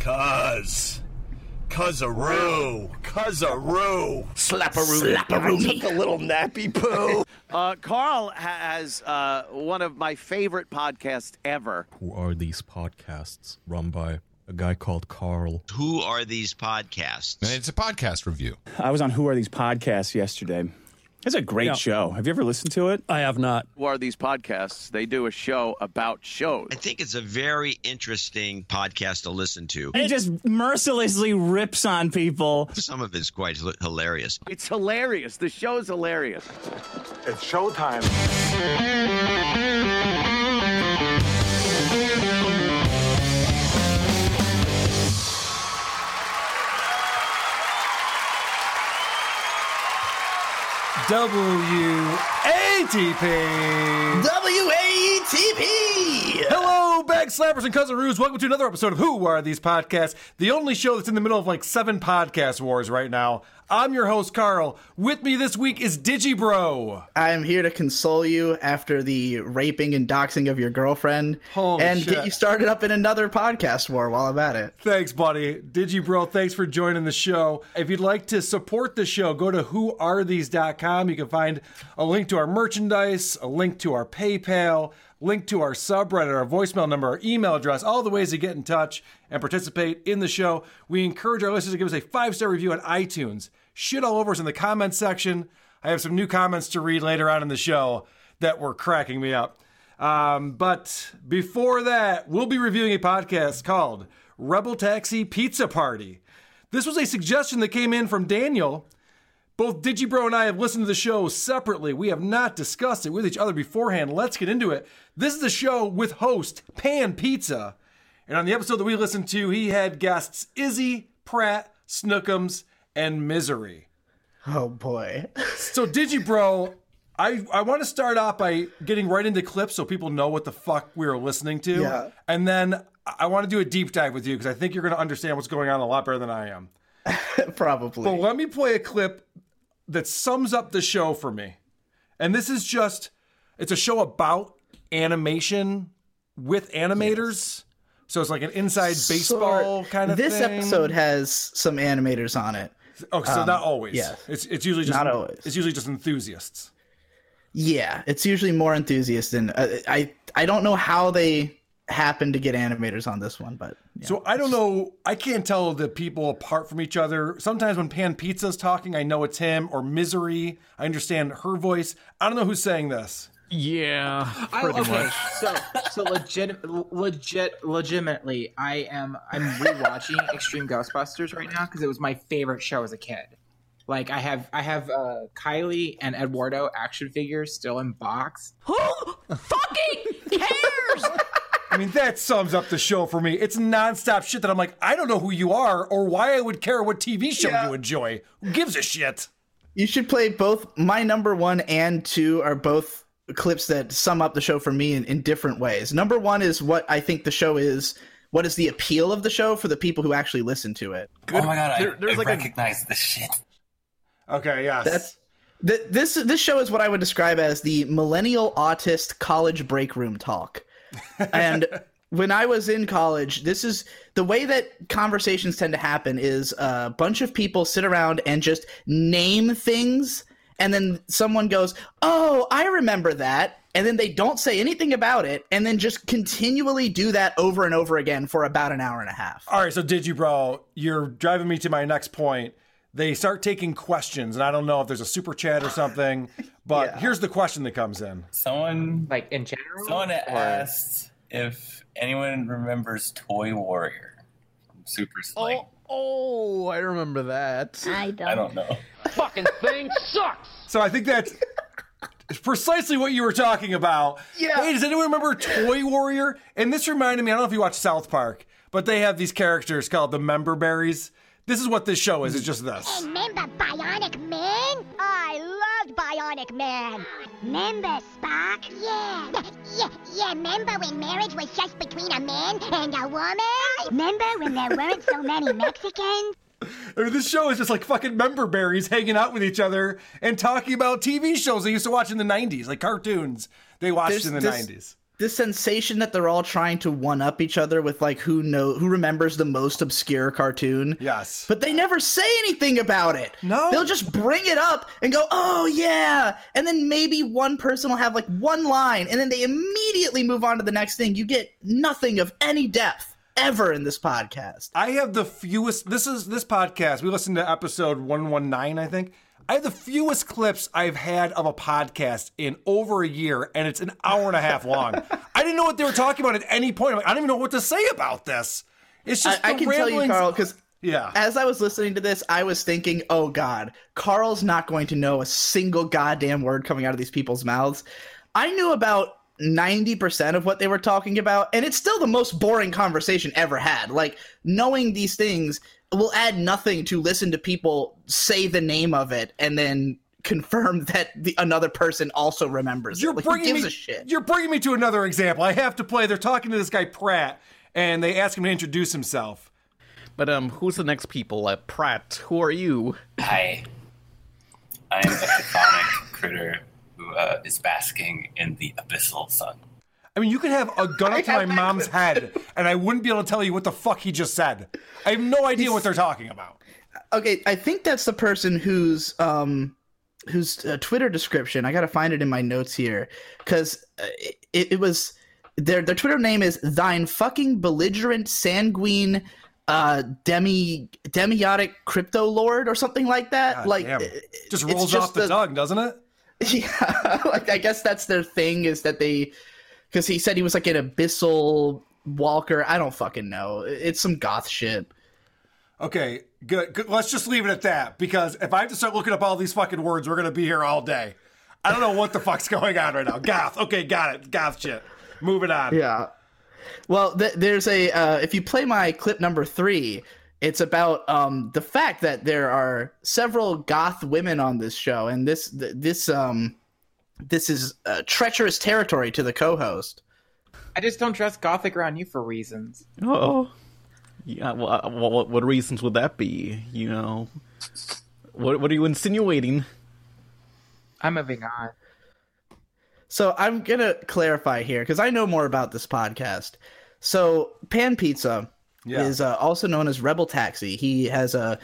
Cuz. Cuzaroo. Cuzaroo. Slapperoo. I took a little nappy poo. Uh, Carl has uh, one of my favorite podcasts ever. Who are these podcasts run by a guy called Carl? Who are these podcasts? It's a podcast review. I was on Who Are These Podcasts yesterday. It's a great Yeah. show. Have you ever listened to it? I have not. Who are these podcasts? They do a show about shows. I think it's a very interesting podcast to listen to. It just mercilessly rips on people. Some of it's quite h- hilarious. It's hilarious. The show's hilarious. It's showtime. WATP. WATP. Hello, bag slappers and cousin Roos. Welcome to another episode of Who Are These Podcasts? The only show that's in the middle of like seven podcast wars right now. I'm your host, Carl. With me this week is Digibro. I am here to console you after the raping and doxing of your girlfriend Holy and shit. get you started up in another podcast war while I'm at it. Thanks, buddy. Digibro, thanks for joining the show. If you'd like to support the show, go to whoarethese.com. You can find a link to our merchandise, a link to our PayPal, link to our subreddit, our voicemail number, our email address, all the ways to get in touch and participate in the show. We encourage our listeners to give us a five star review on iTunes. Shit all over us in the comments section. I have some new comments to read later on in the show that were cracking me up. Um, but before that, we'll be reviewing a podcast called Rebel Taxi Pizza Party. This was a suggestion that came in from Daniel. Both Digibro and I have listened to the show separately. We have not discussed it with each other beforehand. Let's get into it. This is the show with host Pan Pizza. And on the episode that we listened to, he had guests Izzy, Pratt, Snookums, and Misery. Oh boy. So Digibro, I I want to start off by getting right into clips so people know what the fuck we were listening to, Yeah. and then I want to do a deep dive with you because I think you're going to understand what's going on a lot better than I am. Probably. But let me play a clip that sums up the show for me, and this is just it's a show about animation with animators. So it's like an inside baseball Sort- kind of thing. This thing. episode has some animators on it. Oh, so um, not always. yeah. it's it's usually just Not always. It's usually just enthusiasts. Yeah, it's usually more enthusiasts than uh, I. I don't know how they happen to get animators on this one, but yeah. So I don't know. I can't tell the people apart from each other. Sometimes when Pan Pizza's talking, I know it's him or Misery. I understand her voice. I don't know who's saying this. Yeah. I, okay, so so legit, legit, legitimately, I am I'm rewatching Extreme Ghostbusters right now because it was my favorite show as a kid. Like I have I have uh, Kylie and Eduardo action figures still in box. Who fucking cares? I mean, that sums up the show for me. It's nonstop shit that I'm like, I don't know who you are or why I would care what TV show Yeah. you enjoy. Who gives a shit? You should play both. My number one and two are both clips that sum up the show for me in, in different ways. Number one is what I think the show is. What is the appeal of the show for the people who actually listen to it? Oh my god, There- I, there's I like a- recognize this shit. Okay, yes. That's th- this. This show is what I would describe as the millennial autist college break room talk. And when I was in college, this is the way that conversations tend to happen. Is a bunch of people sit around and just name things, and then someone goes, "Oh, I remember that." And then they don't say anything about it, and then just continually do that over and over again for about an hour and a half. All right, so did you, bro? You're driving me to my next point. They start taking questions, and I don't know if there's a super chat or something, but here's the question that comes in. Someone like in general. someone or- asked if anyone remembers Toy Warrior from Super oh, Sling. Oh, I remember that. I don't. I don't know. Fucking thing sucks. So I think that's precisely what you were talking about. Yeah. Hey, does anyone remember Toy Warrior? And this reminded me, I don't know if you watch South Park, but they have these characters called the member berries. This is what this show is. It's just this. Remember Bionic Man? I loved Bionic Man. Remember Spark? Yeah. Yeah, yeah, remember when marriage was just between a man and a woman? Remember when there weren't so many Mexicans? I mean, this show is just like fucking member berries hanging out with each other and talking about TV shows they used to watch in the 90s, like cartoons they watched There's in the this- 90s. This sensation that they're all trying to one up each other with like who know who remembers the most obscure cartoon. Yes. But they never say anything about it. No. They'll just bring it up and go, "Oh yeah." And then maybe one person will have like one line and then they immediately move on to the next thing. You get nothing of any depth ever in this podcast. I have the fewest. This is this podcast. We listened to episode 119, I think. I have the fewest clips I've had of a podcast in over a year, and it's an hour and a half long. I didn't know what they were talking about at any point. Like, I don't even know what to say about this. It's just I, I can tell you, Carl, because Yeah. as I was listening to this, I was thinking, "Oh God, Carl's not going to know a single goddamn word coming out of these people's mouths." I knew about ninety percent of what they were talking about, and it's still the most boring conversation ever had. Like knowing these things will add nothing to listen to people say the name of it and then confirm that the another person also remembers. You're it. Like, bringing gives me. a shit? You're bringing me to another example. I have to play. They're talking to this guy Pratt, and they ask him to introduce himself. But um, who's the next people? Uh, Pratt, who are you? Hi. I'm a chthonic critter who uh, is basking in the abyssal sun. I mean, you could have a gun up to my mom's head, and I wouldn't be able to tell you what the fuck he just said. I have no idea what they're talking about. okay i think that's the person whose um whose uh, twitter description i gotta find it in my notes here because uh, it, it was their their twitter name is thine fucking belligerent sanguine uh demi demiotic crypto lord or something like that God like damn. it- Just rolls off the a- tongue, doesn't it? yeah like i guess that's their thing is that they because he said he was like an abyssal walker i don't fucking know it's some goth shit Okay, good, good. Let's just leave it at that because if I have to start looking up all these fucking words, we're gonna be here all day. I don't know what the fuck's going on right now. Goth. Okay, got it. Goth shit. Moving on. Yeah. Well, th- there's a uh, if you play my clip number three, it's about um, the fact that there are several goth women on this show, and this th- this um this is uh, treacherous territory to the co-host. I just don't trust Gothic around you for reasons. Oh, yeah. Well, uh, what, what reasons would that be? You know, what what are you insinuating? I'm moving on. So I'm gonna clarify here because I know more about this podcast. So Pan Pizza Yeah. is uh, also known as Rebel Taxi. He has a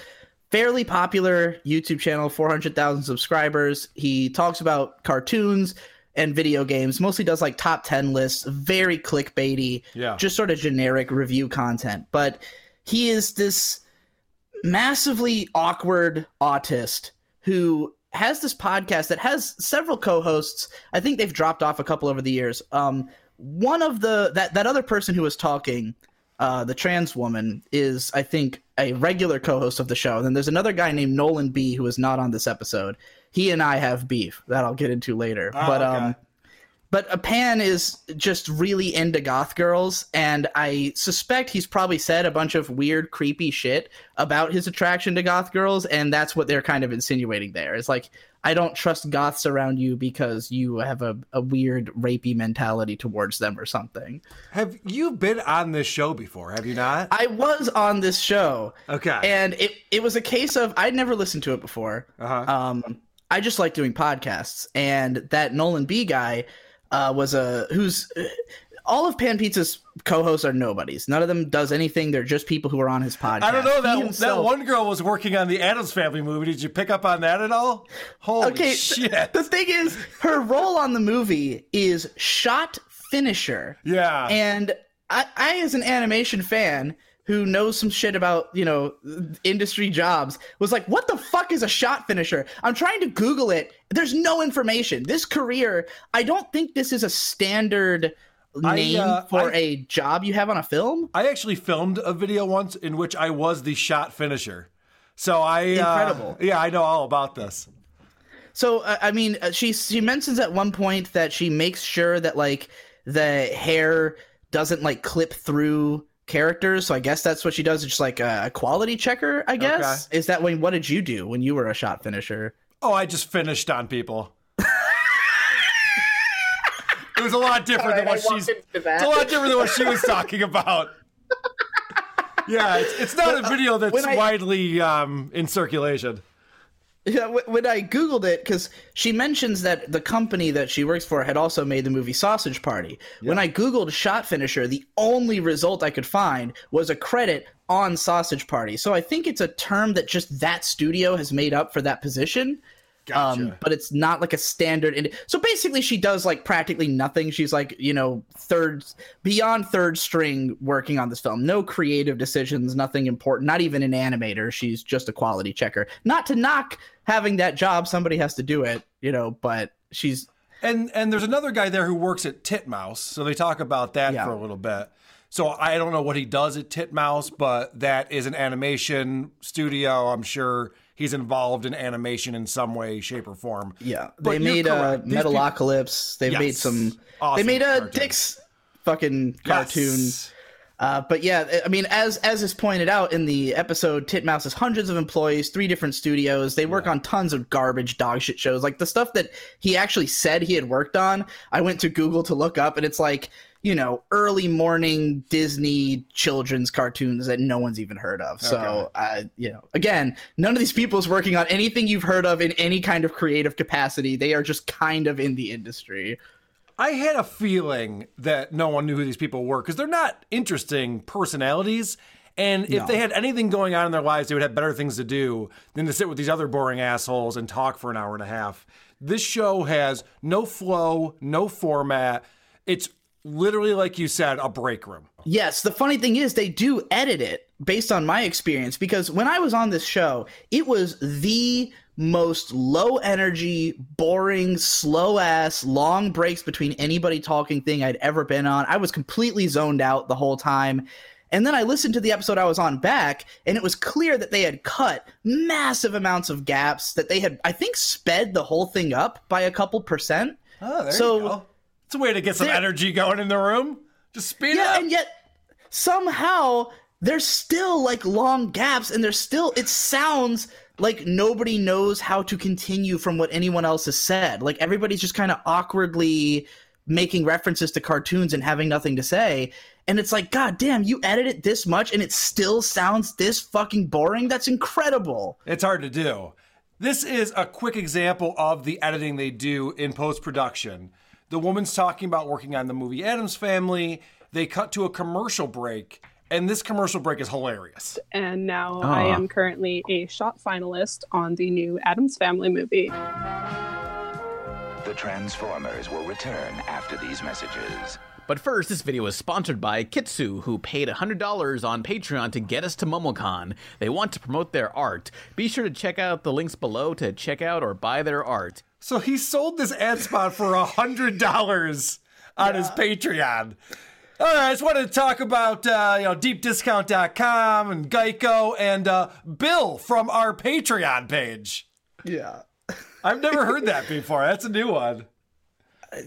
fairly popular YouTube channel, 400,000 subscribers. He talks about cartoons and video games. Mostly does like top 10 lists, very clickbaity, Yeah. just sort of generic review content. But he is this massively awkward autist who has this podcast that has several co-hosts. I think they've dropped off a couple over the years. Um, one of the that that other person who was talking, uh, the trans woman, is I think a regular co-host of the show. And then there's another guy named Nolan B who is not on this episode. He and I have beef that I'll get into later. Oh, but okay. um, but uh, Pan is just really into goth girls, and I suspect he's probably said a bunch of weird, creepy shit about his attraction to goth girls, and that's what they're kind of insinuating there. It's like, I don't trust goths around you because you have a, a weird, rapey mentality towards them or something. Have you been on this show before? Have you not? I was on this show. Okay. And it, it was a case of I'd never listened to it before. Uh-huh. Um, I just like doing podcasts, and that Nolan B guy uh, was a who's all of Pan Pizza's co-hosts are nobodies. None of them does anything. They're just people who are on his podcast. I don't know that that one girl was working on the Addams Family movie. Did you pick up on that at all? Holy okay, th- shit! the thing is, her role on the movie is shot finisher. Yeah. And I, I, as an animation fan who knows some shit about, you know, industry jobs, was like, what the fuck is a shot finisher? I'm trying to Google it. There's no information. This career, I don't think this is a standard I, name uh, for I- a job you have on a film. I actually filmed a video once in which I was the shot finisher. So I uh, Incredible. yeah, I know all about this. So uh, I mean, uh, she she mentions at one point that she makes sure that like the hair doesn't like clip through characters, so I guess that's what she does. It's just like a quality checker, I guess. Is that when? What did you do when you were a shot finisher? Oh, I just finished on people. It was a lot different than what she's. It's a lot different than what she was talking about. Yeah, it's, it's not a video that's I- widely um, in circulation. Yeah, when I googled it, because she mentions that the company that she works for had also made the movie Sausage Party. When I googled shot finisher, the only result I could find was a credit on Sausage Party. So I think it's a term that just that studio has made up for that position. Um, but it's not like a standard. And so basically, she does like practically nothing. She's like, you know, third beyond third string working on this film. No creative decisions, nothing important. Not even an animator. She's just a quality checker. Not to knock having that job. Somebody has to do it, you know. But she's And and there's another guy there who works at Titmouse, so they talk about that for a little bit. So I don't know what he does at Titmouse, but that is an animation studio. I'm sure he's involved in animation in some way, shape, or form. yeah. But they you're made uh, correct. These people- Metalocalypse. They've made some. Awesome they made a cartoons. Dick's fucking cartoon. Uh, but yeah, I mean, as as is pointed out in the episode, Titmouse has hundreds of employees, three different studios. They work on tons of garbage dog shit shows, like the stuff that he actually said he had worked on. I went to Google to look up, and it's like you know early morning Disney children's cartoons that no one's even heard of. So, uh, you know, again, none of these people is working on anything you've heard of in any kind of creative capacity. They are just kind of in the industry. I had a feeling that no one knew who these people were because they're not interesting personalities. And if No. they had anything going on in their lives, they would have better things to do than to sit with these other boring assholes and talk for an hour and a half. This show has no flow, no format. It's literally, like you said, a break room. Yes, the funny thing is they do edit it based on my experience because when I was on this show, it was the most low energy, boring, slow ass, long breaks between anybody talking thing I'd ever been on. I was completely zoned out the whole time. And then I listened to the episode I was on back, and it was clear that they had cut massive amounts of gaps, that they had, I think, sped the whole thing up by a couple percent. Oh, there so, you go. It's a way to get some There- energy going in the room. Just speed it yeah, up. and yet somehow there's still like long gaps, and there's still it sounds like nobody knows how to continue from what anyone else has said. Like everybody's just kind of awkwardly making references to cartoons and having nothing to say. And it's like, God damn, you edit it this much and it still sounds this fucking boring? That's incredible. It's hard to do. This is a quick example of the editing they do in post production. The woman's talking about working on the movie Addams Family. They cut to a commercial break, and this commercial break is hilarious. and now I Ah. am currently a shot finalist on the new Addams Family movie. The Transformers will return after these messages. But first, this video is sponsored by Kitsu, who paid $100 on Patreon to get us to MomoCon. They want to promote their art. Be sure to check out the links below to check out or buy their art. So he sold this ad spot for a hundred dollars on his Patreon. All right, I just wanted to talk about uh, you know deepdiscount.com and Geico and uh, Bill from our Patreon page. Yeah. I've never heard that before. That's a new one.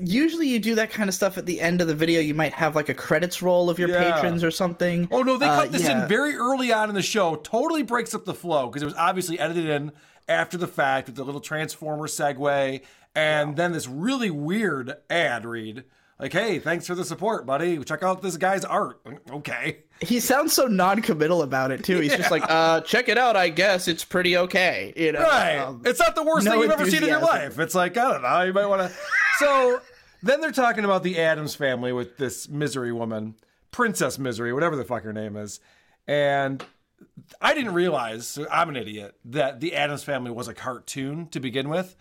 Usually you do that kind of stuff at the end of the video. You might have like a credits roll of your Yeah. patrons or something. Oh no, they Uh, cut this yeah. in very early on in the show. Totally breaks up the flow because it was obviously edited in after the fact with the little transformer segue, and then this really weird ad read like, "Hey, thanks for the support, buddy. Check out this guy's art." Okay. He sounds so non-committal about it too. He's just like, uh, check it out. I guess it's pretty okay. You know, Right. Um, it's not the worst no thing you've ever seen in your life. It's like, I don't know, you might want to. So then they're talking about the Addams family with this misery woman, Princess Misery, whatever the fuck her name is. And I didn't realize, so I'm an idiot, that the Addams family was a cartoon to begin with.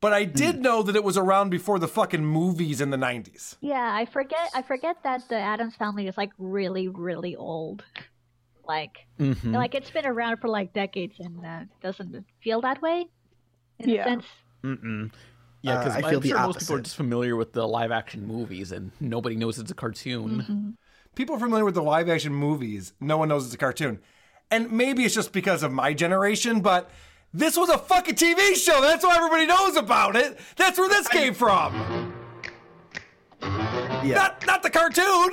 But I did Hmm. know that it was around before the fucking movies in the 90s. Yeah, I forget. I forget that the Addams family is like really, really old. Like, Mhm. like it's been around for like decades, and uh, doesn't feel that way. In Yeah. a sense. Mm-mm. Yeah, Uh, because I I'm the sure most people are just familiar with the live action movies and nobody knows it's a cartoon. People are familiar with the live action movies, no one knows it's a cartoon. And maybe it's just because of my generation, but this was a fucking TV show. That's why everybody knows about it. That's where this came from. Yeah. Not not the cartoon.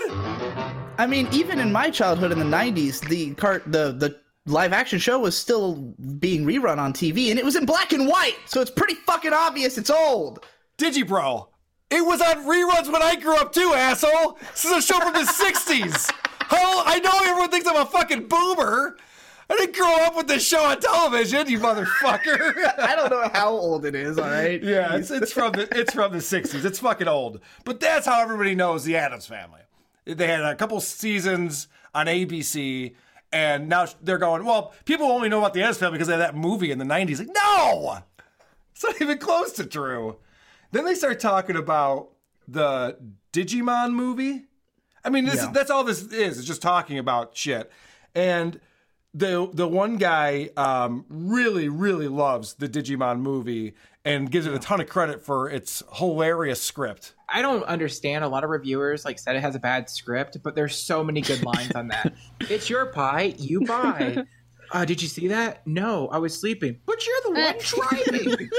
I mean, even in my childhood in the '90s, the cart the the live action show was still being rerun on TV, and it was in black and white, so it's pretty fucking obvious it's old. Digibro, it was on reruns when I grew up too, asshole. This is a show from the '60s. How I know everyone thinks I'm a fucking boomer. I didn't grow up with this show on television, you motherfucker. I don't know how old it is. All right. Yeah, it's, it's from the it's from the '60s. It's fucking old, but that's how everybody knows the Addams Family. They had a couple seasons on ABC, and now they're going. Well, people only know about the Addams Family because of that movie in the '90s. Like, no, it's not even close to true. Then they start talking about the Digimon movie. I mean, this Yeah. is, that's all this is. It's just talking about shit. And the the one guy um, really really loves the Digimon movie and gives it a ton of credit for its hilarious script. I don't understand. A lot of reviewers like said it has a bad script, but there's so many good lines on that. it's your pie, you buy. Uh, did you see that? No, I was sleeping. But you're the one driving.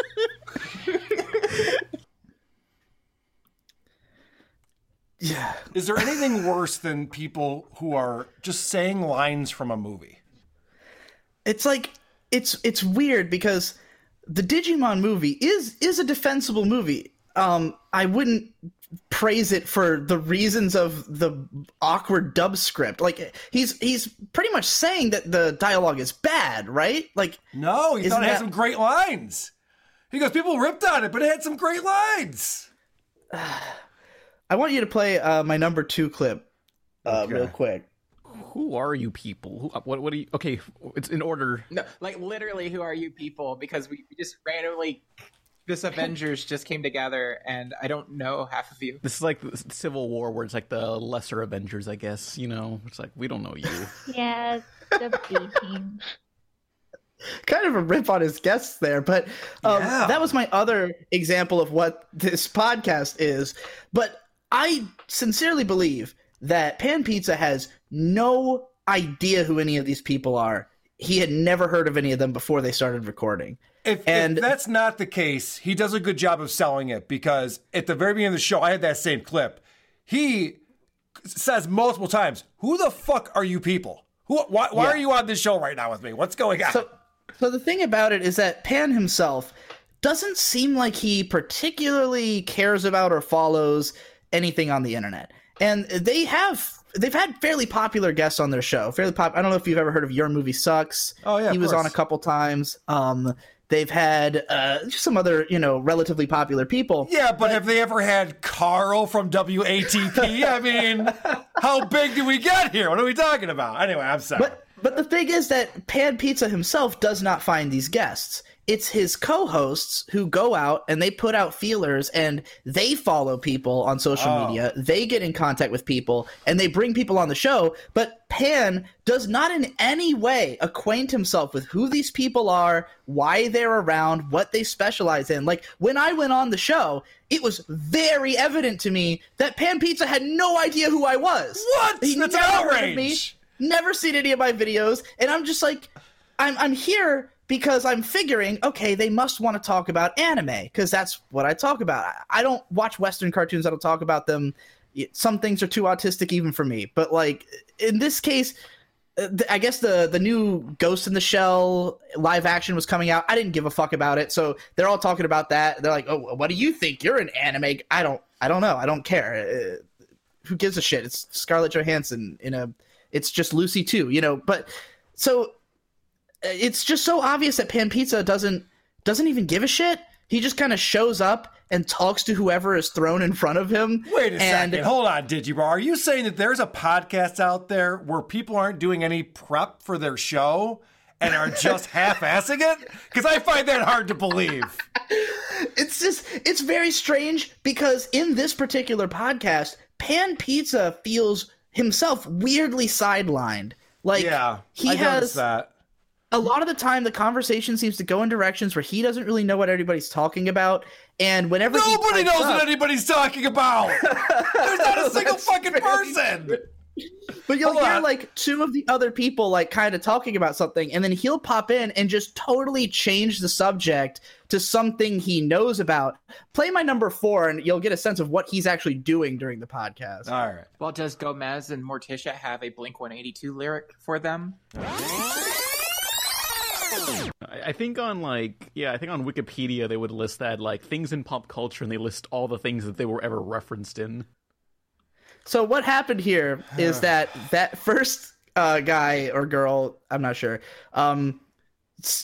Yeah. Is there anything worse than people who are just saying lines from a movie? It's like it's it's weird because the Digimon movie is is a defensible movie. Um, I wouldn't praise it for the reasons of the awkward dub script. Like he's he's pretty much saying that the dialogue is bad, right? Like No, he thought it had that- some great lines. He goes, people ripped on it, but it had some great lines. I want you to play uh, my number two clip uh, Okay. real quick. Who are you people? Who, what? What do you? Okay, it's in order. no, like literally, who are you people? Because we we just randomly, this Avengers just came together, and I don't know half of you. This is like the Civil War, where it's like the lesser Avengers, I guess. You know, it's like we don't know you. Yeah, the B team. kind of a rip on his guests there, but um, Yeah. that was my other example of what this podcast is. But I sincerely believe that Pan Pizza has no idea who any of these people are. He had never heard of any of them before they started recording. If, And- if that's not the case, he does a good job of selling it because at the very beginning of the show, I had that same clip. He says multiple times, "Who the fuck are you people? Who? Why, why Yeah. are you on this show right now with me? What's going on?" So, so the thing about it is that Pan himself doesn't seem like he particularly cares about or follows anything on the internet. And they have they've had fairly popular guests on their show. Fairly pop. I don't know if you've ever heard of Your Movie Sucks. Oh, yeah, he was on a couple times. Um, they've had uh, just some other you know relatively popular people. yeah, but have they ever had Carl from WATP? I mean, how big do we get here? What are we talking about? Anyway, I'm sorry. But but the thing is that Pan Pizza himself does not find these guests. It's his co-hosts who go out and they put out feelers and they follow people on social Oh. media. They get in contact with people and they bring people on the show. But Pan does not in any way acquaint himself with who these people are, why they're around, what they specialize in. Like when I went on the show, it was very evident to me that Pan Pizza had no idea who I was. What? He That's never heard of me never seen any of my videos and i'm just like i'm i'm here because i'm figuring okay they must want to talk about anime because that's what i talk about I, don't watch western cartoons don't talk about them some things are too autistic even for me but like in this case uh, I guess the the new Ghost in the Shell live action was coming out. I didn't give a fuck about it, so they're all talking about that. They're like, "Oh, what do you think? You're an anime." I don't. I don't know. I don't care. Uh, who gives a shit? It's Scarlett Johansson in a. It's just Lucy too, you know. But so it's just so obvious that Pan Pizza doesn't doesn't even give a shit. He just kind of shows up and talks to whoever is thrown in front of him. Wait a and second. Hold on, Digibro. Are you saying that there's a podcast out there where people aren't doing any prep for their show and are just half-assing it? Because I find that hard to believe. it's just it's very strange because in this particular podcast, Pan Pizza feels himself weirdly sidelined. Like yeah, he I has that. A lot of the time the conversation seems to go in directions where he doesn't really know what everybody's talking about and whenever Nobody pipes knows up- what anybody's talking about. There's not a single fucking person. But you'll Hold hear on. like two of the other people like kind of talking about something, and then he'll pop in and just totally change the subject to something he knows about. Play my number four, and you'll get a sense of what he's actually doing during the podcast. All right. Well, does Gomez and Morticia have a Blink 182 lyric for them? I I think on like yeah, I think on Wikipedia they would list that like things in pop culture, and they list all the things that they were ever referenced in. So what happened here is that that first uh, guy or girl, I'm not sure, um, s-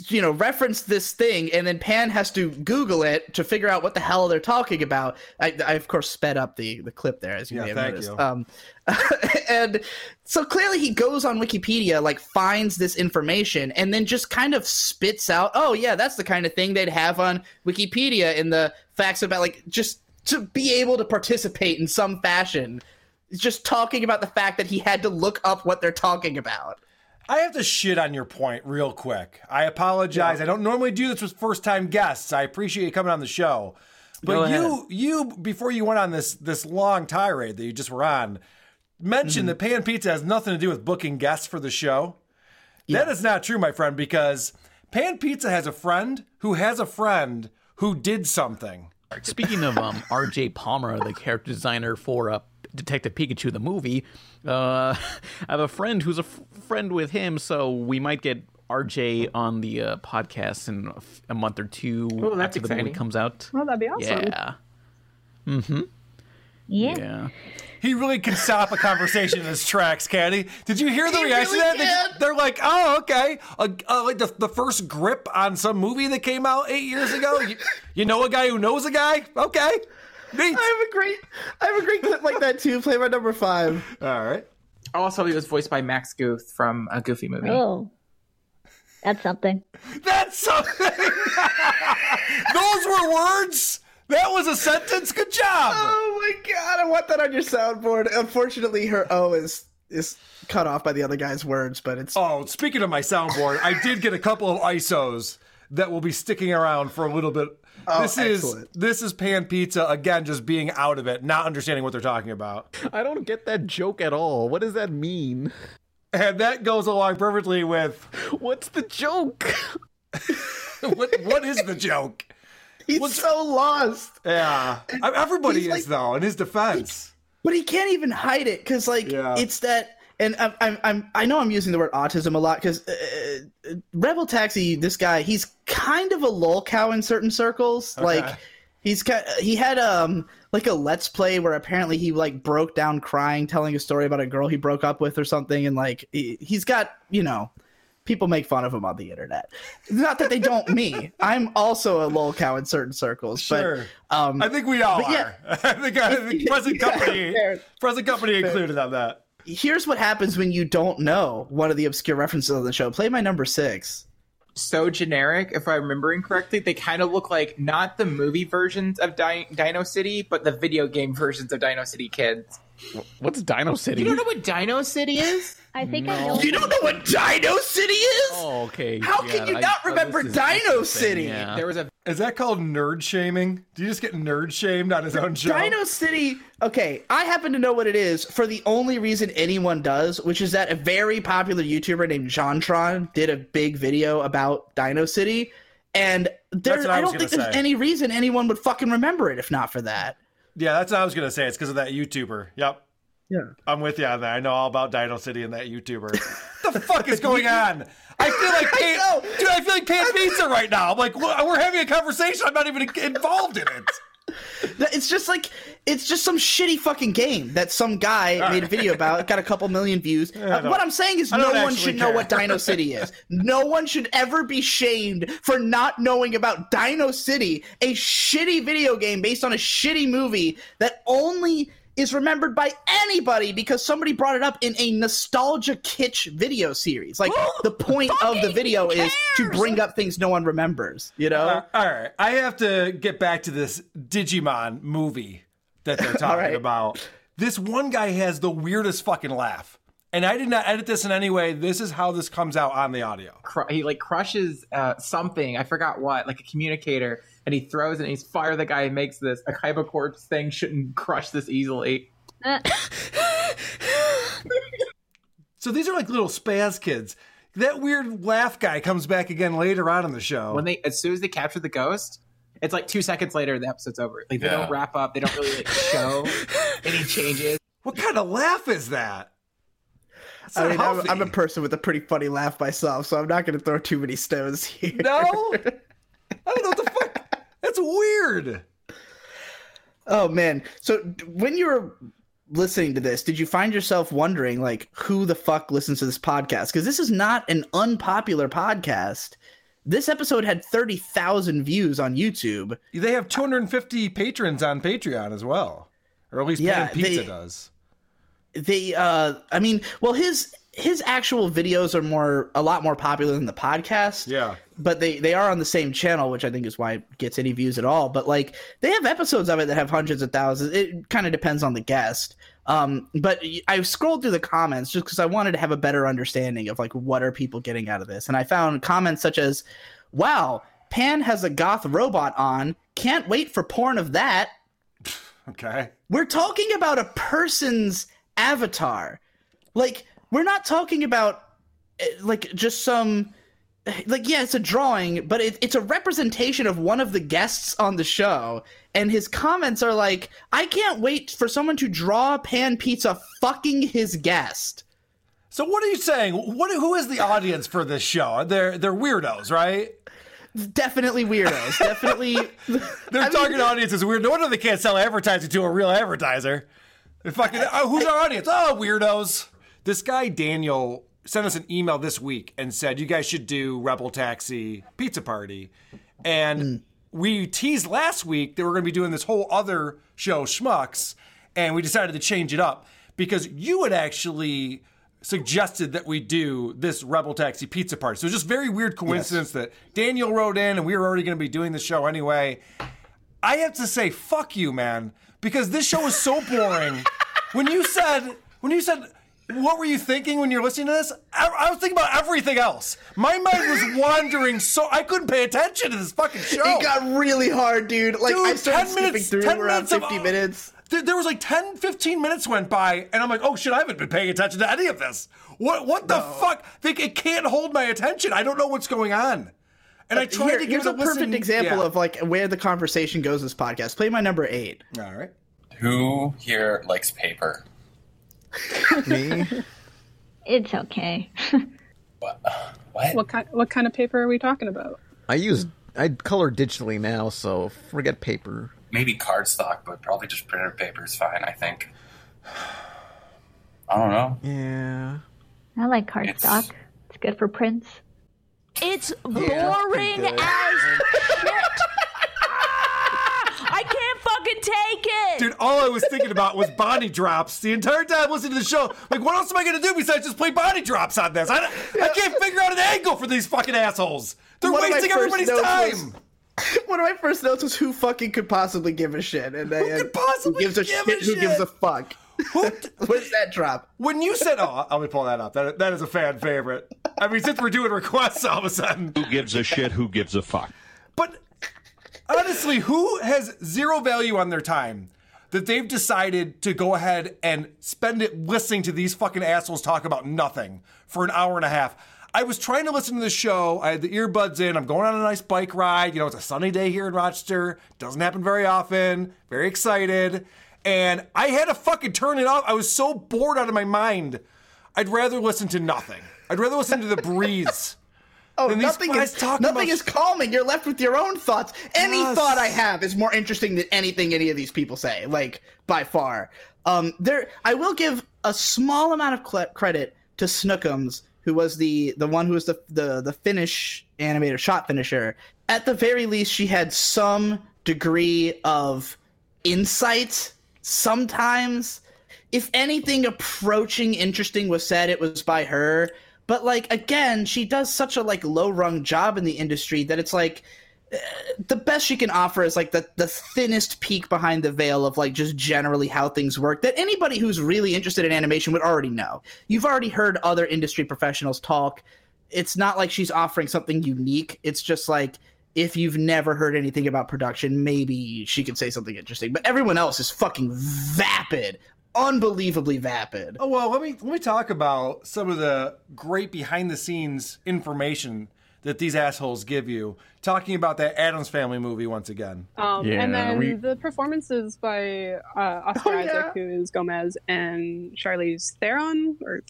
you know, reference this thing, and then Pan has to Google it to figure out what the hell they're talking about. I, I of course sped up the the clip there, as you Yeah, may have noticed. Um, and so clearly he goes on Wikipedia, like finds this information, and then just kind of spits out, "Oh yeah, that's the kind of thing they'd have on Wikipedia in the facts about like just to be able to participate in some fashion." Just talking about the fact that he had to look up what they're talking about. I have to shit on your point real quick. I apologize. I don't normally do this with first time guests. I appreciate you coming on the show. But you you before you went on this this long tirade that you just were on, mentioned that Pan Pizza has nothing to do with booking guests for the show. That is not true, my friend, because Pan Pizza has a friend who has a friend who did something. Speaking of um, R.J. Palmer, the character designer for uh, Detective Pikachu the movie, uh, I have a friend who's a f- friend with him, so we might get R.J. on the uh, podcast in a, f- a month or two Oh, that's after the movie comes out. Oh, that'd be awesome. Yeah. Mm-hmm. Yeah. Yeah. He really can stop a conversation in his tracks, Caddy. Did you hear the He reaction really to that? They- They're like, oh, okay. Uh, uh, like the, the first grip on some movie that came out eight years ago. You, you know a guy who knows a guy? Okay. Neat. I have a great, I have a great clip like that too. Play my number five. All right. Also, he was voiced by Max Goof from a Goofy movie. Oh. That's something. That's something. Those were words. That was a sentence. Good job. Oh my god, I want that on your soundboard. Unfortunately, her O is is cut off by the other guy's words, but it's Oh, speaking of my soundboard, I did get a couple of ISOs that will be sticking around for a little bit. Oh, this is excellent. this is Pan Pizza again, just being out of it, not understanding what they're talking about, I don't get that joke at all. What does that mean? and that goes along perfectly with What's the joke? what what is the joke? he's so lost. Yeah, I- everybody is like- though. In his defense, But he can't even hide it because, like, Yeah. it's that. And I'm, I'm, I'm, I know I'm using the word autism a lot because uh, uh, Rebel Taxi, this guy, he's kind of a lol cow in certain circles. Like, he's kind, he had um like a let's play where apparently he like broke down crying, telling a story about a girl he broke up with or something, and like he, he's got you know. People make fun of him on the internet. Not that they don't me. I'm also a lol cow in certain circles. Sure. But, um, I think we all yeah. are. I think, I think present company, fair. present company included on that. Here's what happens when you don't know one of the obscure references on the show. Play my number six. So generic, if I'm remembering correctly, they kind of look like not the movie versions of Di- Dino City, but the video game versions of Dino City Kids. What's Dino City? You don't know what Dino City is? I think I know. You don't know what Dino City is? Oh, okay. How yeah, can you I- not remember this Dino interesting, City? Yeah. There was a Is that called nerd shaming? Do you just get nerd shamed on his own show? Dino City. Okay, I happen to know what it is for the only reason anyone does, which is that a very popular YouTuber named Jontron did a big video about Dino City, and there, I I don't think gonna there's say. any reason anyone would fucking remember it if not for that. Yeah, that's what I was gonna say. It's because of that YouTuber. Yep. Yeah. I'm with you on that. I know all about Dino City and that YouTuber. what the fuck is going on? I feel like Pan, know. dude. I feel like Pan Pizza right now. I'm like, we're having a conversation. I'm not even involved in it. It's just like it's just some shitty fucking game that some guy made a video about. It got a couple million views. Uh, what I'm saying is, no one should know what Dino City is. No one should ever be shamed for not knowing about Dino City, a shitty video game based on a shitty movie that only is remembered by anybody because somebody brought it up in a nostalgia kitsch video series. Like the point of the video is to bring up things no one remembers. You know. Uh, all right, I have to get back to this Digimon movie that they're talking right. about. This one guy has the weirdest fucking laugh, and I did not edit this in any way. This is how this comes out on the audio. he like crushes uh, something. I forgot what, like a communicator, and he throws it. and He's fire the guy who makes this. A Kaiba Corp's thing shouldn't crush this easily. So these are like little spaz kids. That weird laugh guy comes back again later on in the show. When they, as soon as they capture the ghost, it's like two seconds later the episode's over. Like they Yeah. don't wrap up. They don't really like show any changes. What kind of laugh is that? I mean, I'm. I'm a person with a pretty funny laugh myself, so I'm not going to throw too many stones here. No, I don't know what the fuck. That's weird. Oh man! So when you were listening to this, did you find yourself wondering, like, who the fuck listens to this podcast? Because this is not an unpopular podcast. This episode had thirty thousand views on YouTube. They have 250 patrons on Patreon as well, or at least Yeah, Pan Pizza they- does. They uh i mean well his his actual videos are more a lot more popular than the podcast. Yeah. but they they are on the same channel which i think is why it gets any views at all. But like they have episodes of it that have hundreds of thousands. It kind of depends on the guest. Um but i scrolled through the comments just because i wanted to have a better understanding of like what are people getting out of this. And i found comments such as wow pan has a goth robot on. Can't wait for porn of that. Okay. we're talking about a person's avatar. Like, we're not talking about eh, like just some like yeah, it's a drawing, but it, it's a representation of one of the guests on the show. And his comments are like, "I can't wait for someone to draw pan pizza fucking his guest." So what are you saying? What? Who is the audience for this show? They're they're weirdos, right? Definitely weirdos. Definitely. Their target audience is weird. No wonder they can't sell advertising to a real advertiser. Fucking oh, who's our audience? Oh, weirdos. This guy Daniel sent us an email this week and said you guys should do Rebel Taxi Pizza Party, and hmm. we teased last week that we're going to be doing this whole other show Schmucks, and we decided to change it up because you had actually suggested that we do this Rebel Taxi Pizza Party. So it's was just very weird coincidence that Daniel wrote in and we were already going to be doing the show anyway. I have to say, fuck you, man, because this show is so boring. when you said, when you said, what were you thinking when you're listening to this? I, I was thinking about everything else. My mind was wandering, so I couldn't pay attention to this fucking show. It got really hard, dude. Like I started 10 skipping minutes- through 10 around minutes of- 50 minutes. There, there was like 10, 15 minutes went by, and I'm like, oh shit, I haven't been paying attention to any of this. What what the fuck? They, it can't hold my attention. I don't know what's going on. And I tried Here- to give here's a a perfect example Yeah. of like where the conversation goes. This podcast. Play my number eight. All right. Who here likes paper? Me? It's okay. What? What kind? What kind of paper are we talking about? I use I color digitally now, so forget paper. Maybe cardstock, but probably just printed paper is fine. I think. I don't know. Yeah. I like cardstock. It's good for prints. It's boring good. as shit. I can't fucking take it. Dude, all I was thinking about was body drops the entire time listening to the show. Like, what else am I going to do besides just play body drops on this? I, don't- I can't figure out an angle for these fucking assholes. They're One wasting everybody's time. was- One of my first notes was who fucking could possibly give a shit, and who could possibly gives a give shit? a Who gives a fuck? Where's that drop? When you said, "Oh, let me pull that up," that that is a fan favorite. I mean, since we're doing requests all of a sudden, Who gives a shit? Who gives a fuck? But honestly, who has zero value on their time that they've decided to go ahead and spend it listening to these fucking assholes talk about nothing for an hour and a half? I was trying to listen to the show. I had the earbuds in. I'm going on a nice bike ride. You know, it's a sunny day here in Rochester. Doesn't happen very often. Very excited. And I had to fucking turn it off. I was so bored out of my mind. I'd rather listen to nothing. I'd rather listen to the breeze. Oh, nothing is nothing about- is calming. You're left with your own thoughts. Any Yes. thought I have is more interesting than anything any of these people say. Like by far. Um, there, I will give a small amount of cl- credit to Snookums, who was the the one who was the the the finish animator, shot finisher. At the very least, she had some degree of insight. Sometimes, if anything approaching interesting was said, it was by her. But like again, she does such a like low rung job in the industry that it's like uh, the best she can offer is like the the thinnest peek behind the veil of like just generally how things work that anybody who's really interested in animation would already know. You've already heard other industry professionals talk. It's not like she's offering something unique. It's just like if you've never heard anything about production, maybe she could say something interesting. But everyone else is fucking vapid unbelievably vapid. Oh well, let me let me talk about some of the great behind the scenes information that these assholes give you. Talking about that Addams Family movie once again. Um, Yeah, and then we- the performances by uh, Oscar Oh, Isaac, who is Gomez, and Charlize Theron, or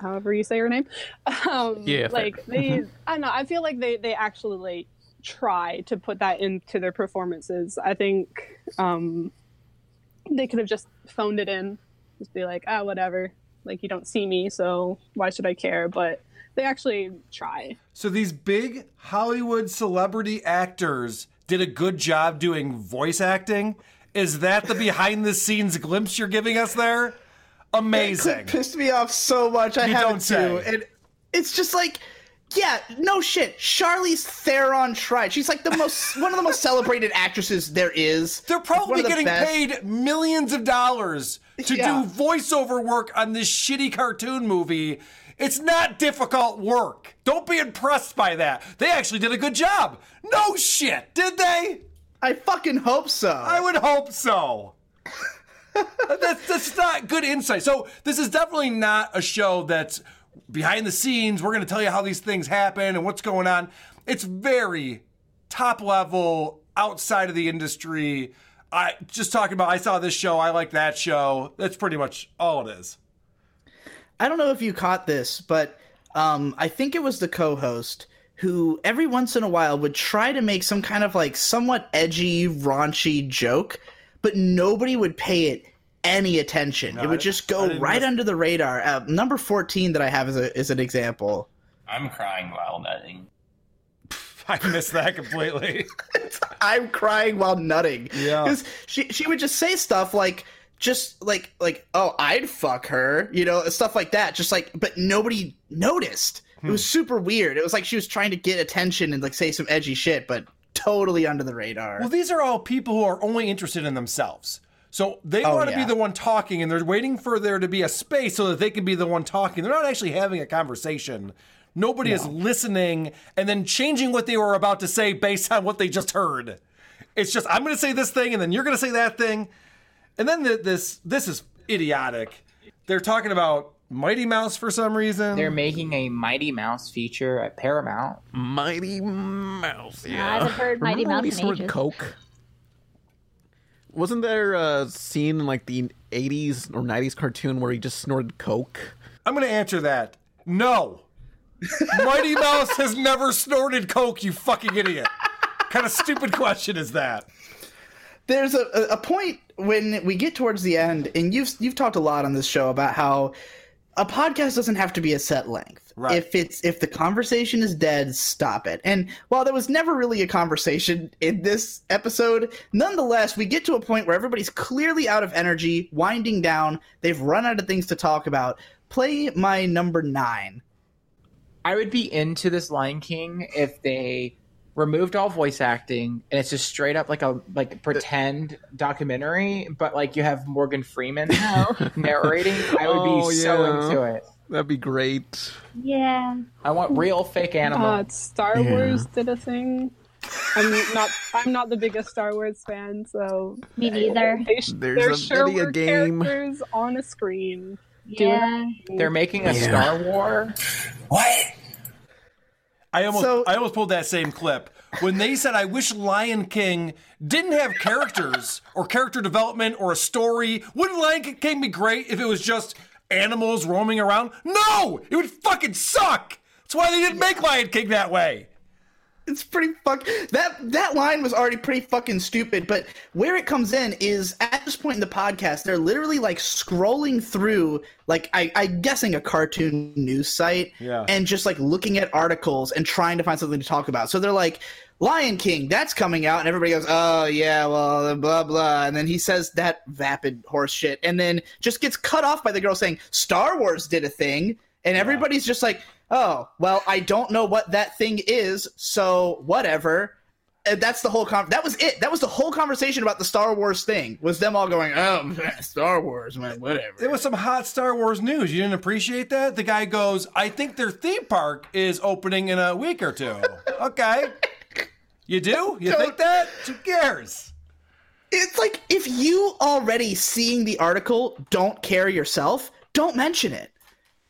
however you say her name. Um, Yeah, fair. like they, I don't know. I feel like they they actually like try to put that into their performances. I think um, they could have just phoned it in, just be like, ah, whatever. Like you don't see me, so why should I care? But they actually try. So these big Hollywood celebrity actors did a good job doing voice acting. Is that the behind the scenes glimpse you're giving us there? Amazing. It pissed me off so much. I You have don't it too, and it's just like, yeah, no shit. Charlize Theron tried. She's like the most one of the most celebrated actresses there is. They're probably getting best. paid millions of dollars to Yeah. do voiceover work on this shitty cartoon movie. It's not difficult work. Don't be impressed by that. They actually did a good job. No shit, did they? I fucking hope so. I would hope so. that's, that's not good insight. So, this is definitely not a show that's behind the scenes. We're going to tell you how these things happen and what's going on. It's very top level, outside of the industry. I just talking about, I saw this show, I like that show. That's pretty much all it is. I don't know if you caught this, but um, I think it was the co-host who every once in a while would try to make some kind of like somewhat edgy, raunchy joke, but nobody would pay it any attention. No, it would just go right miss- under the radar. Uh, number fourteen that I have is a, is an example. I'm crying while nutting. I missed that completely. I'm crying while nutting. Yeah. 'Cause she she would just say stuff like just like like oh I'd fuck her, you know, stuff like that. Just like but nobody noticed. It was Hmm. super weird. It was like she was trying to get attention and like say some edgy shit, but totally under the radar. Well, these are all people who are only interested in themselves. So they Oh, want to yeah. be the one talking, and they're waiting for there to be a space so that they can be the one talking. They're not actually having a conversation. Nobody is listening and then changing what they were about to say based on what they just heard. It's just I'm going to say this thing, and then you're going to say that thing, and then the, this this is idiotic. They're talking about Mighty Mouse for some reason. They're making a Mighty Mouse feature at Paramount. Mighty Mouse. Yeah, I haven't heard Mighty Remember when Mouse he in snorted ages. coke? Wasn't there a scene in like the 80s or 90s cartoon where he just snorted coke? I'm going to answer that. No. Mighty Mouse has never snorted coke, you fucking idiot. kind of stupid question is that? There's a, a a point when we get towards the end, and you've you've talked a lot on this show about how a podcast doesn't have to be a set length. Right. If it's if the conversation is dead, stop it. And while there was never really a conversation in this episode, nonetheless, we get to a point where everybody's clearly out of energy, winding down. They've run out of things to talk about. Play my number nine. I would be into this Lion King if they removed all voice acting and it's just straight up like a like pretend documentary, but like you have Morgan Freeman narrating. I would be Oh, so yeah. into it. That'd be great. Yeah. I want real fake animal. Uh, Star Yeah. Wars did a thing. I'm not. I'm not the biggest Star Wars fan, so Me neither. They, There's there a sure video game. characters on a screen. doing Yeah. They're making a Yeah. Star War. What? I almost So- I almost pulled that same clip when they said I wish Lion King didn't have characters or character development or a story. Wouldn't Lion King be great if it was just animals roaming around? No, it would fucking suck. That's why they didn't make Lion King that way. It's pretty fuck that that line was already pretty fucking stupid but where it comes in is at this point in the podcast they're literally like scrolling through like I, i'm guessing a cartoon news site Yeah. and just like looking at articles and trying to find something to talk about so they're like lion king that's coming out and everybody goes oh yeah well blah blah and then he says that vapid horse shit and then just gets cut off by the girl saying star wars did a thing and everybody's just like oh well i don't know what that thing is so whatever and that's the whole con- that was it that was the whole conversation about the star wars thing was them all going oh star wars man whatever There was some hot Star Wars news. You didn't appreciate that? The guy goes, I think their theme park is opening in a week or two. Okay. You do? You think that? Who cares? It's like if you already seeing the article don't care yourself, don't mention it.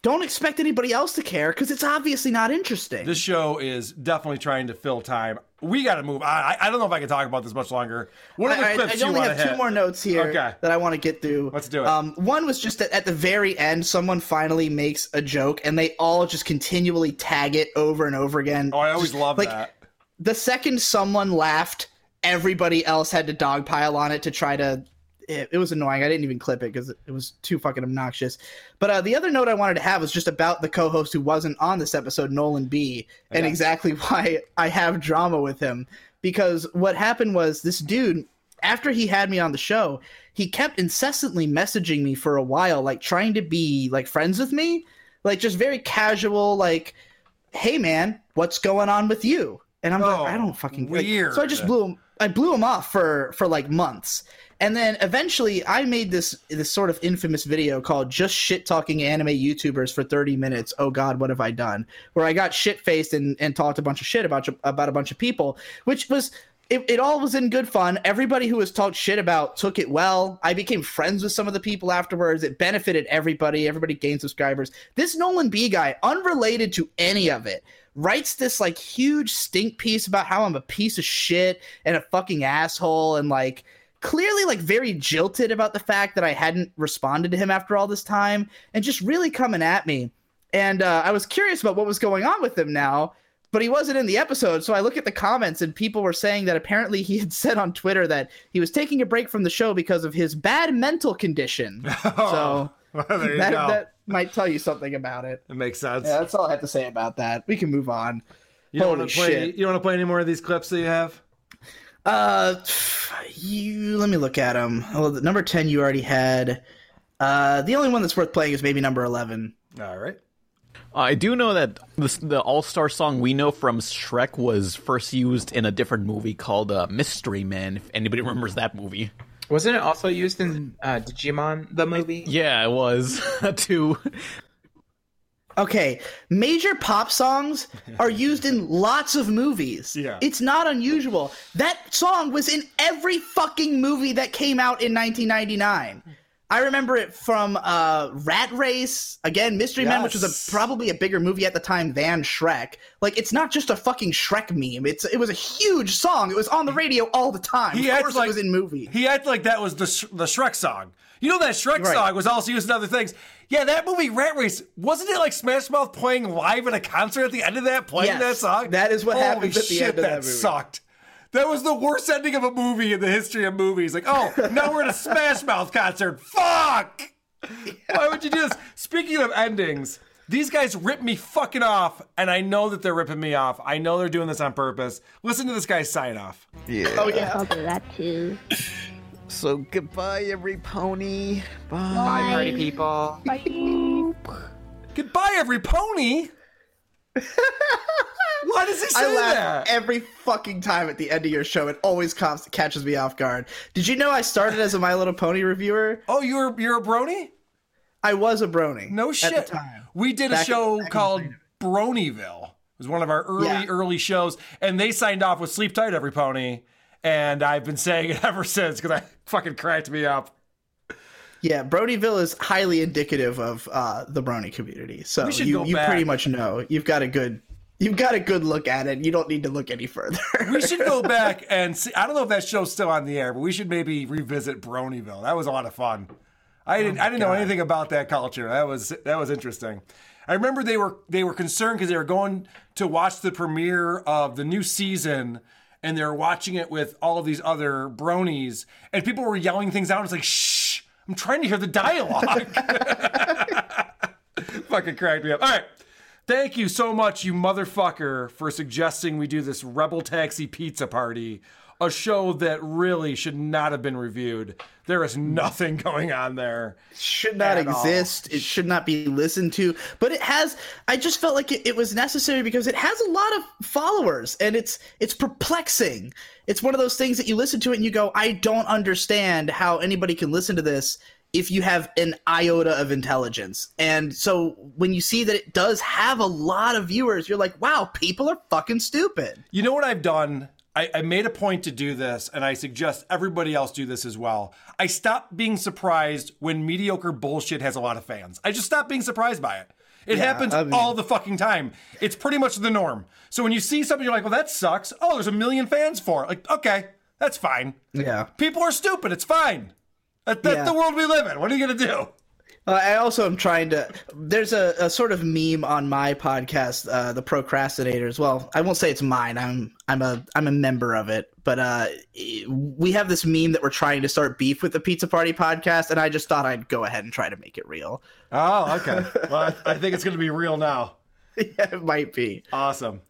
Don't expect anybody else to care because it's obviously not interesting. This show is definitely trying to fill time. We got to move. I, I I don't know if I can talk about this much longer. What are the I, I- clips I you only have to two more notes here Okay. that I want to get through. Let's do it. Um, one was just that at the very end, someone finally makes a joke, and they all just continually tag it over and over again. Oh, I always love like, that. The second someone laughed, everybody else had to dogpile on it to try to. It, it was annoying. I didn't even clip it because it was too fucking obnoxious. But uh, the other note I wanted to have was just about the co-host who wasn't on this episode, Nolan B, and exactly why I have drama with him. Because what happened was this dude, after he had me on the show, he kept incessantly messaging me for a while, like trying to be like friends with me, like just very casual, like, "Hey man, what's going on with you?" And I'm like, I don't fucking like- weird. so I just blew him. I blew him off for for like months, and then eventually I made this this sort of infamous video called "Just Shit Talking Anime YouTubers for 30 Minutes." Oh God, what have I done? Where I got shit faced and, and talked a bunch of shit about about a bunch of people, which was it, it all was in good fun. Everybody who was talked shit about took it well. I became friends with some of the people afterwards. It benefited everybody. Everybody gained subscribers. This Nolan B guy, unrelated to any of it, writes this like huge stink piece about how I'm a piece of shit and a fucking asshole and like clearly like very jilted about the fact that I hadn't responded to him after all this time and just really coming at me. And uh, I was curious about what was going on with him now, but he wasn't in the episode. So I look at the comments and people were saying that apparently he had said on Twitter that he was taking a break from the show because of his bad mental condition. so there you that, that might tell you something about it. It makes sense. Yeah, that's all I have to say about that. We can move on. You don't Holy want to play. shit. You don't want to play any more of these clips that you have. Uh, you let me look at them. Oh, the number ten you already had. Uh, the only one that's worth playing is maybe number eleven. All right. I do know that this, the All Star song we know from Shrek was first used in a different movie called uh, Mystery Men. If anybody remembers that movie, Wasn't it also used in uh, Digimon the movie? yeah, it was too. Okay, major pop songs are used in lots of movies. Yeah. It's not unusual. That song was in every fucking movie that came out in 1999. I remember it from uh, Rat Race, again, Mystery Men, which was a, probably a bigger movie at the time than Shrek. Like, it's not just a fucking Shrek meme. It's it was a huge song. It was on the radio all the time. He of course, like it was in movie. He acted like that was the Sh- the Shrek song. You know that Shrek Right. song was also used in other things. Yeah, that movie Rat Race wasn't it like Smash Mouth playing live at a concert at the end of that playing Yes, that song? that is what Holy happens at the shit, end of that movie. sucked. That was the worst ending of a movie in the history of movies. Like, oh, now we're at a Smash Mouth concert. Fuck! Why would you do this? Speaking of endings, these guys rip me fucking off, and I know that they're ripping me off. I know they're doing this on purpose. Listen to this guy sign off. Yeah. Oh yeah. I'll do that too. So goodbye, every pony. Bye. Bye, party people. Bye. Goodbye, every pony. Why does he say I laugh that? every fucking time at the end of your show. It always comes, catches me off guard. Did you know I started as a My Little Pony reviewer? Oh, you're you're a brony? I was a brony. No At shit. the time. We did a show in called Bronyville. It was one of our early Yeah. early shows, and they signed off with "Sleep Tight, Every Pony," and I've been saying it ever since because I fucking cracked me up. Yeah, Bronyville is highly indicative of uh, the Brony community. So you, you back. pretty much know. You've got a good you've got a good look at it. You don't need to look any further. We should go back and see. I don't know if that show's still on the air, but we should maybe revisit Bronyville. That was a lot of fun. I didn't. I didn't know anything about that culture. That was that was interesting. I remember they were they were concerned because they were going to watch the premiere of the new season, and they were watching it with all of these other bronies, and people were yelling things out. It's like, shh, I'm trying to hear the dialogue. Fucking cracked me up. All right. Thank you so much, you motherfucker, for suggesting we do this Rebel Taxi Pizza Party, a show that really should not have been reviewed. There is nothing going on there. should not At all. exist. It should not be listened to. But it has. I just felt like it, it was necessary because it has a lot of followers, and it's it's perplexing. It's one of those things that you listen to it and you go, I don't understand how anybody can listen to this if you have an iota of intelligence. And so when you see that it does have a lot of viewers, you're like, wow, people are fucking stupid. You know what I've done? I, I made a point to do this, and I suggest everybody else do this as well. I stopped being surprised when mediocre bullshit has a lot of fans. I just stopped being surprised by it. It Yeah, happens I mean- all the fucking time. It's pretty much the norm. So when you see something, you're like, well, that sucks. Oh, there's a million fans for it. Like, okay, that's fine. Yeah. People are stupid. It's fine. That, that's Yeah. the world we live in. What are you going to do? Uh, I also am trying to. There's a, a sort of meme on my podcast, uh, the Procrastinators. Well, I won't say it's mine. I'm I'm a I'm a member of it, but uh, we have this meme that we're trying to start beef with the Pizza Party podcast, and I just thought I'd go ahead and try to make it real. Oh, okay. well, I, I think it's going to be real now. yeah, it might be. Awesome.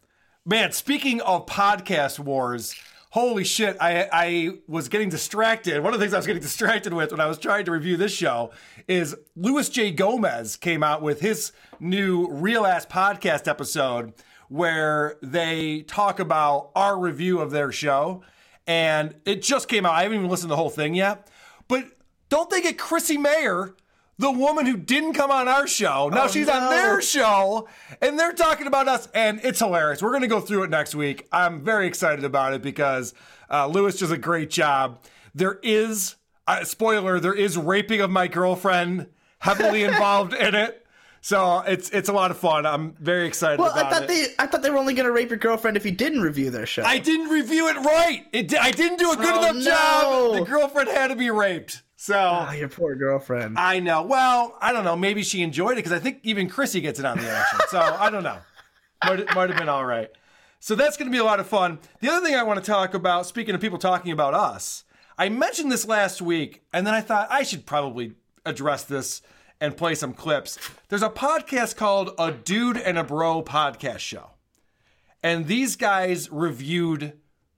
Man, speaking of podcast wars, holy shit, I, I was getting distracted. One of the things I was getting distracted with when I was trying to review this show is Luis J. Gomez came out with his new Real Ass podcast episode where they talk about our review of their show. And it just came out. I haven't even listened to the whole thing yet. But don't they get Chrissie Mayr, the woman who didn't come on our show? Now Oh, she's on their show and they're talking about us and it's hilarious we're going to go through it next week i'm very excited about it because uh, luis does a great job there is uh, spoiler there is raping of my girlfriend heavily involved in it so it's it's a lot of fun i'm very excited Well, about I thought it they I thought they were only going to rape your girlfriend if you didn't review their show. I didn't review it right. It I didn't do a good Oh, enough job. The girlfriend had to be raped. So Oh, your poor girlfriend. I know. Well, I don't know. Maybe she enjoyed it because I think even Chrissie gets it on the action. So I don't know. Might, might have been all right. So that's going to be a lot of fun. The other thing I want to talk about, speaking of people talking about us, I mentioned this last week, and then I thought I should probably address this and play some clips. There's a podcast called A Dude and a Bro podcast show. And these guys reviewed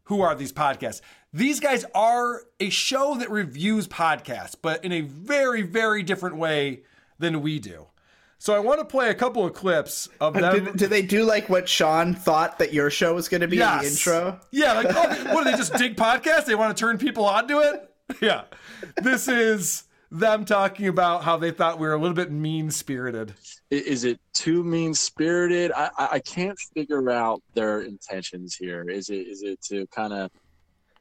who are these podcasts? These guys are a show that reviews podcasts, but in a very, very different way than we do. So I want to play a couple of clips of uh, them. Do, did they do like what Sean thought that your show was going to be in the intro? Yeah, like oh, what do they just dig podcasts? They want to turn people onto it? Yeah. This is them talking about how they thought we were a little bit mean spirited. Is it too mean spirited? I, I I can't figure out their intentions here. Is it is it to kind of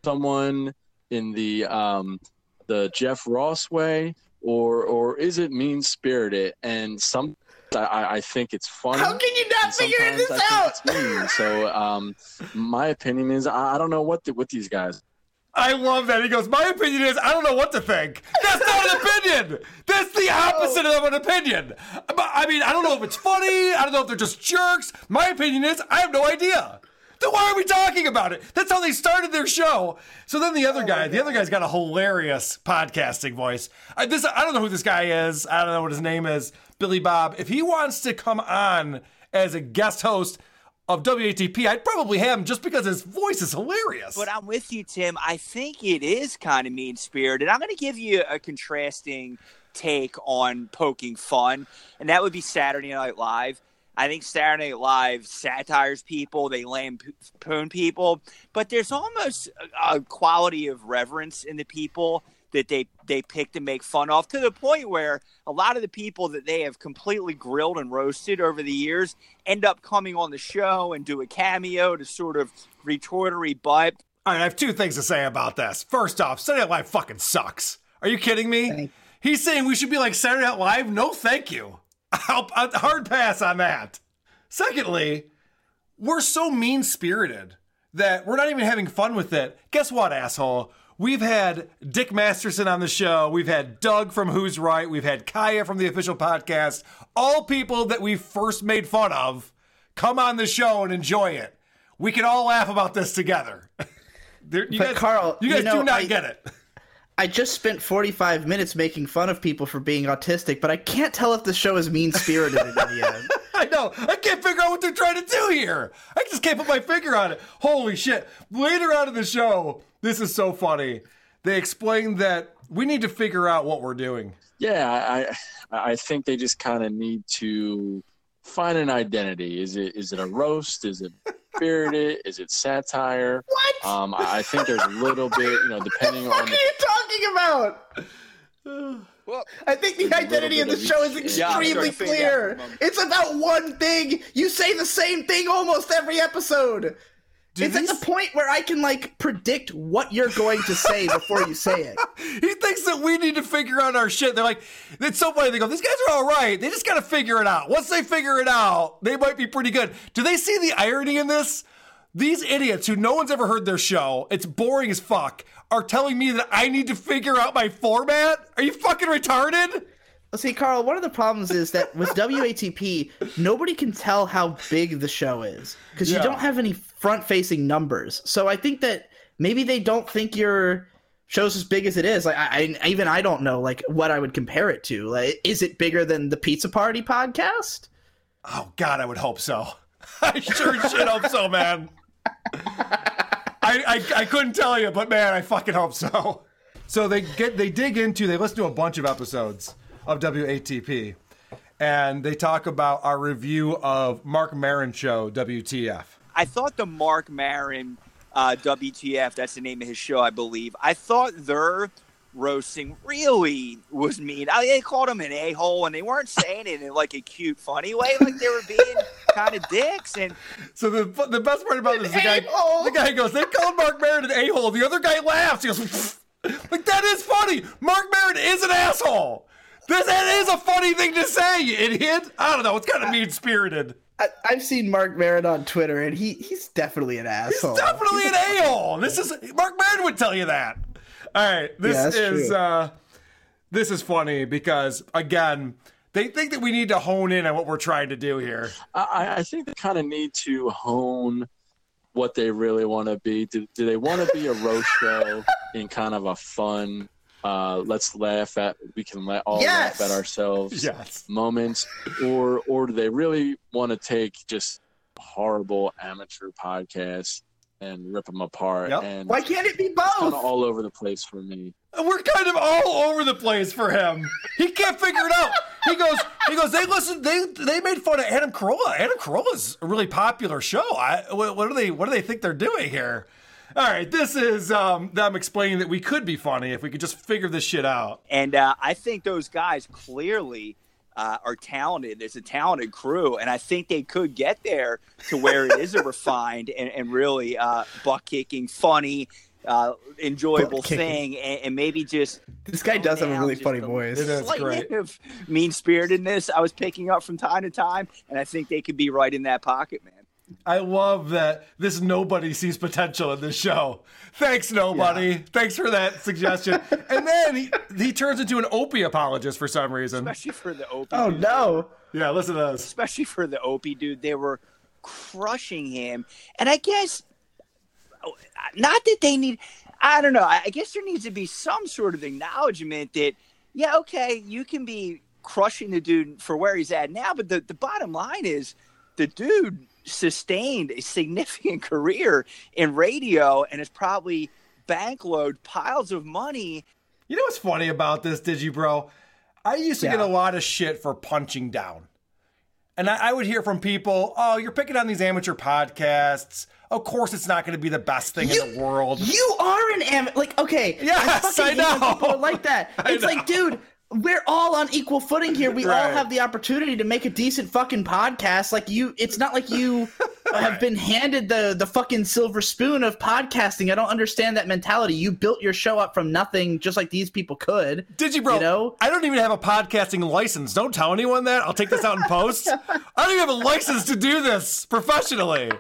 someone in the um the Jeff Ross way, or or is it mean spirited? And some I, I think it's funny. How can you not figure this I out? think it's mean. So um, my opinion is I, I don't know what the, what these guys. I love that. He goes, My opinion is I don't know what to think. That's not an opinion. That's the opposite of an opinion. But, I mean, I don't know if it's funny. I don't know if they're just jerks. My opinion is I have no idea. Then why are we talking about it? That's how they started their show. So then the other oh guy, the other guy's got a hilarious podcasting voice. I, this, I don't know who this guy is. I don't know what his name is. Billy Bob. If he wants to come on as a guest host of WATP, I'd probably have him just because his voice is hilarious. But I'm with you, Tim. I think it is kind of mean spirited. I'm going to give you a contrasting take on poking fun, and that would be Saturday Night Live. I think Saturday Night Live satires people, they lampoon people, but there's almost a, a quality of reverence in the people that they they pick to make fun of to the point where a lot of the people that they have completely grilled and roasted over the years end up coming on the show and do a cameo to sort of retort or rebut. All right, I have two things to say about this. First off, Saturday Night Live fucking sucks. Are you kidding me? He's saying we should be like Saturday Night Live? No, thank you. I'll, I'll- hard pass on that. Secondly, we're so mean spirited that we're not even having fun with it. Guess what, asshole? We've had Dick Masterson on the show. We've had Doug from Who's Right. We've had Kaya from the official podcast. All people that we first made fun of come on the show and enjoy it. We can all laugh about this together. You But guys, Carl, you guys you know, do not I- get it. I just spent 45 minutes making fun of people for being autistic, but I can't tell if the show is mean spirited in the end. I know. I can't figure out what they're trying to do here. I just can't put my finger on it. Holy shit. Later on in the show, this is so funny. They explain that we need to figure out what we're doing. Yeah, I I think they just kind of need to find an identity. Is it is it a roast? Is it spirited? Is it satire? What? Um, I I think there's a little bit, you know, depending What on are you talking about? Well, I think the identity of the show is each- Yeah, extremely starting to figure clear. It's about one thing. You say the same thing almost every episode. it's at the point where I can like predict what you're going to say before you say it. he thinks that we need to figure out our shit. They're like, it's so funny. They go, these guys are all right. They just got to figure it out. Once they figure it out, they might be pretty good. Do they see the irony in this? These idiots who no one's ever heard their show, it's boring as fuck, are telling me that I need to figure out my format? Are you fucking retarded? See, Carl, one of the problems is that with WATP, nobody can tell how big the show is because Yeah. you don't have any front-facing numbers. So I think that maybe they don't think your show's as big as it is. Like, I, I even I don't know like what I would compare it to. Like, is it bigger than the Pizza Party podcast? Oh God, I would hope so. I sure shit hope so, man. I, I I couldn't tell you, but man, I fucking hope so. So they get they dig into they listen to a bunch of episodes of WATP, and they talk about our review of Marc Maron show WTF. I thought the Marc Maron uh, WTF, that's the name of his show, I believe. I thought their roasting really was mean. I, they called him an a hole, and they weren't saying it in like a cute, funny way. Like they were being kind of dicks. And So the the best part about this is the guy the guy goes they called Marc Maron an a hole. The other guy laughs. He goes like that is funny. Marc Maron is an asshole. This that is a funny thing to say, you idiot. I don't know. It's kind of mean spirited. I, I've seen Marc Maron on Twitter, and he he's definitely an asshole. Definitely an a hole. This is Marc Maron would tell you that. All right, this Yeah, is uh, this is funny because again, they think that we need to hone in on what we're trying to do here. I, I think they kind of need to hone what they really want to be. Do, do they want to be a roast show in kind of a fun, uh, let's laugh at, we can let all Yes! laugh at ourselves Yes. moments, or or do they really want to take just horrible amateur podcasts and rip them apart? Yep. And Why can't it be it's kind both? of all over the place for me. We're kind of all over the place for him. He can't figure it out. He goes, he goes. They listen. They they made fun of Adam Carolla. Adam Carolla's a really popular show. I what, what do they what do they think they're doing here? All right, this is um, them explaining that we could be funny if we could just figure this shit out. And uh, I think those guys clearly uh, are talented. There's a talented crew, and I think they could get there to where it is a refined and, and really uh, butt kicking, funny, uh, enjoyable thing, and, and maybe just This guy does have a really just funny a voice. slight hint of mean spiritedness I was picking up from time to time, and I think they could be right in that pocket, man. I love that this nobody sees potential in this show. Thanks, nobody. Thanks for that suggestion. and then he, he turns into an Opie apologist for some reason. Especially for the Opie. Oh dude. no! Yeah, listen to this. especially for the Opie dude. They were crushing him, and I guess not that they need. I don't know. I I guess there needs to be some sort of acknowledgement that yeah, okay, you can be crushing the dude for where he's at now, but the the bottom line is the dude sustained a significant career in radio and has probably bankload piles of money. You know what's funny about this, did you, bro? I used to get a lot of shit for punching down. And I, I would hear from people, oh, you're picking on these amateur podcasts. Of course, it's not going to be the best thing in the world. You are an amateur. like okay. Yes, fucking I know. People like that. I It's like, dude, we're all on equal footing here. We all have the opportunity to make a decent fucking podcast. Like you, it's not like you have been handed the the fucking silver spoon of podcasting. I don't understand that mentality. You built your show up from nothing, just like these people could. Did you, bro? You know? I don't even have a podcasting license. Don't tell anyone that. I'll take this out in post. I don't even have a license to do this professionally.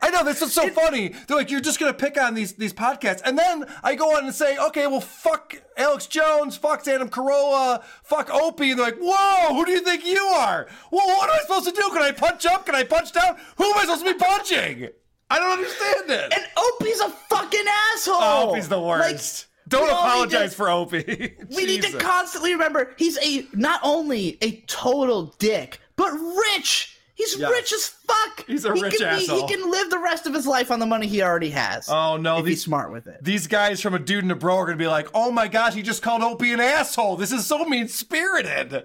I know this is so funny. They're like, you're just gonna pick on these these podcasts, and then I go on and say, okay, well, fuck Alex Jones, fuck Adam Carolla, fuck Opie, and they're like, whoa, who do you think you are? Well, what am I supposed to do? Can I punch up? Can I punch down? Who am I supposed to be punching? I don't understand this. And Opie's a fucking asshole. Oh, Opie's the worst. don't we apologize to- for Opie. We need to constantly remember he's a not only a total dick, but rich. He's Yes. rich as fuck. He's a he rich can asshole. he can live the rest of his life on the money he already has. Oh no, if these, he's smart with it. These guys from a dude and a bro are gonna be like, "Oh my gosh, he just called Opie an asshole. This is so mean spirited." All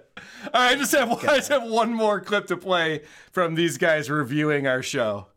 right, I just have I just have one more clip to play from these guys reviewing our show.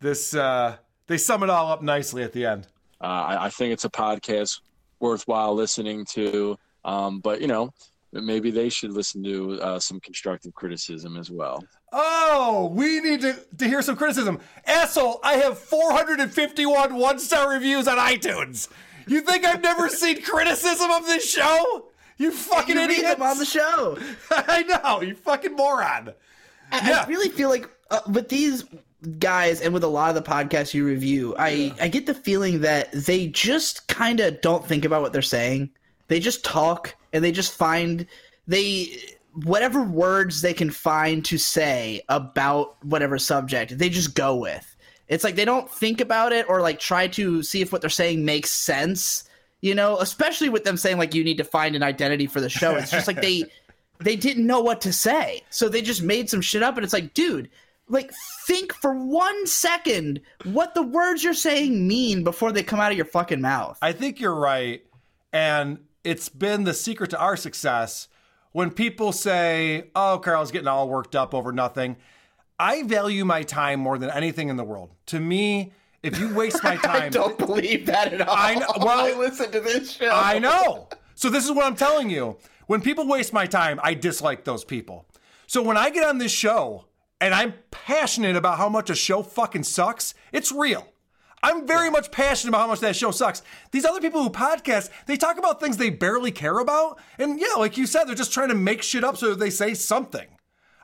This uh, they sum it all up nicely at the end. Uh, I, I think it's a podcast worthwhile listening to. Um, but you know, maybe they should listen to uh, some constructive criticism as well. Oh, we need to, to hear some criticism. Asshole, I have 451 one star reviews on iTunes. You think I've never seen criticism of this show? You fucking You idiot. on the show. I know, you fucking moron. I, I really feel like uh, with these guys and with a lot of the podcasts you review, I I get the feeling that they just kind of don't think about what they're saying. They just talk and they just find they whatever words they can find to say about whatever subject, they just go with. It's like they don't think about it or like try to see if what they're saying makes sense. You know, especially with them saying like you need to find an identity for the show. It's just like they they didn't know what to say. So they just made some shit up and it's like, dude, like think for one second what the words you're saying mean before they come out of your fucking mouth. I think you're right. And it's been the secret to our success when people say, oh, Carl's getting all worked up over nothing. I value my time more than anything in the world. To me, if you waste my time, I don't believe that at all. I know. Well, I listen to this show. I know. So this is what I'm telling you. When people waste my time, I dislike those people. So when I get on this show and I'm passionate about how much a show fucking sucks, it's real. I'm very much passionate about how much that show sucks. These other people who podcast, they talk about things they barely care about. And yeah, like you said, they're just trying to make shit up so they say something.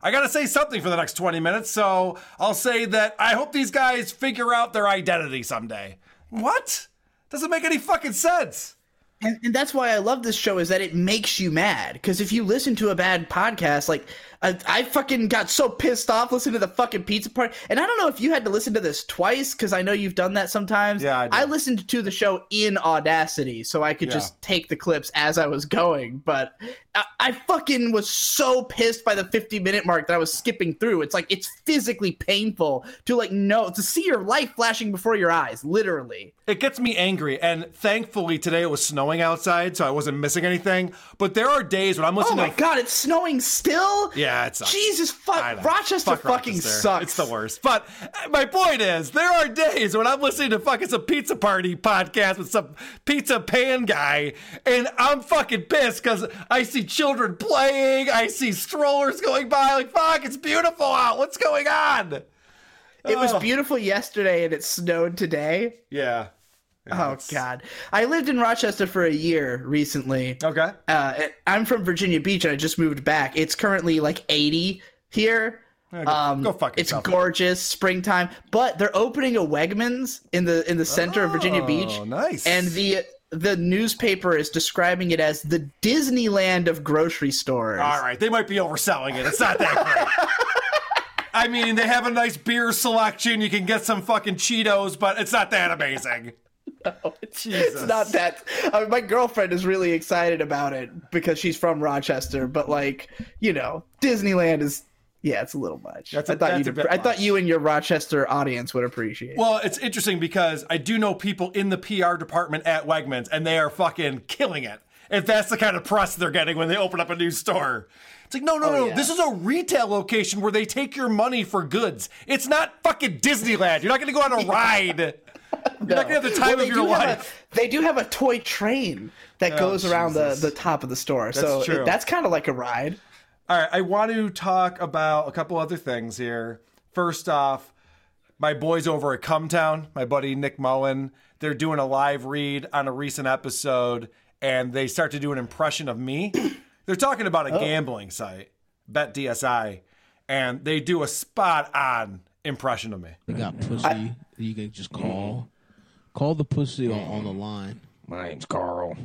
I gotta say something for the next 20 minutes, so I'll say that I hope these guys figure out their identity someday. What? Doesn't make any fucking sense. And, and that's why I love this show is that it makes you mad. Because if you listen to a bad podcast, like I, I fucking got so pissed off listening to the fucking pizza party. And I don't know if you had to listen to this twice because I know you've done that sometimes. Yeah, I, I listened to the show in Audacity so I could Yeah. just take the clips as I was going. But I, I fucking was so pissed by the 50 minute mark that I was skipping through. It's like it's physically painful to like know to see your life flashing before your eyes, literally. It gets me angry, and thankfully today it was snowing outside, so I wasn't missing anything. But there are days when I'm listening. Oh listening my to god, it's snowing still? Yeah, it sucks. Jesus fuck. Rochester Fuck fucking Rochester. sucks. It's the worst. But uh, my point is, there are days when I'm listening to fucking some pizza party podcast with some pizza pan guy, and I'm fucking pissed because I see children playing, I see strollers going by. Like, fuck, it's beautiful out. What's going on? It was beautiful yesterday and it snowed today. Yeah. Oh god. I lived in Rochester for a year recently. Okay. Uh, I'm from Virginia Beach and I just moved back. It's currently like 80 here. Yeah, go- um, go fuck it's gorgeous, springtime. But they're opening a Wegmans in the in the center of Virginia Beach. Oh, nice. And the the newspaper is describing it as the Disneyland of grocery stores. All right, they might be overselling it. It's not that great. I mean, they have a nice beer selection. You can get some fucking Cheetos, but it's not that amazing. It's not that. I mean, my girlfriend is really excited about it because she's from Rochester, but like, you know, Disneyland is. Yeah, it's a little much. That's a- I thought that's you'd. a bit I thought you and your Rochester audience would appreciate. Well, it's interesting because I do know people in the PR department at Wegmans, and they are fucking killing it. If that's the kind of press they're getting when they open up a new store. It's like, no, no, Oh, no. yeah. This is a retail location where they take your money for goods. It's not fucking Disneyland. You're not going to go on a ride. You're not going to have the time Well, they of your do have a- life. they do have a toy train that Oh, goes around the, the top of the store, That's so true. it- that's kind of like a ride. All right, I want to talk about a couple other things here. First off, my boys over at Cum Town, my buddy Nick Mullen, they're doing a live read on a recent episode, and they start to do an impression of me. they're talking about a Oh. gambling site, BetDSI, and they do a spot on impression of me. They got pussy that you can just call. Call the pussy on, on the line. My name's Carl.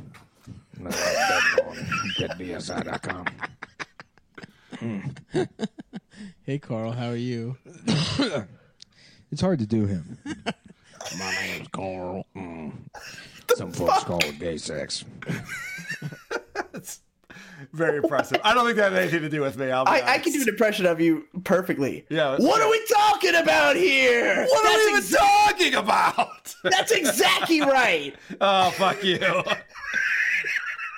I bet Hey, Carl, how are you? It's hard to do him. My name's Carl. Mm. Some folks call it gay sex. Very impressive. I don't think that had anything to do with me. I, I can do an impression of you perfectly. Yeah. What are we talking about here? What are we That's even talking about? That's exactly right. Oh, fuck you.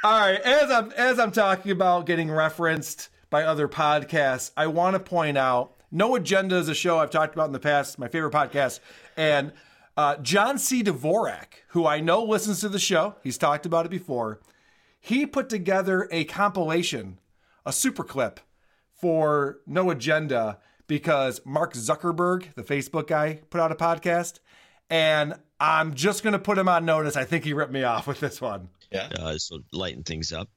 All right, as I'm as I'm talking about getting referenced by other podcasts, I want to point out No Agenda is a show I've talked about in the past, my favorite podcast, and uh, John C. Dvorak, who I know listens to the show, he's talked about it before. He put together a compilation, a super clip for No Agenda because Mark Zuckerberg, the Facebook guy, put out a podcast. And I'm just going to put him on notice. I think he ripped me off with this one. Yeah. Uh, so lighten things up.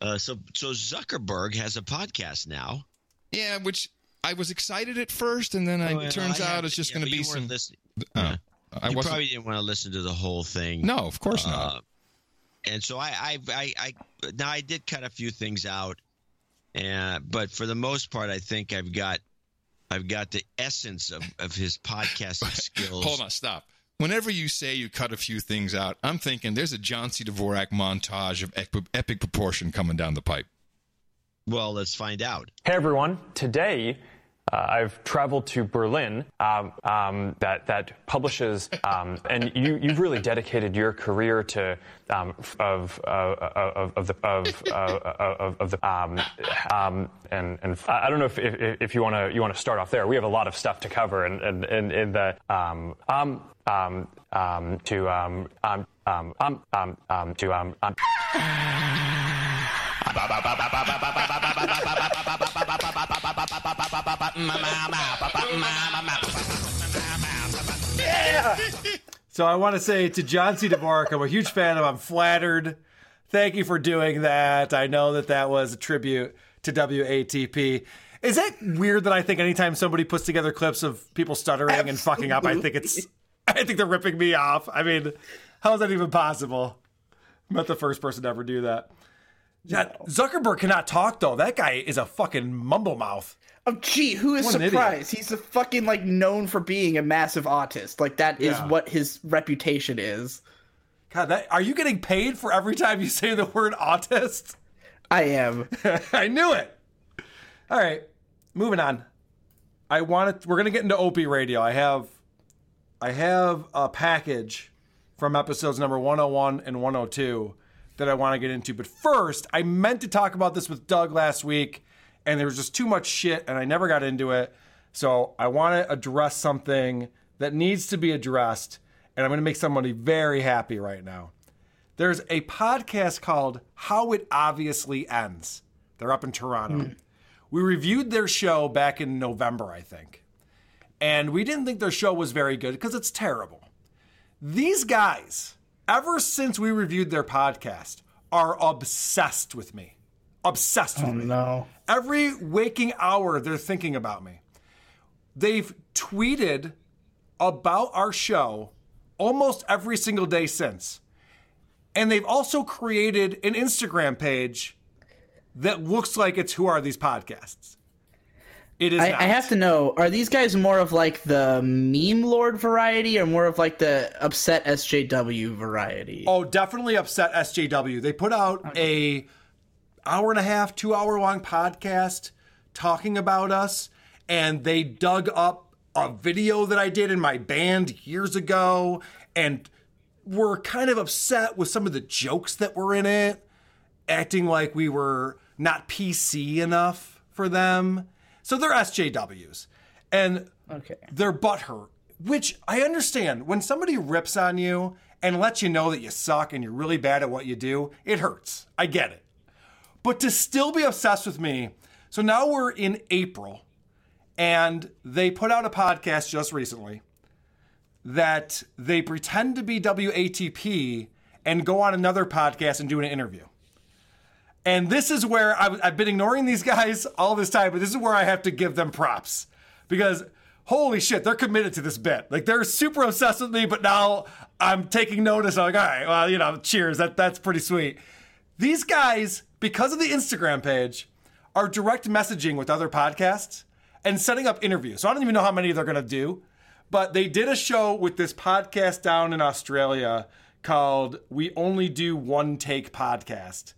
Uh, so so Zuckerberg has a podcast now. Yeah, which I was excited at first, and then I, Oh, it yeah, turns I out have- it's just yeah, going to be some. listening. Uh, Yeah. I you probably didn't want to listen to the whole thing. No, of course not. And so I, I, I, I, now I did cut a few things out, and but for the most part, I think I've got, I've got the essence of, of his podcasting skills. Hold on, stop. Whenever you say you cut a few things out, I'm thinking there's a John C. Dvorak montage of epic, epic proportion coming down the pipe. Well, let's find out. Hey everyone! Today, uh, I've traveled to Berlin. Um, um, that that publishes, um, and you you've really dedicated your career to um, of, uh, of of the of uh, of, of the um, um, and and I I don't know if if, if you want to you want to start off there. We have a lot of stuff to cover, and and and in the um um um um to um um um um um, um to um. um So I want to say to John C. Dvorak, I'm a huge fan of. I'm flattered. Thank you for doing that. I know that that was a tribute to WATP. Is that weird that I think anytime somebody puts together clips of people stuttering and fucking up, I think it's, I think they're ripping me off. I mean, how is that even possible? I'm not the first person to ever do that. Yeah, Zuckerberg cannot talk though. That guy is a fucking mumble mouth. Oh, gee, who is What surprised? He's a fucking like known for being a massive autist. Like that is Yeah. what his reputation is. God, that are you getting paid for every time you say the word autist? I am. I knew it. All right, moving on. I want to. We're gonna get into Opie Radio. I have, I have a package from episodes number 101 and 102 that I want to get into. But first, I meant to talk about this with Doug last week, and there was just too much shit, and I never got into it. So I want to address something that needs to be addressed, and I'm going to make somebody very happy right now. There's a podcast called How It Obviously Ends. They're up in Toronto. Hmm. We reviewed their show back in November, I think. And we didn't think their show was very good because it's terrible. These guys, ever since we reviewed their podcast, are obsessed with me. Obsessed with oh, me. No. Every waking hour, they're thinking about me. They've tweeted about our show almost every single day since. And they've also created an Instagram page that looks like it's Who Are These Podcasts? It is I, not. I have to know: Are these guys more of like the meme lord variety, or more of like the upset SJW variety? Oh, definitely upset SJW. They put out a hour and a half, two hour long podcast talking about us, and they dug up a video that I did in my band years ago, and were kind of upset with some of the jokes that were in it, acting like we were not PC enough for them. So they're SJWs. And okay. they're butthurt, which I understand. When somebody rips on you and lets you know that you suck and you're really bad at what you do, it hurts. I get it. But to still be obsessed with me, so now we're in April, and they put out a podcast just recently that they pretend to be WATP and go on another podcast and do an interview. And this is where I, have been ignoring these guys all this time, but this is where I have to give them props because holy shit, they're committed to this bit. Like they're super obsessed with me, but now I'm taking notice. I'm like, all right, well, you know, cheers. That that's pretty sweet. These guys, because of the Instagram page, are direct messaging with other podcasts and setting up interviews. So I don't even know how many they're gonna do, but they did a show with this podcast down in Australia called "We Only Do One Take Podcast."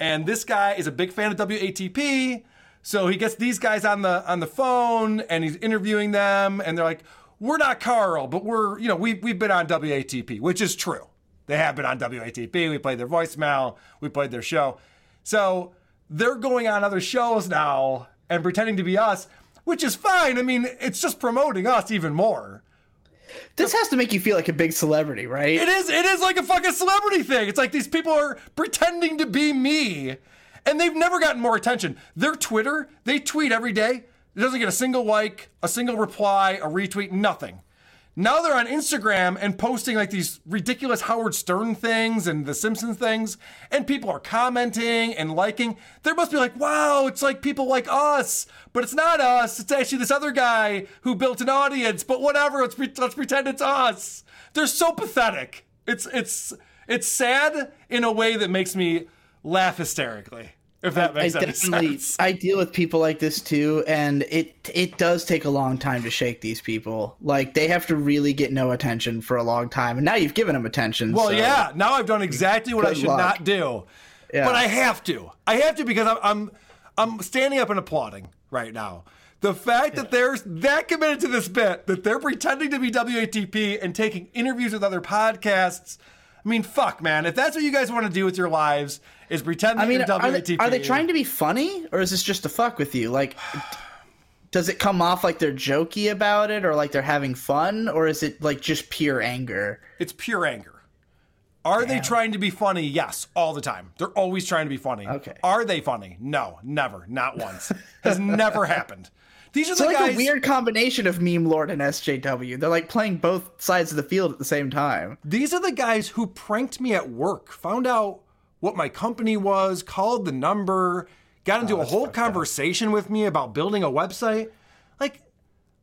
And this guy is a big fan of WATP, so he gets these guys on the on the phone and he's interviewing them, and they're like, "We're not Carl, but we're you know we we've been on WATP, which is true. They have been on WATP. We played their voicemail, we played their show, so they're going on other shows now and pretending to be us, which is fine. I mean, it's just promoting us even more. This has to make you feel like a big celebrity, right? It is. It is like a fucking celebrity thing. It's like these people are pretending to be me, and they've never gotten more attention. Their Twitter, they tweet every day. It doesn't get a single like, a single reply, a retweet, nothing. Now they're on Instagram and posting like these ridiculous Howard Stern things and the Simpsons things, and people are commenting and liking. There must be like, wow, it's like people like us, but it's not us. It's actually this other guy who built an audience. But whatever, let's, pre- let's pretend it's us. They're so pathetic. It's it's it's sad in a way that makes me laugh hysterically. If that makes I definitely sense. I deal with people like this too, and it it does take a long time to shake these people. Like they have to really get no attention for a long time, and now you've given them attention. Well, so- yeah. Now I've done exactly what I should luck. not do, Yeah. but I have to. I have to because I'm I'm, I'm standing up and applauding right now. The fact that they're that committed to this bit, that they're pretending to be WATP and taking interviews with other podcasts. I mean, fuck, man. If that's what you guys want to do with your lives, is pretend that I mean, you're are WATP. they, are they trying to be funny, or is this just to fuck with you? Like, does it come off like they're jokey about it, or like they're having fun, or is it like just pure anger? It's pure anger. Are they trying to be funny? Yes, all the time. They're always trying to be funny. Okay. Are they funny? No, never, not once. Has never happened. These are It's the like guys. a weird combination of meme lord and SJW. They're like playing both sides of the field at the same time. These are the guys who pranked me at work, found out what my company was, called the number, got into oh, a whole conversation with me about building a website. Like,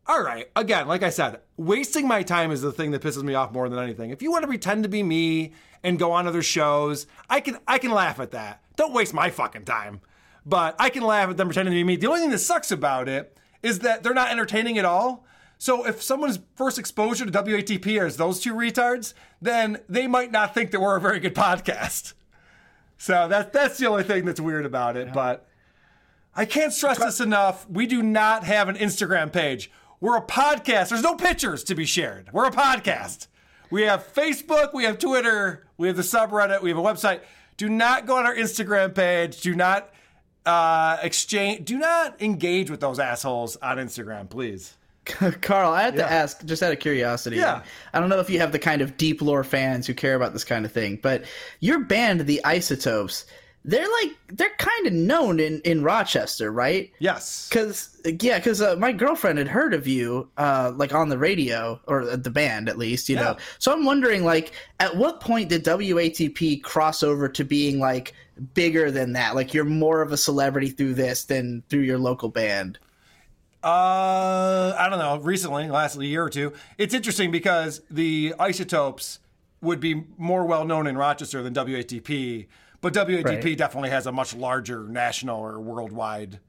all right, again, like I said, wasting my time is the thing that pisses me off more than anything. If you want to pretend to be me and go on other shows, I can I can laugh at that. Don't waste my fucking time. But I can laugh at them pretending to be me. The only thing that sucks about it is that they're not entertaining at all. So if someone's first exposure to WATP is those two retards, then they might not think that we're a very good podcast. So that's that's the only thing that's weird about it. But I can't stress this enough. We do not have an Instagram page. We're a podcast. There's no pictures to be shared. We're a podcast. We have Facebook, we have Twitter, we have the subreddit, we have a website. Do not go on our Instagram page. Do not uh, exchange. Do not engage with those assholes on Instagram, please. Carl, I have to ask, just out of curiosity. Yeah. I don't know if you have the kind of deep lore fans who care about this kind of thing, but your band, the Isotopes, they're like they're kind of known in in Rochester, right? Yes. Because yeah, because uh, my girlfriend had heard of you, uh, like on the radio or the band at least, you know. So I'm wondering, like, at what point did WATP cross over to being like bigger than that? Like, you're more of a celebrity through this than through your local band. Uh, I don't know. Recently, last year or two, it's interesting because the Isotopes would be more well known in Rochester than WATP, but WATP Right. definitely has a much larger national or worldwide.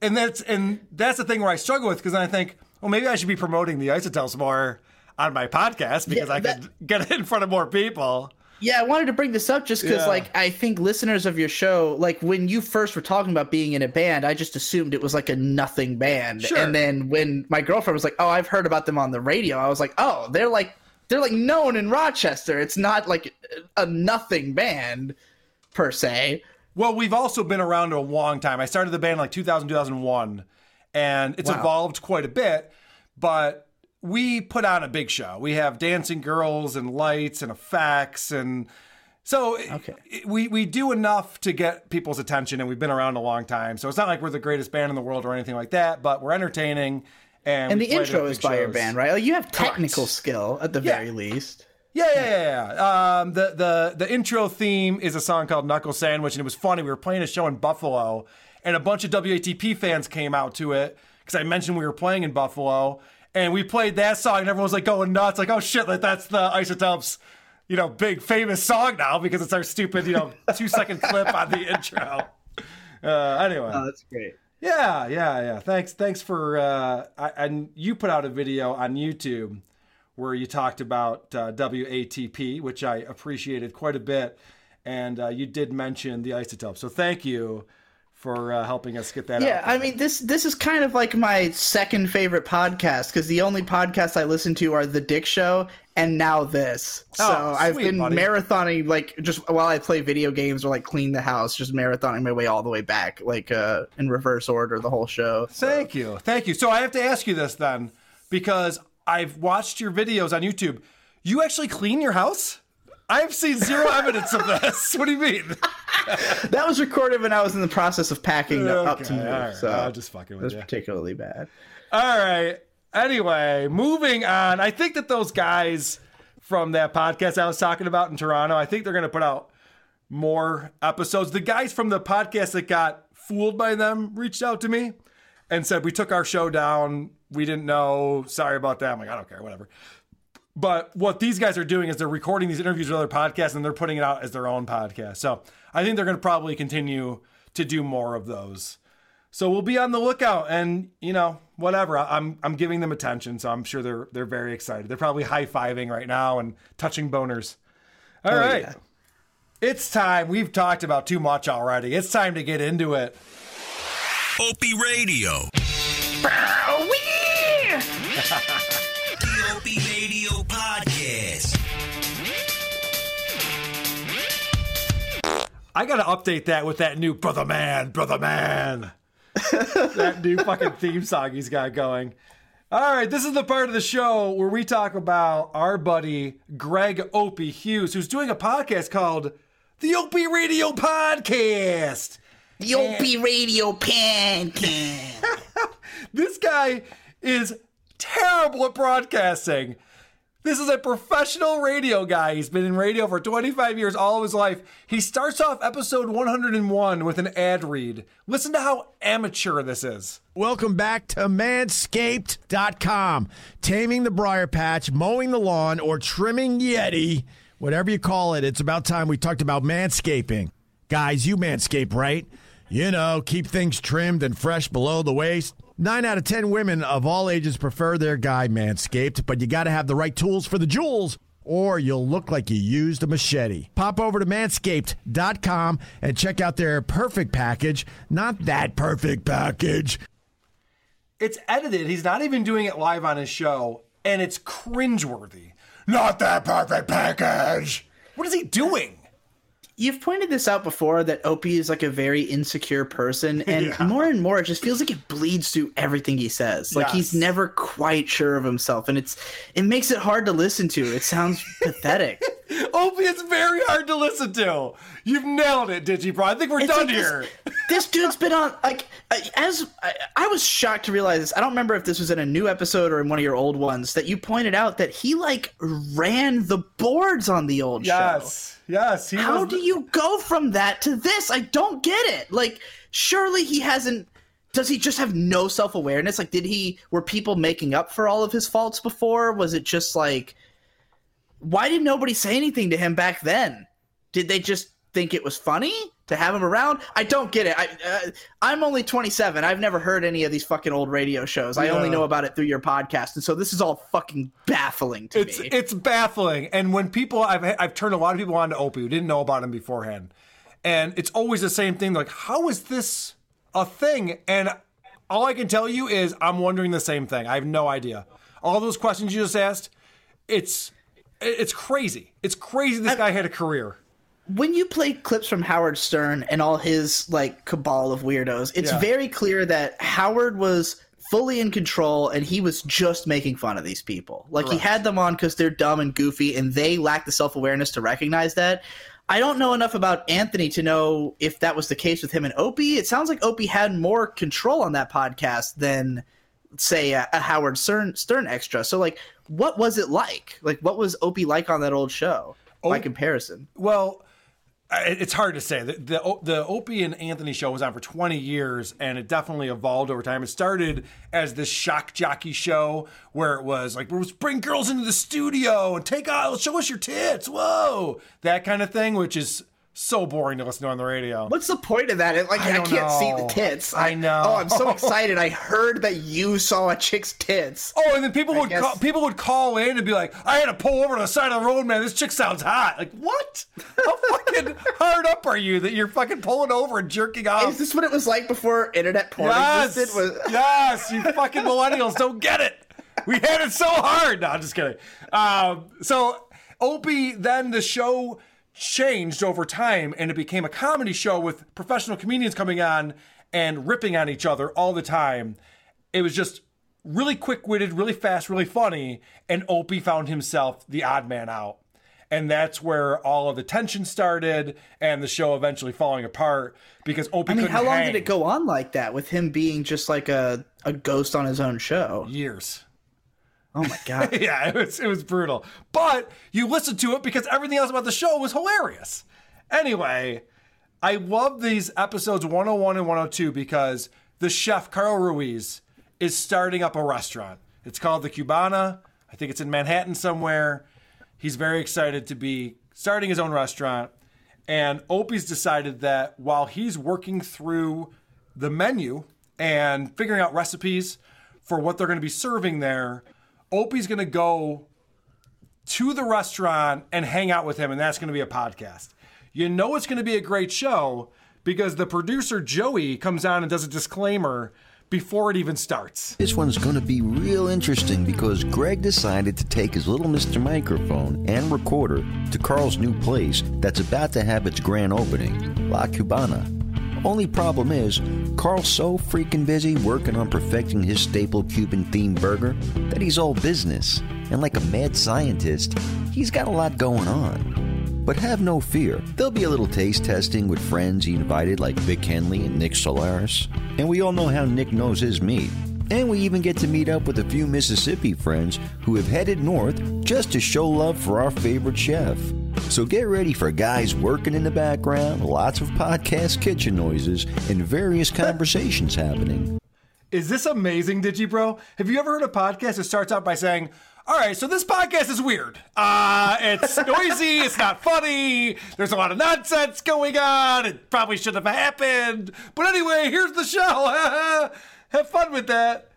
And that's and that's the thing where I struggle with because I think, well, maybe I should be promoting the Isotopes more on my podcast because I could get it in front of more people. Yeah, I wanted to bring this up just because, Yeah. like, I think listeners of your show, like, when you first were talking about being in a band, I just assumed it was like a nothing band. Sure. And then when my girlfriend was like, "Oh, I've heard about them on the radio," I was like, "Oh, they're like they're like known in Rochester. It's not like a nothing band per se." Well, we've also been around a long time. I started the band in like 2000, 2001, and it's Wow. evolved quite a bit, but we put on a big show. We have dancing girls and lights and effects and so it- we we do enough to get people's attention and we've been around a long time. So it's not like we're the greatest band in the world or anything like that, but we're entertaining and And the intro is by your band, right? Like, you have technical skill at the Yeah. very least. Yeah, yeah, yeah. yeah. Um, the the the intro theme is a song called Knuckle Sandwich, and it was funny. We were playing a show in Buffalo, and a bunch of WATP fans came out to it because I mentioned we were playing in Buffalo, and we played that song, and everyone was like going nuts, like, "Oh shit, like that's the Isotopes." You know, big famous song now because it's our stupid, you know, two second clip on the intro. Uh, anyway, Oh, that's great. yeah, yeah, yeah. Thanks, thanks for. Uh, I, and you put out a video on YouTube where you talked about uh, WATP, which I appreciated quite a bit, and uh, you did mention the isotope. So thank you for uh, helping us get that. Yeah, I mean this this is kind of like my second favorite podcast because the only podcasts I listen to are the Dick Show and now this. Oh, So I've sweet, been buddy. marathoning like just while I play video games or like clean the house, just marathoning my way all the way back, like uh in reverse order the whole show. Thank you. Thank you. So I have to ask you this then, because I've watched your videos on YouTube. You actually clean your house? I've seen zero evidence of this. What do you mean? that was recorded when I was in the process of packing up to Okay, move. right. so I'm just fucking it with was you. particularly bad. All right. Anyway, moving on. I think that those guys from that podcast I was talking about in Toronto, I think they're going to put out more episodes. The guys from the podcast that got fooled by them reached out to me and said, We took our show down. We didn't know. Sorry about that. I'm like, I don't care, whatever. But what these guys are doing is they're recording these interviews with other podcasts and they're putting it out as their own podcast. So I think they're going to probably continue to do more of those. So we'll be on the lookout, and you know, whatever. I'm I'm giving them attention, so I'm sure they're they're very excited. They're probably high fiving right now and touching boners. All Oh, right, yeah. it's time. We've talked about too much already. It's time to get into it. Opie Radio. the Opie Radio Podcast. I got to update that with that new brother man, brother man. that new fucking theme song he's got going. All right, this is the part of the show where we talk about our buddy Greg Opie Hughes, who's doing a podcast called the Opie Radio Podcast. The Opie Radio Podcast. this guy is terrible at broadcasting. This is a professional radio guy. He's been in radio for 25 years, all of his life. He starts off episode 101 with an ad read. Listen to how amateur this is. Welcome back to manscaped.com. Taming the briar patch, mowing the lawn, or trimming Yeti, whatever you call it, it's about time we talked about manscaping. Guys, you manscape, right? You know, keep things trimmed and fresh below the waist. Nine out of 10 women of all ages prefer their guy manscaped, but you got to have the right tools for the jewels. Or you'll look like you used a machete. Pop over to manscaped.com and check out their perfect package. Not that perfect package. It's edited. He's not even doing it live on his show, and it's cringeworthy. Not that perfect package. What is he doing? You've pointed this out before that Opie is like a very insecure person, and more and more it just feels like it bleeds through everything he says. Like he's never quite sure of himself, and it's it makes it hard to listen to. It sounds pathetic. Opie, it's very hard to listen to. You've nailed it, Digibro. I think we're It's done like here. This dude's been on like as I, I was shocked to realize this. I don't remember if this was in a new episode or in one of your old ones that you pointed out that he like ran the boards on the old show. Yes, yes. How was do you go from that to this? I don't get it. Like, surely he hasn't. Does he just have no self awareness? Like, did he? Were people making up for all of his faults before? Was it just like? Why did nobody say anything to him back then? Did they just think it was funny to have him around? I don't get it. I, uh, I'm only 27. I've never heard any of these fucking old radio shows. I only know about it through your podcast, and so this is all fucking baffling to it's me. it's baffling. And when people, I've I've turned a lot of people on to Opie who didn't know about him beforehand, and it's always the same thing. Like, how is this a thing? And all I can tell you is I'm wondering the same thing. I have no idea. All those questions you just asked, it's it's crazy. It's crazy. This guy had a career. when you play clips from Howard Stern and all his like cabal of weirdos, it's Yeah. very clear that Howard was fully in control and he was just making fun of these people. Like he had them on because they're dumb and goofy and they lack the self awareness to recognize that. I don't know enough about Anthony to know if that was the case with him and Opie. It sounds like Opie had more control on that podcast than, say, a, a Howard Stern, Stern extra. So, like, what was it like? Like, what was Opie like on that old show by oh, comparison? Well, it's hard to say. The, the the Opie and Anthony show was on for 20 years, and it definitely evolved over time. It started as this shock jockey show where it was like, let's bring girls into the studio and take out, show us your tits, whoa, that kind of thing, which is so boring to listen to on the radio. What's the point of that? It, like I I, can't see the tits. I know. Oh, I'm so excited! I heard that you saw a chick's tits. Oh, and then people I would guess- call, people would call in and be like, "I had to pull over to the side of the road, man. This chick sounds hot." Like, what? How fucking hard up are you that you're fucking pulling over and jerking off? Is this what it was like before internet porn yes, existed? Was yes, you fucking millennials don't get it. We had it so hard. No, I'm just kidding. Um, so Opie, then the show changed over time, and it became a comedy show with professional comedians coming on and ripping on each other all the time. It was just really quick witted, really fast, really funny, and Opie found himself the odd man out. And that's where all of the tension started and the show eventually falling apart because Opie I mean, how long hang. did it go on like that with him being just like a, a ghost on his own show? Years. Oh my god. yeah, it was it was brutal. But you listened to it because everything else about the show was hilarious. Anyway, I love these episodes 101 and 102 because the chef Carl Ruiz is starting up a restaurant. It's called the Cubana. I think it's in Manhattan somewhere. He's very excited to be starting his own restaurant. And Opie's decided that while he's working through the menu and figuring out recipes for what they're going to be serving there, Opie's going to go to the restaurant and hang out with him, and that's going to be a podcast. You know it's going to be a great show because the producer Joey comes on and does a disclaimer before it even starts. This one's going to be real interesting because Greg decided to take his little Mr. Microphone and recorder to Carl's new place that's about to have its grand opening, La Cubana. Only problem is, Carl's so freaking busy working on perfecting his staple Cuban themed burger that he's all business. And like a mad scientist, he's got a lot going on. But have no fear, there'll be a little taste testing with friends he invited like Vic Henley and Nick Solaris. And we all know how Nick knows his meat. And we even get to meet up with a few Mississippi friends who have headed north just to show love for our favorite chef. So get ready for guys working in the background, lots of podcast kitchen noises, and various conversations happening. Is this amazing, Digibro? Have you ever heard a podcast that starts out by saying, all right, so this podcast is weird. Uh, it's noisy. It's not funny. There's a lot of nonsense going on. It probably shouldn't have happened. But anyway, here's the show. have fun with that.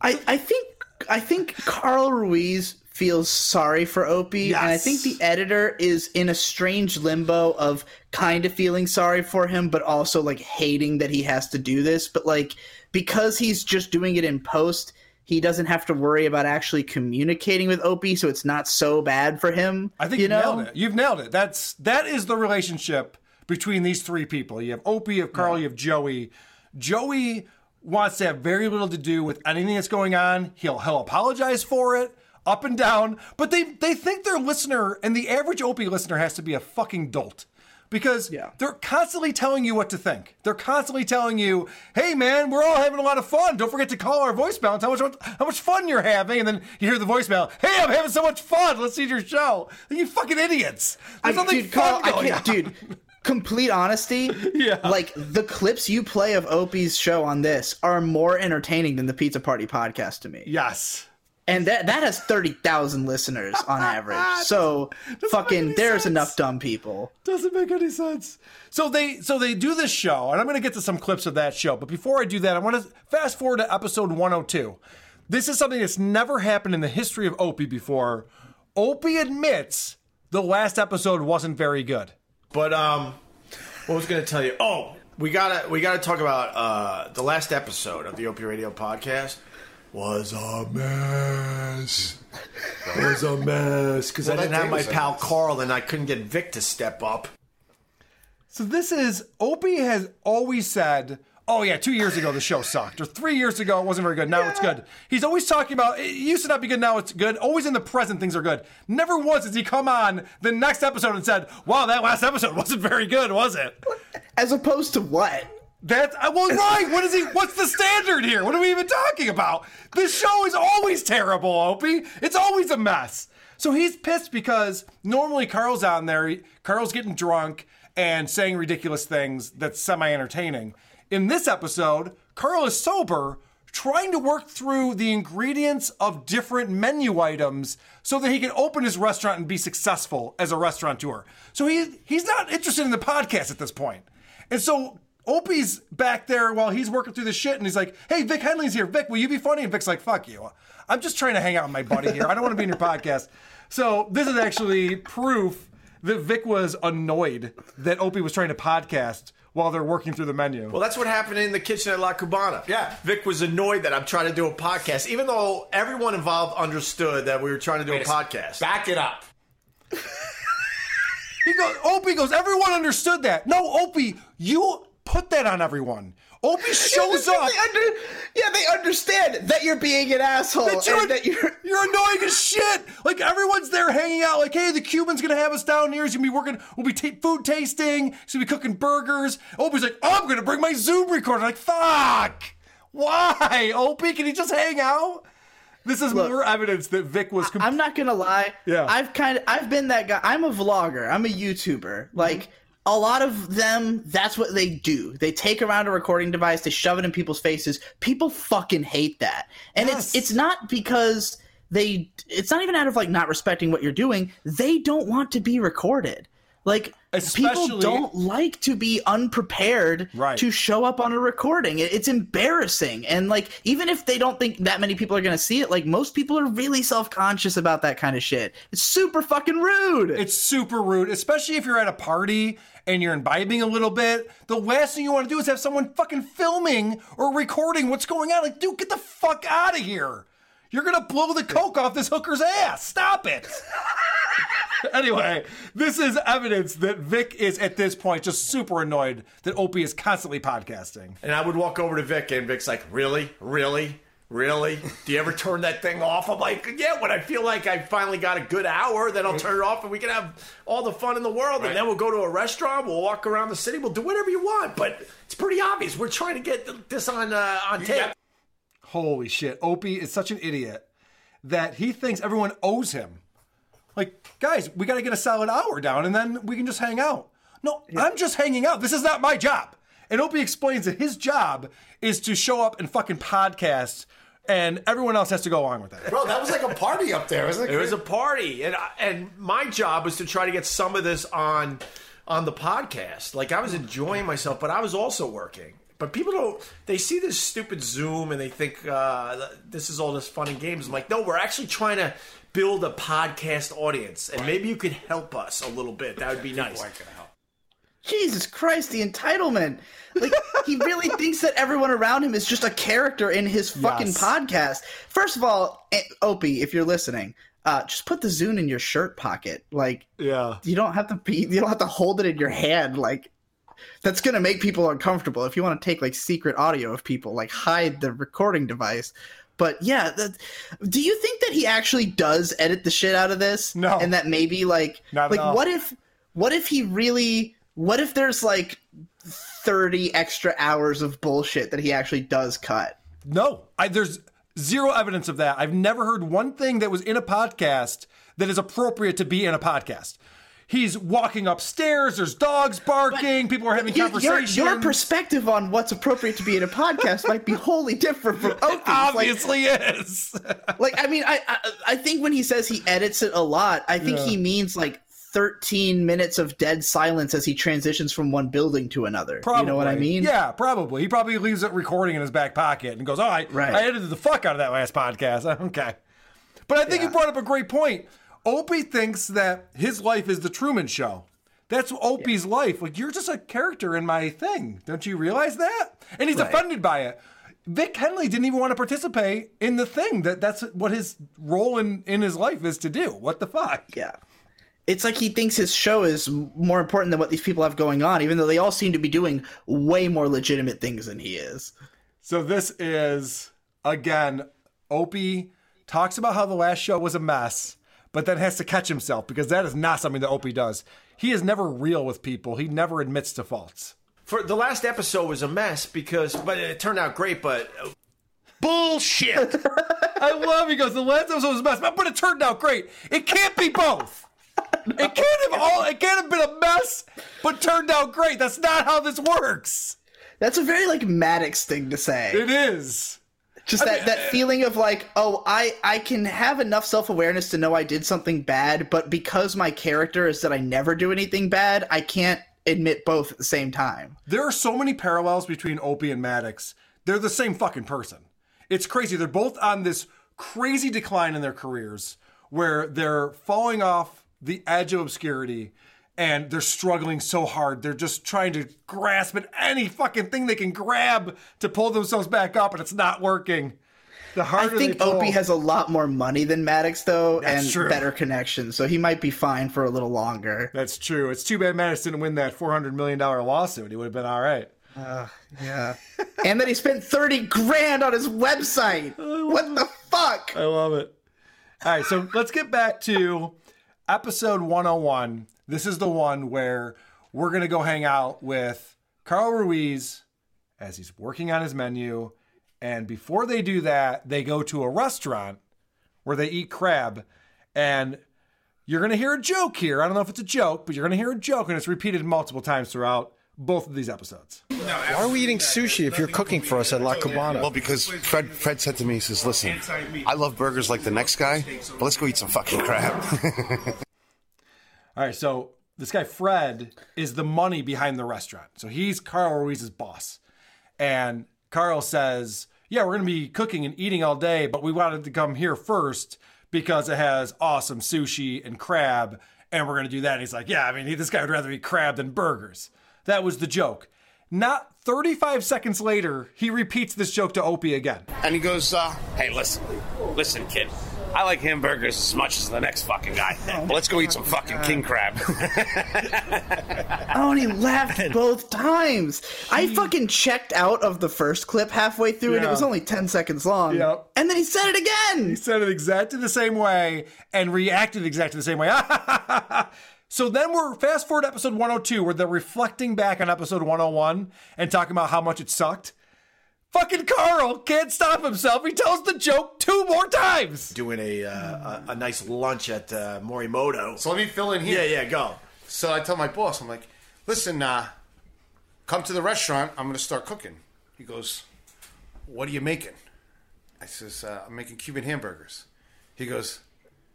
I, I think I think Carl Ruiz feels sorry for Opie, and I think the editor is in a strange limbo of kind of feeling sorry for him, but also like hating that he has to do this. But like because he's just doing it in post, he doesn't have to worry about actually communicating with Opie, so it's not so bad for him. I think you you know? nailed it. You've nailed it. That's that is the relationship between these three people. You have Opie, you have Carl, you have Joey. Joey wants to have very little to do with anything that's going on. He'll he'll apologize for it, up and down. But they they think their listener and the average Opie listener has to be a fucking dolt. Because yeah. they're constantly telling you what to think. They're constantly telling you, "Hey, man, we're all having a lot of fun. Don't forget to call our voicemail and tell us how much, fun you're having." And then you hear the voicemail, "Hey, I'm having so much fun. Let's see your show." You fucking idiots. There's I- nothing dude, fun Carl, I going on. can't- dude. Complete honesty, yeah. Like the clips you play of Opie's show on this are more entertaining than the Pizza Party podcast to me. Yes, and that that has thirty thousand listeners on average. So fucking, there's enough dumb people. Doesn't make any sense. So they so they do this show, and I'm going to get to some clips of that show. But before I do that, I want to fast forward to episode 102. This is something that's never happened in the history of Opie before. Opie admits the last episode wasn't very good. But um, what was going to tell you? Oh, we gotta we gotta talk about uh the last episode of the Opie Radio podcast was a mess. It was a mess because Well, I didn't have my pal mess. Carl and I couldn't get Vic to step up. So this is Opie has always said, "Oh yeah, two years ago the show sucked, or three years ago it wasn't very good. Now it's good." He's always talking about it used to not be good, now it's good. Always in the present things are good. Never once has he come on the next episode and said, "Wow, that last episode wasn't very good, was it?" As opposed to what? That's uh, well, right. What is he? What's the standard here? What are we even talking about? This show is always terrible, Opie. It's always a mess. So he's pissed because normally Carl's on there. Carl's getting drunk and saying ridiculous things that's semi entertaining. In this episode, Carl is sober, trying to work through the ingredients of different menu items so that he can open his restaurant and be successful as a restaurateur. So he he's not interested in the podcast at this point. And so Opie's back there while he's working through the shit, and he's like, "Hey, Vic Henley's here. Vic, will you be funny?" And Vic's like, "Fuck you. I'm just trying to hang out with my buddy here. I don't want to be in your podcast." So this is actually proof that Vic was annoyed that Opie was trying to podcast while they're working through the menu. Well, that's what happened in the kitchen at La Cubana. Yeah, Vic was annoyed that I'm trying to do a podcast, even though everyone involved understood that we were trying to do Wait a a podcast. Back it up. He goes, Opie goes, everyone understood that. No, Opie, you put that on everyone. Opie shows Yeah, up. they under- yeah, they understand that you're being an asshole That you're, and that you're you're annoying as shit. Like everyone's there hanging out. Like, hey, the Cuban's gonna have us down here. He's gonna be working. We'll be ta food tasting. He's gonna be cooking burgers. Opie's like, oh, I'm gonna bring my Zoom recorder. Like, fuck. Why, Opie? Can he just hang out? This is more evidence that Vic was. I'm not gonna lie. Yeah. I've kind of I've been that guy. I'm a vlogger. I'm a YouTuber. Like a lot of them, that's what they do. They take around a recording device, they shove it in people's faces. People fucking hate that, and it's it's not because they. It's not even out of like not respecting what you're doing. They don't want to be recorded. Like people don't like to be unprepared to show up on a recording. It- It's embarrassing. And like even if they don't think that many people are going to see it, like most people are really self-conscious about that kind of shit. It's super fucking rude. It's super rude, especially if you're at a party and you're imbibing a little bit. The last thing you want to do is have someone fucking filming or recording what's going on. Like, dude, get the fuck out of here. You're gonna blow the coke off this hooker's ass. Stop it. anyway, this is evidence that Vic is at this point just super annoyed that Opie is constantly podcasting. And I would walk over to Vic, and Vic's like, "Really, really, really? Do you ever turn that thing off?" I'm like, "Yeah, when I feel like I finally got a good hour, then I'll turn it off, and we can have all the fun in the world. And then we'll go to a restaurant, we'll walk around the city, we'll do whatever you want. But it's pretty obvious we're trying to get this on uh, on tape." Holy shit. Opie is such an idiot that he thinks everyone owes him. Like, guys, we got to get a solid hour down and then we can just hang out. No, I'm just hanging out. This is not my job. And Opie explains that his job is to show up and fucking podcast and everyone else has to go along with it. Bro, that was like a party up there, wasn't it? It was a party, and I- and my job was to try to get some of this on on the podcast. Like I was enjoying myself, but I was also working. But people don't. They see this stupid Zoom and they think uh, this is all just fun and games. I'm like, no, we're actually trying to build a podcast audience, and maybe you could help us a little bit. That would be nice. Jesus Christ, the entitlement. Like he really thinks that everyone around him is just a character in his fucking Yes. podcast. First of all, eh, Opie, if you're listening, uh, just put the Zoom in your shirt pocket. Like, yeah, you don't have to be, you don't have to hold it in your hand. Like, that's gonna make people uncomfortable. If you want to take like secret audio of people, like hide the recording device. But yeah, that, do you think that he actually does edit the shit out of this? No, and that maybe like, Not like what if, what if he really, what if there's like thirty extra hours of bullshit that he actually does cut? No, I, there's zero evidence of that. I've never heard one thing that was in a podcast that is appropriate to be in a podcast. He's walking upstairs. There's dogs barking. people are having Your- your, conversations. your perspective on what's appropriate to be in a podcast might be wholly different from Opie's. obviously is. like I mean, I, I I think when he says he edits it a lot, I think Yeah. he means like 13 minutes of dead silence as he transitions from one building to another. Probably. You know what I mean? Yeah, probably. He probably leaves it recording in his back pocket and goes, "Oh, I, Right. I edited the fuck out of that last podcast." Okay, but I think you brought up a great point. Opie thinks that his life is the Truman Show. That's Opie's life. Like you're just a character in my thing. Don't you realize that? And he's Right. offended by it. Vic Henley didn't even want to participate in the thing. That that's what his role in in his life is to do. What the fuck? Yeah. It's like he thinks his show is more important than what these people have going on, even though they all seem to be doing way more legitimate things than he is. So this is again, Opie talks about how the last show was a mess, but then has to catch himself because that is not something that Opie does. He is never real with people. He never admits to faults. For the last episode was a mess because, but it turned out great. But bullshit. I love he goes, the last episode was a mess, but it turned out great. It can't be both. It can't have all it can't have been a mess, but turned out great. That's not how this works. That's a very like Maddox thing to say. It is. Just that, that uh, feeling of like, oh, I, I can have enough self awareness to know I did something bad, but because my character is that I never do anything bad, I can't admit both at the same time. There are so many parallels between Opie and Maddox. They're the same fucking person. It's crazy. They're both on this crazy decline in their careers where they're falling off the edge of obscurity and they're struggling so hard. They're just trying to grasp at any fucking thing they can grab to pull themselves back up, and it's not working. The harder I think Opie has a lot more money than Maddox, though, That's and true. better connections, so he might be fine for a little longer. That's true. It's too bad Maddox didn't win that $400 million lawsuit. He would have been all right. yeah. and then he spent 30 grand on his website. What the fuck? I love it. All right, so let's get back to episode 101. This is the one where we're going to go hang out with Carl Ruiz as he's working on his menu. And before they do that, they go to a restaurant where they eat crab. And you're going to hear a joke here. I don't know if it's a joke, but you're going to hear a joke, and it's repeated multiple times throughout both of these episodes. Why are we eating sushi if you're cooking for us at La Cubana? Well, because Fred Fred said to me, he says, "Listen, I love burgers like the next guy, but let's go eat some fucking crab." All right, so this guy Fred is the money behind the restaurant. So he's Carl Ruiz's boss. And Carl says, "Yeah, we're going to be cooking and eating all day, but we wanted to come here first because it has awesome sushi and crab, and we're going to do that." And he's like, "Yeah, I mean, this guy would rather eat crab than burgers." That was the joke. Not 35 seconds later, he repeats this joke to Opie again. and he goes, uh, "Hey, listen, listen, kid." I like hamburgers as much as the next fucking guy. But let's go eat some fucking king crab. Oh, and he laughed both times. I fucking checked out of the first clip halfway through, and it was only 10 seconds long. Yep. And then he said it again. He said it exactly the same way and reacted exactly the same way. so then we're fast forward to episode 102 where they're reflecting back on episode 101 and talking about how much it sucked. Fucking Carl can't stop himself. He tells the joke two more times. Doing a uh, a, a nice lunch at uh, Morimoto. So let me fill in here. Yeah, yeah, go. So I tell my boss, I'm like, listen, uh, come to the restaurant. I'm going to start cooking. He goes, what are you making? I says, uh, I'm making Cuban hamburgers. He goes,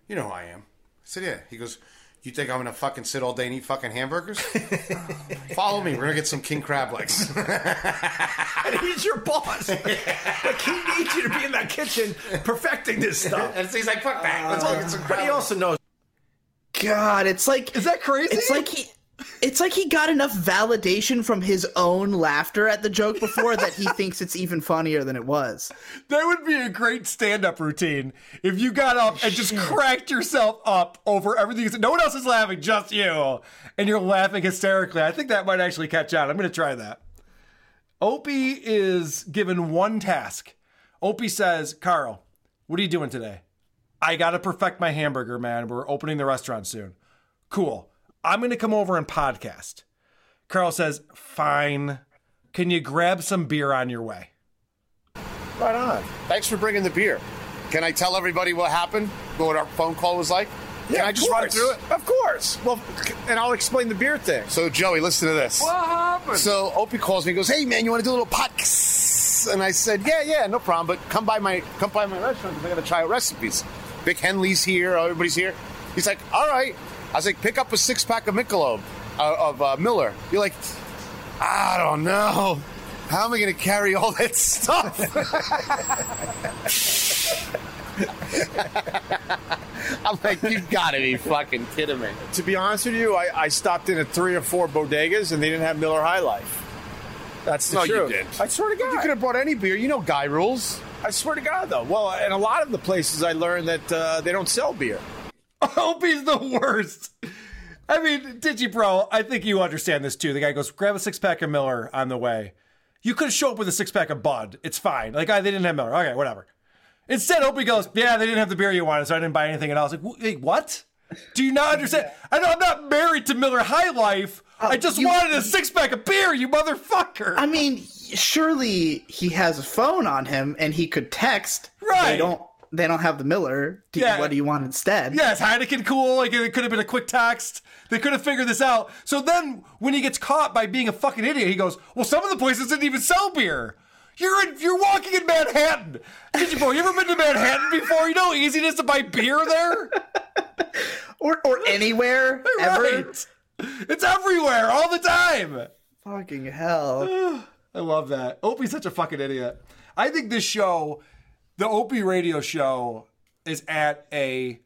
you know who I am. I said, yeah. He goes, you think I'm going to fucking sit all day and eat fucking hamburgers? Oh Follow me. We're going to get some king crab legs. and he's your boss. like he needs you to be in that kitchen perfecting this stuff. and so he's like, fuck that. Let's go get some uh, crab But he also knows. God, it's like Is that crazy? It's like he it's like he got enough validation from his own laughter at the joke before that he thinks it's even funnier than it was. That would be a great stand-up routine if you got up and just cracked yourself up over everything. No one else is laughing, just you, and you're laughing hysterically. I think that might actually catch on. I'm going to try that. Opie is given one task. Opie says, "Carl, what are you doing today?" I got to perfect my hamburger, man. We're opening the restaurant soon. Cool. I'm going to come over and podcast. Carl says, "Fine. Can you grab some beer on your way?" Right on. Thanks for bringing the beer. Can I tell everybody what happened? What our phone call was like? Yeah, Can I just run through it? Of course. Well, and I'll explain the beer thing. So, Joey, listen to this. What happened? So, Opie calls me and goes, Hey, man, you want to do a little podcast? And I said, Yeah, yeah, no problem. But come by my come by my restaurant because I got to try out recipes. Vic Henley's here. Everybody's here. He's like, All right. I was like, Pick up a six pack of Michelob, uh, of uh, Miller. You're like, I don't know. How am I going to carry all that stuff? I'm like, you gotta be fucking kidding me. To be honest with you, I, I stopped in at three or four bodegas and they didn't have Miller High Life. That's the No, you didn't. I swear to God. You could have brought any beer. You know guy rules. I swear to God, though. Well, in a lot of the places I learned that uh, they don't sell beer. Opie's the worst. I mean, Digibro, I think you understand this too. The guy goes, grab a six pack of Miller on the way. You could show up with a six pack of Bud. It's fine. Like, I, they didn't have Miller. Okay, whatever. Instead, Opie goes, yeah, they didn't have the beer you wanted, so I didn't buy anything. And I was like, wait, what? Do you not understand? I know I'm not married to Miller High Life. Oh, I just you- wanted a six pack of beer, you motherfucker. I mean, surely he has a phone on him and he could text. Right. They don't they don't have the Miller. Do you- Yeah. what do you want instead? Yeah, is Heineken cool? Like it could have been a quick text. They could have figured this out. So then, when he gets caught by being a fucking idiot, he goes, "Well, some of the places didn't even sell beer. You're in, you're walking in Manhattan. Did you? You ever been to Manhattan before? You know how easy it is to buy beer there. Or or anywhere ever. It's everywhere all the time. Fucking hell. I love that. Opie's such a fucking idiot. I think this show, the Opie radio show, is at a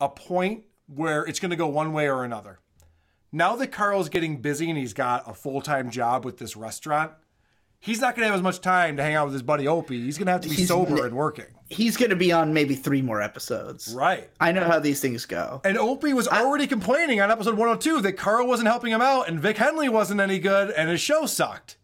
a point where it's going to go one way or another. Now that Carl's getting busy and he's got a full time job with this restaurant, he's not going to have as much time to hang out with his buddy Opie. He's going to have to be He's sober and working. He's gonna be on maybe three more episodes. Right. I know how these things go. And Opie was already complaining on episode 102 that Carl wasn't helping him out and Vic Henley wasn't any good and his show sucked.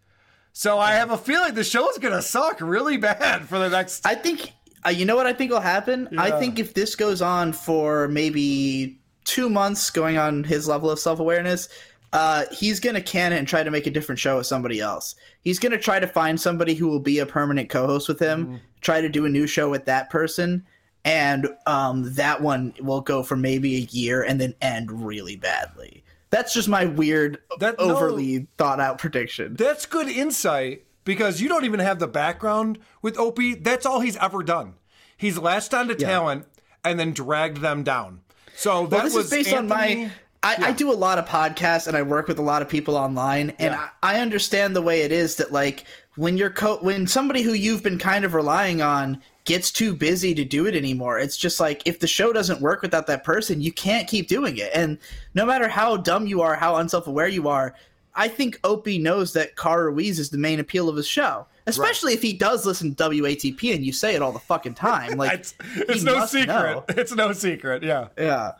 So I have a feeling the show is gonna suck really bad for the next. I think uh, you know what I think will happen. I think if this goes on for maybe two months, going on his level of self awareness, uh, he's gonna can it and try to make a different show with somebody else. He's gonna try to find somebody who will be a permanent co-host with him. Mm-hmm. Try to do a new show with that person, and um, that one will go for maybe a year and then end really badly. That's just my weird, That- no. overly thought out prediction. That's good insight because you don't even have the background with Opie. That's all he's ever done. He's latched onto talent and then dragged them down. So that well, this was is based on my. I, I do a lot of podcasts and I work with a lot of people online, and I, I understand the way it is that like when you're co- when somebody who you've been kind of relying on gets too busy to do it anymore. It's just like if the show doesn't work without that person, you can't keep doing it. And no matter how dumb you are, how unself-aware you are, I think Opie knows that Carl Ruiz is the main appeal of his show. Especially if he does listen to WATP and you say it all the fucking time. Like it's, it's no secret. It's no secret. Yeah. Yeah.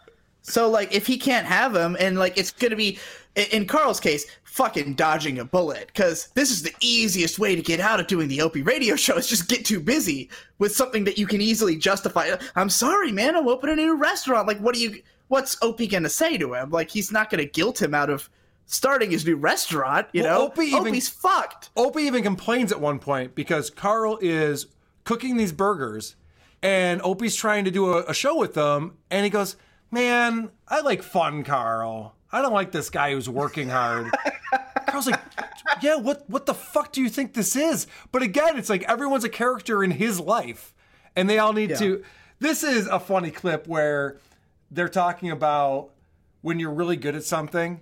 So like if he can't have him and like it's going to be in Carl's case fucking dodging a bullet cuz this is the easiest way to get out of doing the Opie radio show is just get too busy with something that you can easily justify. I'm sorry, man, I'm opening a new restaurant. Like what do you what's Opie to say to him? Like he's not to guilt him out of starting his new restaurant, you Well, know? Opie even, Opie's fucked. Opie even complains at one point because Carl is cooking these burgers and Opie's trying to do a, a show with them. And he goes, Man, I like fun, Carl. I don't like this guy who's working hard. Carl's like, Yeah, what, what the fuck do you think this is? But again, it's like everyone's a character in his life and they all need to. This is a funny clip where they're talking about when you're really good at something.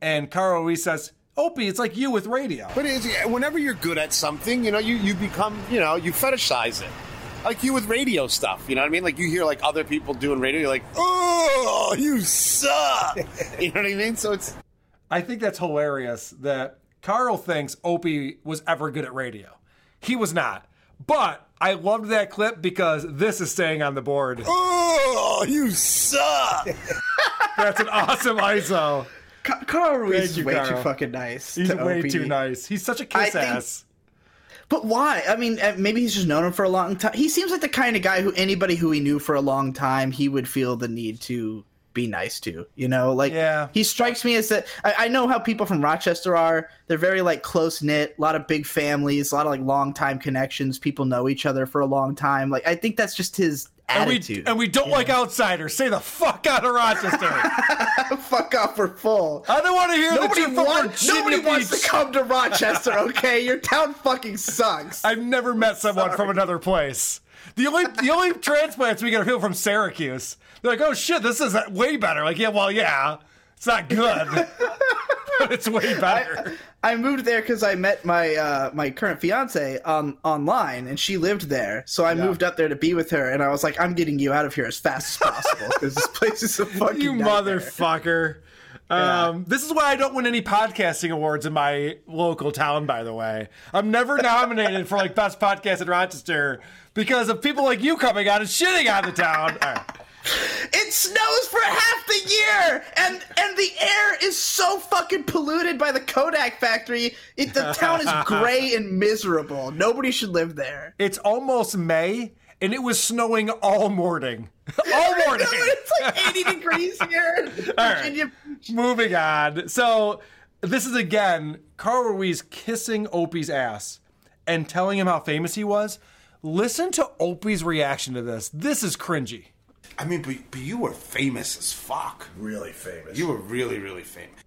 And Carl always says, Opie, it's like you with radio. But it's, whenever you're good at something, you know, you, you become, you know, you fetishize it. Like you with radio stuff, you know what I mean? Like you hear like other people doing radio, you're like, oh, you suck. you know what I mean? So it's I think that's hilarious that Carl thinks Opie was ever good at radio. He was not. But I loved that clip because this is staying on the board. Oh, you suck. That's an awesome ISO. Carl Ruiz Thank is you, way Carl. too fucking nice. He's to way Opie. too nice. He's such a kiss think- ass. But why? I mean, uh, maybe he's just known him for a long time. He seems like the kind of guy who anybody who he knew for a long time, he would feel the need to be nice to. You know, like Yeah. he strikes me as that. I, I know how people from Rochester are. They're very like close knit, a lot of big families, a lot of like long time connections. People know each other for a long time. Like I think that's just his And we, attitude. and we don't like outsiders. Say the fuck out of Rochester. fuck off for full. I don't want to hear that Nobody, you're want- nobody wants Beach. to come to Rochester. Okay, your town fucking sucks. I've never met someone from another place. The only the only transplants we get are people from Syracuse. They're like, oh shit, this is way better. Like, yeah, well, yeah, it's not good, but it's way better. I moved there because I met my uh, my current fiance on online, and she lived there. So I moved up there to be with her, and I was like, "I'm getting you out of here as fast as possible because this place is a fucking you nightmare." motherfucker. Um, this is why I don't win any podcasting awards in my local town. By the way, I'm never nominated for like best podcast in Rochester because of people like you coming out and shitting on the town. Right. It snows for half the year, and and the air is so fucking polluted by the Kodak factory. It, the town is gray and miserable. Nobody should live there. It's almost May, and it was snowing all morning. all morning. it's like 80 degrees here. All right. Virginia Moving on. So this is again Carl Ruiz kissing Opie's ass and telling him how famous he was. Listen to Opie's reaction to this. This is cringy. I mean, but, but you were famous as fuck. Really famous. You were really, really famous.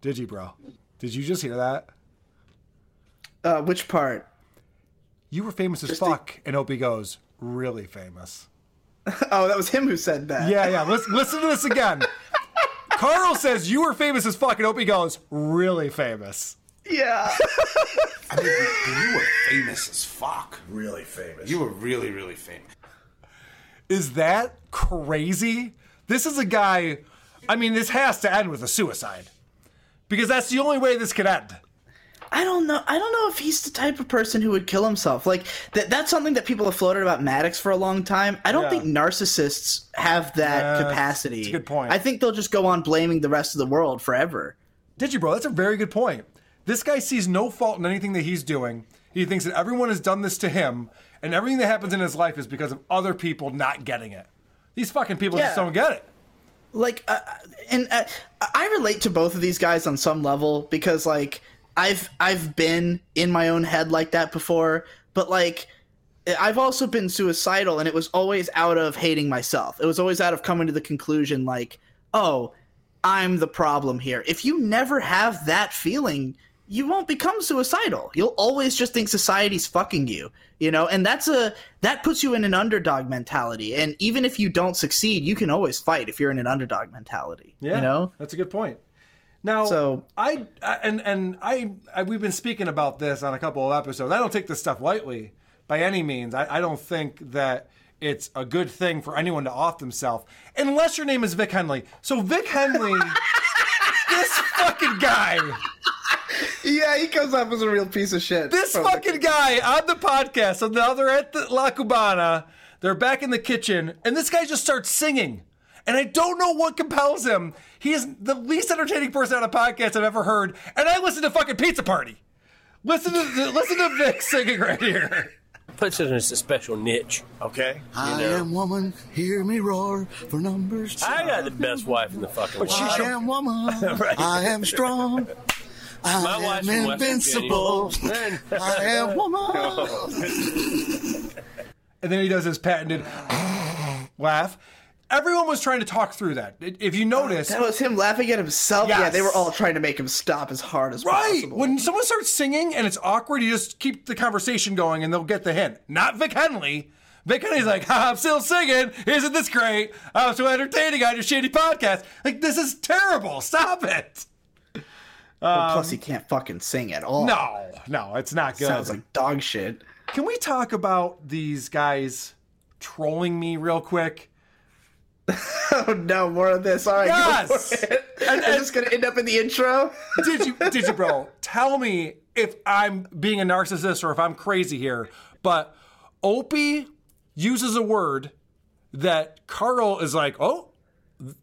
Did you, bro? Did you just hear that? Uh, which part? You were famous as fuck, and Opie goes, really famous. Oh, that was him who said that. Yeah, yeah. Listen, listen to this again. Carl says you were famous as fuck, and Opie goes, really famous. Yeah. I mean, but, but you were famous as fuck. Really famous. You were really, really famous. Is that crazy? This is a guy. I mean, this has to end with a suicide because that's the only way this could end. I don't know. I don't know if he's the type of person who would kill himself. Like that. That's something that people have floated about Maddox for a long time. I don't Yeah. think narcissists have that Yeah, capacity. that's a good point. I think they'll just go on blaming the rest of the world forever. Did you, bro? That's a very good point. This guy sees no fault in anything that he's doing. He thinks that everyone has done this to him, and everything that happens in his life is because of other people not getting it. These fucking people just don't get it. like uh, and uh, I relate to both of these guys on some level because like I've I've been in my own head like that before, but like I've also been suicidal and it was always out of hating myself. It was always out of coming to the conclusion like, "Oh, I'm the problem here." If you never have that feeling, you won't become suicidal. You'll always just think society's fucking you, you know? And that's a that puts you in an underdog mentality. And even if you don't succeed, you can always fight if you're in an underdog mentality. Yeah, You know? that's a good point. Now, So- I, I and and I, I we've been speaking about this on a couple of episodes. I don't take this stuff lightly by any means. I, I don't think that it's a good thing for anyone to off themselves unless your name is Vic Henley. So Vic Henley, this fucking guy. Yeah, he comes up as a real piece of shit. This fucking guy on the podcast. So now they're at the La Cubana. They're back in the kitchen, and this guy just starts singing. And I don't know what compels him. He is the least entertaining person on a podcast I've ever heard. And I listen to fucking Pizza Party. Listen to listen to Vic singing right here. Puts it in a special niche, okay? I am woman, hear me roar for numbers. I got the best wife in the fucking world. I am woman, Right. I am strong. I My am wife's invincible. I am woman. And then he does his patented laugh. Everyone was trying to talk through that. If you notice, That was him laughing at himself. Yeah, they were all trying to make him stop as hard as Right. possible. When someone starts singing and it's awkward, you just keep the conversation going and they'll get the hint. Not Vic Henley. Vic Henley's like, I'm still singing. Isn't this great? I'm so entertaining on your shitty podcast. Like, this is terrible. Stop it. Well, plus, he can't fucking sing at all. Um, No, no, it's not good. Sounds like dog shit. Can we talk about these guys trolling me real quick? Oh no, more of this. All right, Yes. it. And, Is this gonna end up in the intro? did you did you bro tell me if i'm being a narcissist or if i'm crazy here but opie uses a word that carl is like oh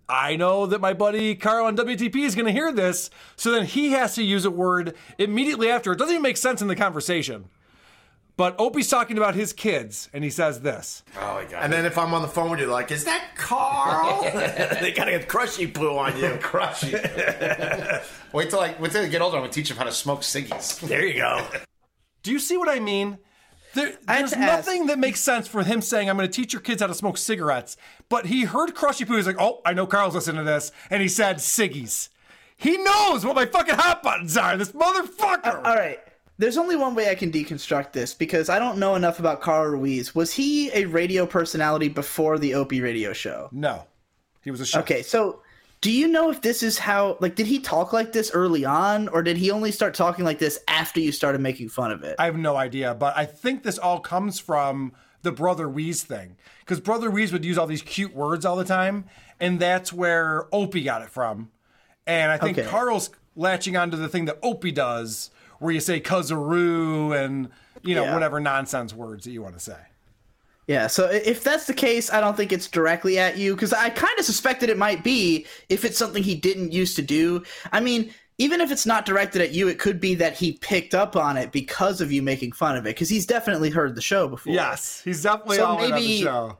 i know that my buddy carl on wtp is going to hear this so then he has to use a word immediately after it doesn't even make sense in the conversation but opie's talking about his kids and he says this Oh, my God. And then if I'm on the phone with you, like, is that Carl? they gotta get crushy poo on you. crushy. wait till I wait till I get older. I'm gonna teach them how to smoke ciggies. There you go. do you see what i mean there, I have there's to ask- nothing that makes sense for him saying, I'm going to teach your kids how to smoke cigarettes. But he heard Crushy Poo. He's like, oh, I know Carl's listening to this. And he said, ciggies. He knows what my fucking hot buttons are. This motherfucker. Uh, all right. There's only one way I can deconstruct this because I don't know enough about Carl Ruiz. Was he a radio personality before the Opie radio show? No. He was a chef. Okay, so do you know if this is how like did he talk like this early on or did he only start talking like this after you started making fun of it? I have no idea, but I think this all comes from the Brother Weeze thing. Because Brother Weeze would use all these cute words all the time, and that's where Opie got it from. And I think Okay. Carl's latching onto the thing that Opie does, where you say kazaroo and, you know, Yeah. whatever nonsense words that you want to say. Yeah, so if that's the case, I don't think it's directly at you because I kind of suspected it might be if it's something he didn't used to do. I mean, even if it's not directed at you, it could be that he picked up on it because of you making fun of it because he's definitely heard the show before. Yes, he's definitely So on the show.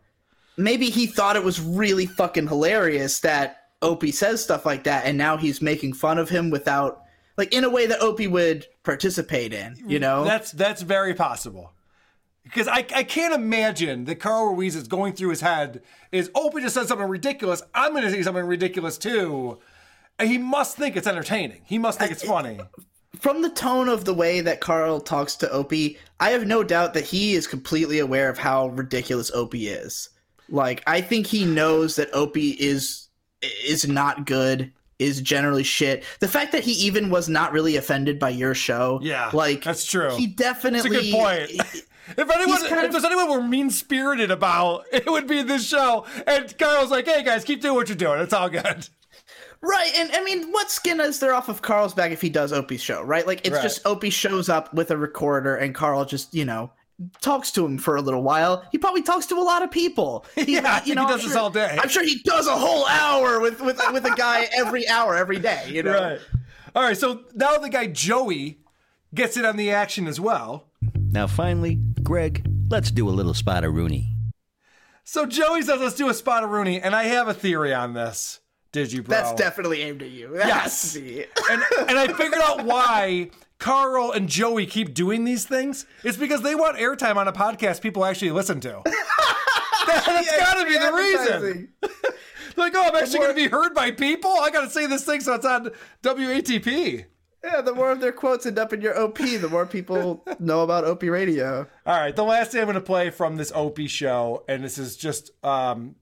Maybe he thought it was really fucking hilarious that Opie says stuff like that, and now he's making fun of him without, like, in a way that Opie would participate in. You mm, know? That's that's very possible. Because I, I can't imagine that Carl Ruiz is going through his head is oh, Opie just said something ridiculous. I'm going to say something ridiculous too. And he must think it's entertaining. He must think it's funny. from the tone of the way that Carl talks to Opie, I have no doubt that he is completely aware of how ridiculous Opie is. Like, I think he knows that Opie is is not good, is generally shit. The fact that he even was not really offended by your show, Yeah, like that's true. He definitely. It's a good point. If anyone, if of- there's anyone we're mean spirited about, it would be this show. And Carl's like, "Hey guys, keep doing what you're doing. It's all good." Right, and I mean, what skin is there off of Carl's back if he does Opie's show, right? Like, it's Right. just Opie shows up with a recorder, and Carl just, you know, talks to him for a little while. He probably talks to a lot of people. He, Yeah, I think he I'm does this all day. I'm sure he does a whole hour with with with a guy every hour, every day. You know, Right. All right, so now the guy Joey gets in on the action as well. Now, finally, Greg, let's do a little spot of Rooney. So Joey says, let's do a spot of Rooney, and I have a theory on this. Did you, bro? That's definitely aimed at you. That Yes. has to be it. and, and I figured out why Carl and Joey keep doing these things. It's because they want airtime on a podcast people actually listen to. That, has Yeah, got to be the reason. like, oh, I'm actually going to be heard by people. I got to say this thing so it's on WATP. Yeah, the more of their quotes end up in your OP, the more people know about Opie radio. All right, the last thing I'm going to play from this Opie show, and this is just um,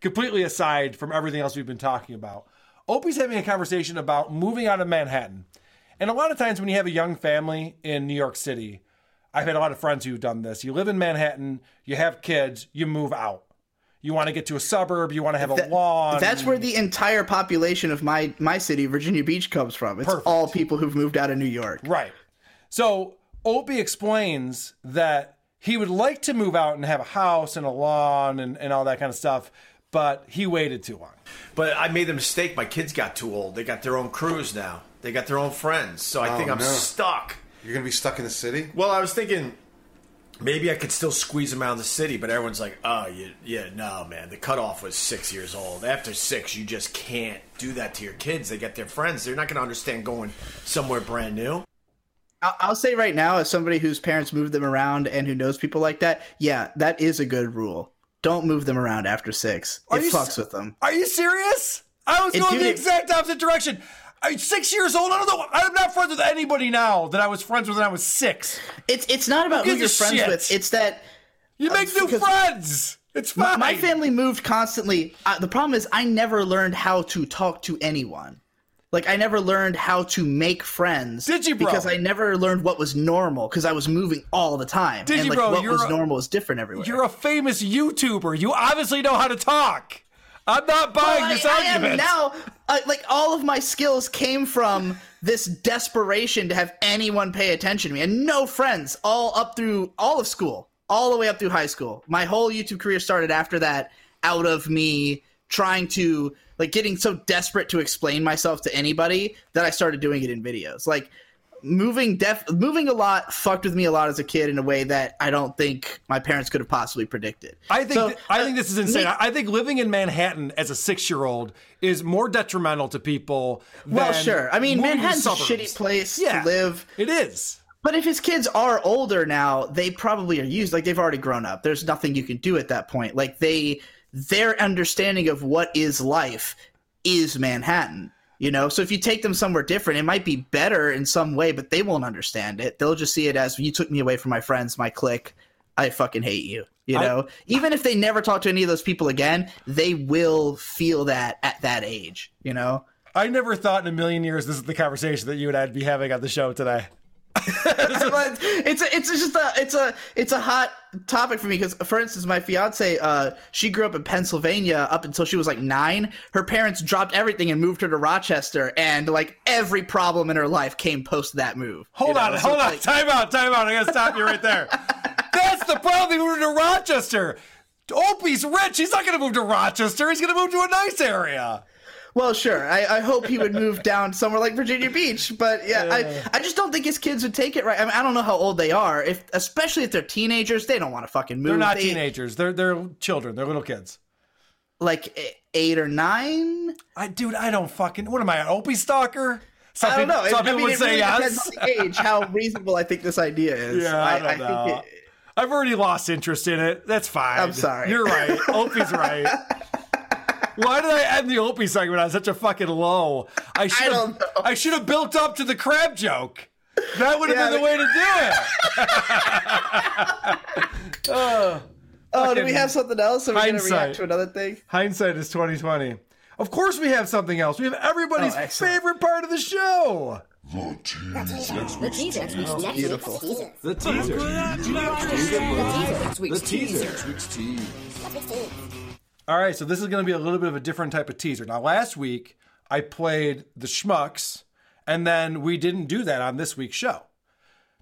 completely aside from everything else we've been talking about. Opie's having a conversation about moving out of Manhattan. And a lot of times when you have a young family in New York City, I've had a lot of friends who've done this. You live in Manhattan, you have kids, you move out. You want to get to a suburb, you want to have a lawn. That's where the entire population of my my city, Virginia Beach, comes from. It's all people who've moved out of New York. Right. So Opie explains that he would like to move out and have a house and a lawn and, and all that kind of stuff, but he waited too long. But I made the mistake. My kids got too old. They got their own crews now. They got their own friends. So I Oh, think I'm no. stuck. You're gonna be stuck in the city. Well, I was thinking maybe I could still squeeze them out of the city, but everyone's like, "Oh, you, yeah, no, man. The cutoff was six years old. After six, you just can't do that to your kids. They get their friends. They're not going to understand going somewhere brand new." I'll, I'll say right now, as somebody whose parents moved them around and who knows people like that, yeah, that is a good rule. Don't move them around after six. Are it you fucks s- with them. Are you serious? I was It- going dude, the exact opposite direction. I'm six years old. I don't know. I'm not friends with anybody now that I was friends with when I was six. It's it's not about who gives you're friends shit? with. It's that You make new friends. It's my, fine. my family moved constantly. Uh, the problem is, I never learned how to talk to anyone. Like I never learned how to make friends. Did you, bro? Because I never learned what was normal because I was moving all the time. Did and you, like, bro? What You're was a- normal is different everywhere. You're a famous YouTuber. You obviously know how to talk. I'm not buying Well, this I, I am argument. now. Uh, like all of my skills came from this desperation to have anyone pay attention to me, and no friends all up through all of school, all the way up through high school. My whole YouTube career started after that, out of me trying to like getting so desperate to explain myself to anybody that I started doing it in videos. Like moving def moving a lot fucked with me a lot as a kid in a way that I don't think my parents could have possibly predicted. I think So, th- I think this is uh, insane. me- I I think living in Manhattan as a six year old is more detrimental to people. Well, sure. I mean, Manhattan's a shitty place Yeah, to live. It is. But if his kids are older now, they probably are used like they've already grown up. There's nothing you can do at that point. Like they their understanding of what is life is Manhattan. You know, so if you take them somewhere different, it might be better in some way, but they won't understand it. They'll just see it as you took me away from my friends, my clique. I fucking hate you. You I- know, even if they never talk to any of those people again, they will feel that at that age. You know. I never thought in a million years this is the conversation that you and I'd be having on the show today. It's a, it's just a it's a it's a hot topic for me because for instance my fiance uh she grew up in Pennsylvania up until she was like 9 her parents dropped everything and moved her to Rochester and like every problem in her life came post that move Hold you know? on, So hold on. like- time out, time out. I gotta stop you right there. That's the problem. He moved to Rochester. Opie's rich. He's not gonna move to Rochester. He's gonna move to a nice area. Well sure I, I hope he would move down somewhere like Virginia Beach but yeah, I I just don't think his kids would take it right I mean I don't know how old they are if especially if they're teenagers they don't want to fucking move They're not They- teenagers. They're they're children. They're little kids. like e- 8 or 9 I dude, I don't fucking. What am I, an Opie stalker? Some I don't people, know. Some I people mean, would say really yes. depends on the age, how reasonable I think this idea is. Yeah, I, don't know. think it, I've already lost interest in it. That's fine. I'm sorry. You're right. Opie's right. Why did I end the Opie segment on such a fucking low? I should have. I should have built up to the crab joke. That would have Yeah, been the way to do it. oh, oh, do we have something else? Are we going to react to another thing? Hindsight is twenty twenty. Of course, we have something else. We have everybody's Oh, favorite part of the show. The teaser. The Oh, beautiful. The teaser. The teaser. All right, so this is going to be a little bit of a different type of teaser. Now, last week I played the Schmucks, and then we didn't do that on this week's show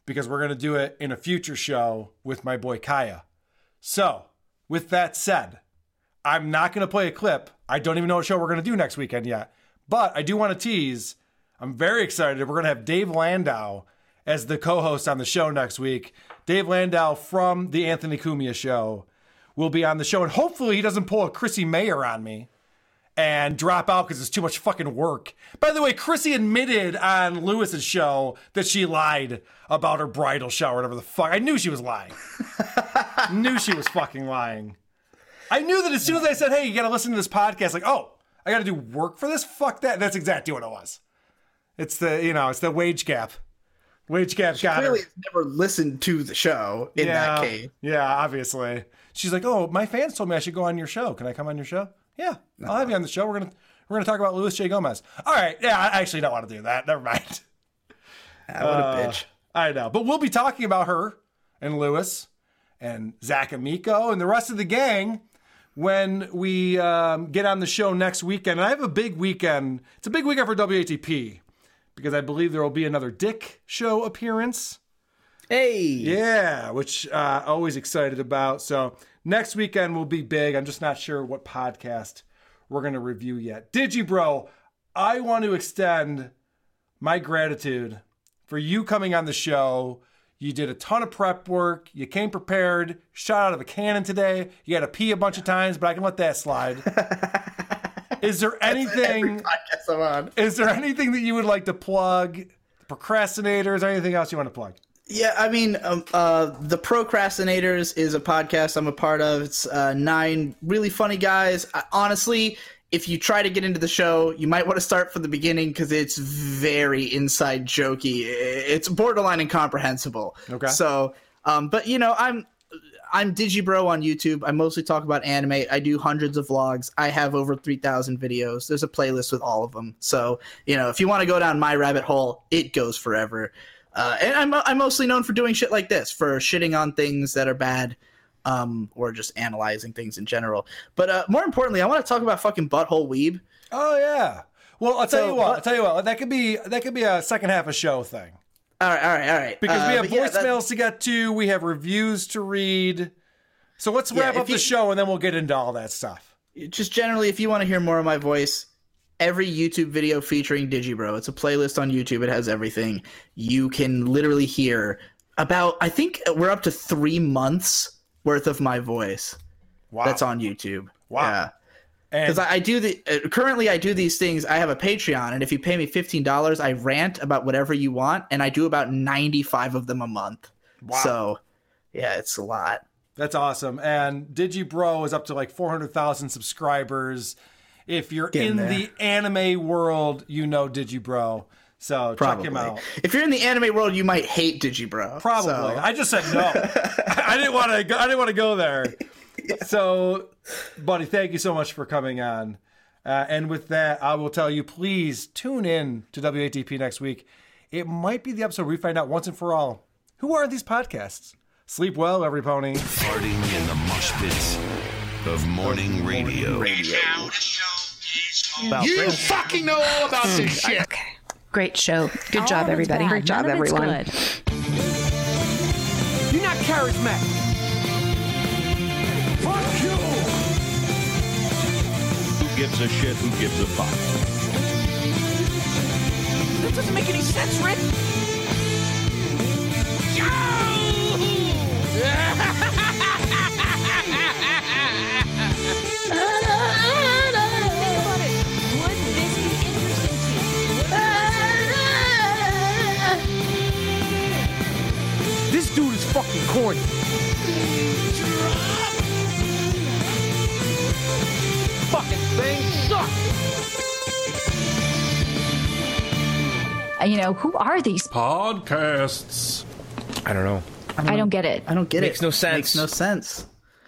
because we're going to do it in a future show with my boy Kaya. So, with that said, I'm not going to play a clip. I don't even know what show we're going to do next weekend yet, but I do want to tease I'm very excited. We're going to have Dave Landau as the co-host on the show next week. Dave Landau from the Anthony Cumia show will be on the show, and hopefully he doesn't pull a Chrissie Mayr on me and drop out because it's too much fucking work. By the way, Chrissie admitted on Luis's show that she lied about her bridal shower, whatever the fuck. I knew she was lying. knew she was fucking lying. I knew that as soon as I said, "Hey, you got to listen to this podcast," like, oh, I got to do work for this. Fuck that. That's exactly what it was. It's the you know, it's the wage gap. Wage gap got her. Clearly, has never listened to the show in that case. Yeah, obviously. She's like, "Oh, my fans told me I should go on your show. Can I come on your show?" Yeah, I'll have you on the show. We're gonna we're gonna talk about Luis J. Gomez. All right. Yeah, I actually don't want to do that. Never mind. Ah, what a Uh, bitch. I know, but we'll be talking about her and Luis and Zach Amico and the rest of the gang when we um, get on the show next weekend. And I have a big weekend. It's a big weekend for WATP because I believe there will be another Dick show appearance. Hey. Yeah, which uh, always excited about. So next weekend will be big. I'm just not sure what podcast we're going to review yet. Digibro, I want to extend my gratitude for you coming on the show. You did a ton of prep work. You came prepared, shot out of a cannon today. You had to pee a bunch of times, but I can let that slide. Is there anything? I'm on. Is there anything that you would like to plug? Procrastinators, or anything else you want to plug? Yeah, I mean, um, uh, the Procrastinators is a podcast I'm a part of. It's uh, nine really funny guys. I, honestly, if you try to get into the show, you might want to start from the beginning because it's very inside jokey. It's borderline incomprehensible. Okay. So, um, but you know, I'm I'm Digibro on YouTube. I mostly talk about anime. I do hundreds of vlogs. I have over 3,000 videos. There's a playlist with all of them. So, you know, if you want to go down my rabbit hole, it goes forever. Uh, and I'm, I'm mostly known for doing shit like this, for shitting on things that are bad, um, or just analyzing things in general. But uh, more importantly, I want to talk about fucking Butthole Weeb. Oh yeah. Well, I'll tell So, you what. but- I'll tell you what. That could be that could be a second half of show thing All right, all right, all right. because Uh, we have but yeah, voicemails to get to. We have reviews to read. So let's wrap if up the show and then we'll get into all that stuff. just generally, if you want to hear more of my voice, every YouTube video featuring Digibro, it's a playlist on YouTube. It has everything. You can literally hear about, I think we're up to three months worth of my voice. Wow. That's on YouTube. Wow. Yeah. Because I, I do the uh, currently I do these things. I have a Patreon, and if you pay me fifteen dollars, I rant about whatever you want, and I do about ninety five of them a month. Wow. So, yeah, it's a lot. That's awesome. And Digibro is up to like 400,000 subscribers. If you're Getting in there. the anime world, you know Digibro. So Probably. check him out. If you're in the anime world, you might hate Digibro. Probably. so- I just said no. I didn't want to. Go, I didn't want to go there. So, buddy, thank you so much for coming on. Uh, and with that, I will tell you, please tune in to WATP next week. It might be the episode where we find out once and for all who are these podcasts. Sleep well, every pony. Farting in the mosh pits of morning radio. You fucking know all about this shit. Okay. Great show. Good job, everybody. Great job, everyone. Good. You're not charismatic. Fuck you. Who gives a shit? Who gives a fuck? That doesn't make any sense, Rick. This fucking corny. Fucking thing sucks. You know, who are these? Podcasts. I don't know. I don't get it. I don't get Makes it. Makes no sense. Makes no sense.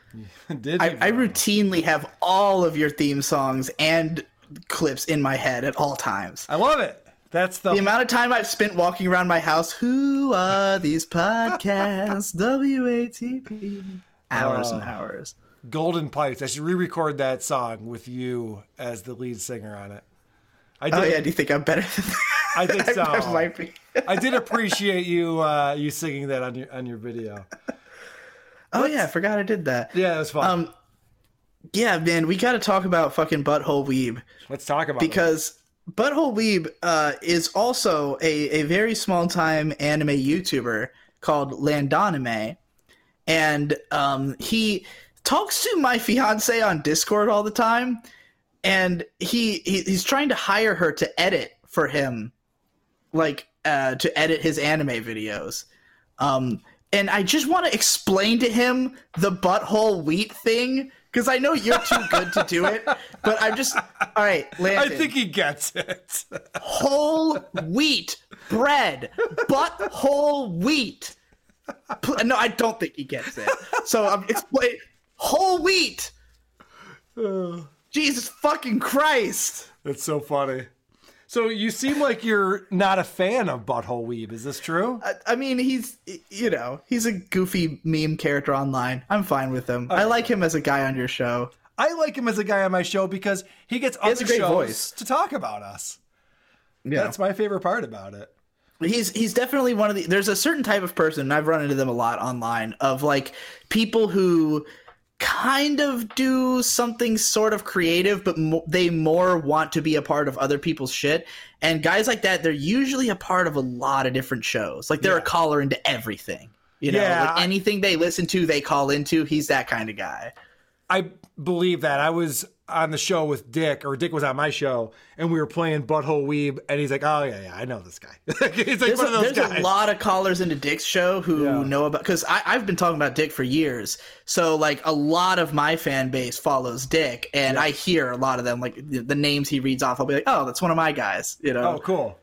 Did I, I routinely have all of your theme songs and clips in my head at all times. I love it. That's the, the amount of time I've spent walking around my house. Who are these podcasts? WATP. Hours and Uh, hours. Golden Pipes. I should re-record that song with you as the lead singer on it. I Oh yeah, do you think I'm better than I think so. I might be. I did appreciate you uh, you singing that on your on your video. Oh yeah, I forgot I did that. Yeah, it was fun. Um, yeah, man, we got to talk about fucking butthole weeb. Let's talk about because Butthole Weeb uh, is also a, a very small time anime YouTuber called Landonime. And um, he talks to my fiance on Discord all the time. And he, he he's trying to hire her to edit for him, like uh, to edit his anime videos. Um, and I just want to explain to him the butthole wheat thing because I know you're too good to do it. But I'm just all right. Landon, I think he gets it. whole wheat bread, but whole wheat. No, I don't think he gets it. So I'm explain whole wheat. Jesus fucking Christ! That's so funny. So you seem like you're not a fan of Butthole Weeb. Is this true? I, I mean, he's you know he's a goofy meme character online. I'm fine with him. I like him as a guy on your show. I like him as a guy on my show because he gets He has other shows voice. to talk about us. Yeah. That's my favorite part about it. He's he's definitely one of the. There's a certain type of person, and I've run into them a lot online, of like people who kind of do something sort of creative, but mo- they more want to be a part of other people's shit. And guys like that, they're usually a part of a lot of different shows. Like they're a caller into everything. You know, Yeah, like anything they listen to, they call into. He's that kind of guy. I believe that. I was on the show with Dick, or Dick was on my show, and we were playing Butthole Weeb, and he's like, "Oh yeah, yeah, I know this guy." he's like there's one a, of those there's a lot of callers into Dick's show who know about because I've been talking about Dick for years. So like a lot of my fan base follows Dick, and I hear a lot of them like the, the names he reads off. I'll be like, oh, that's one of my guys. You know? Oh, cool.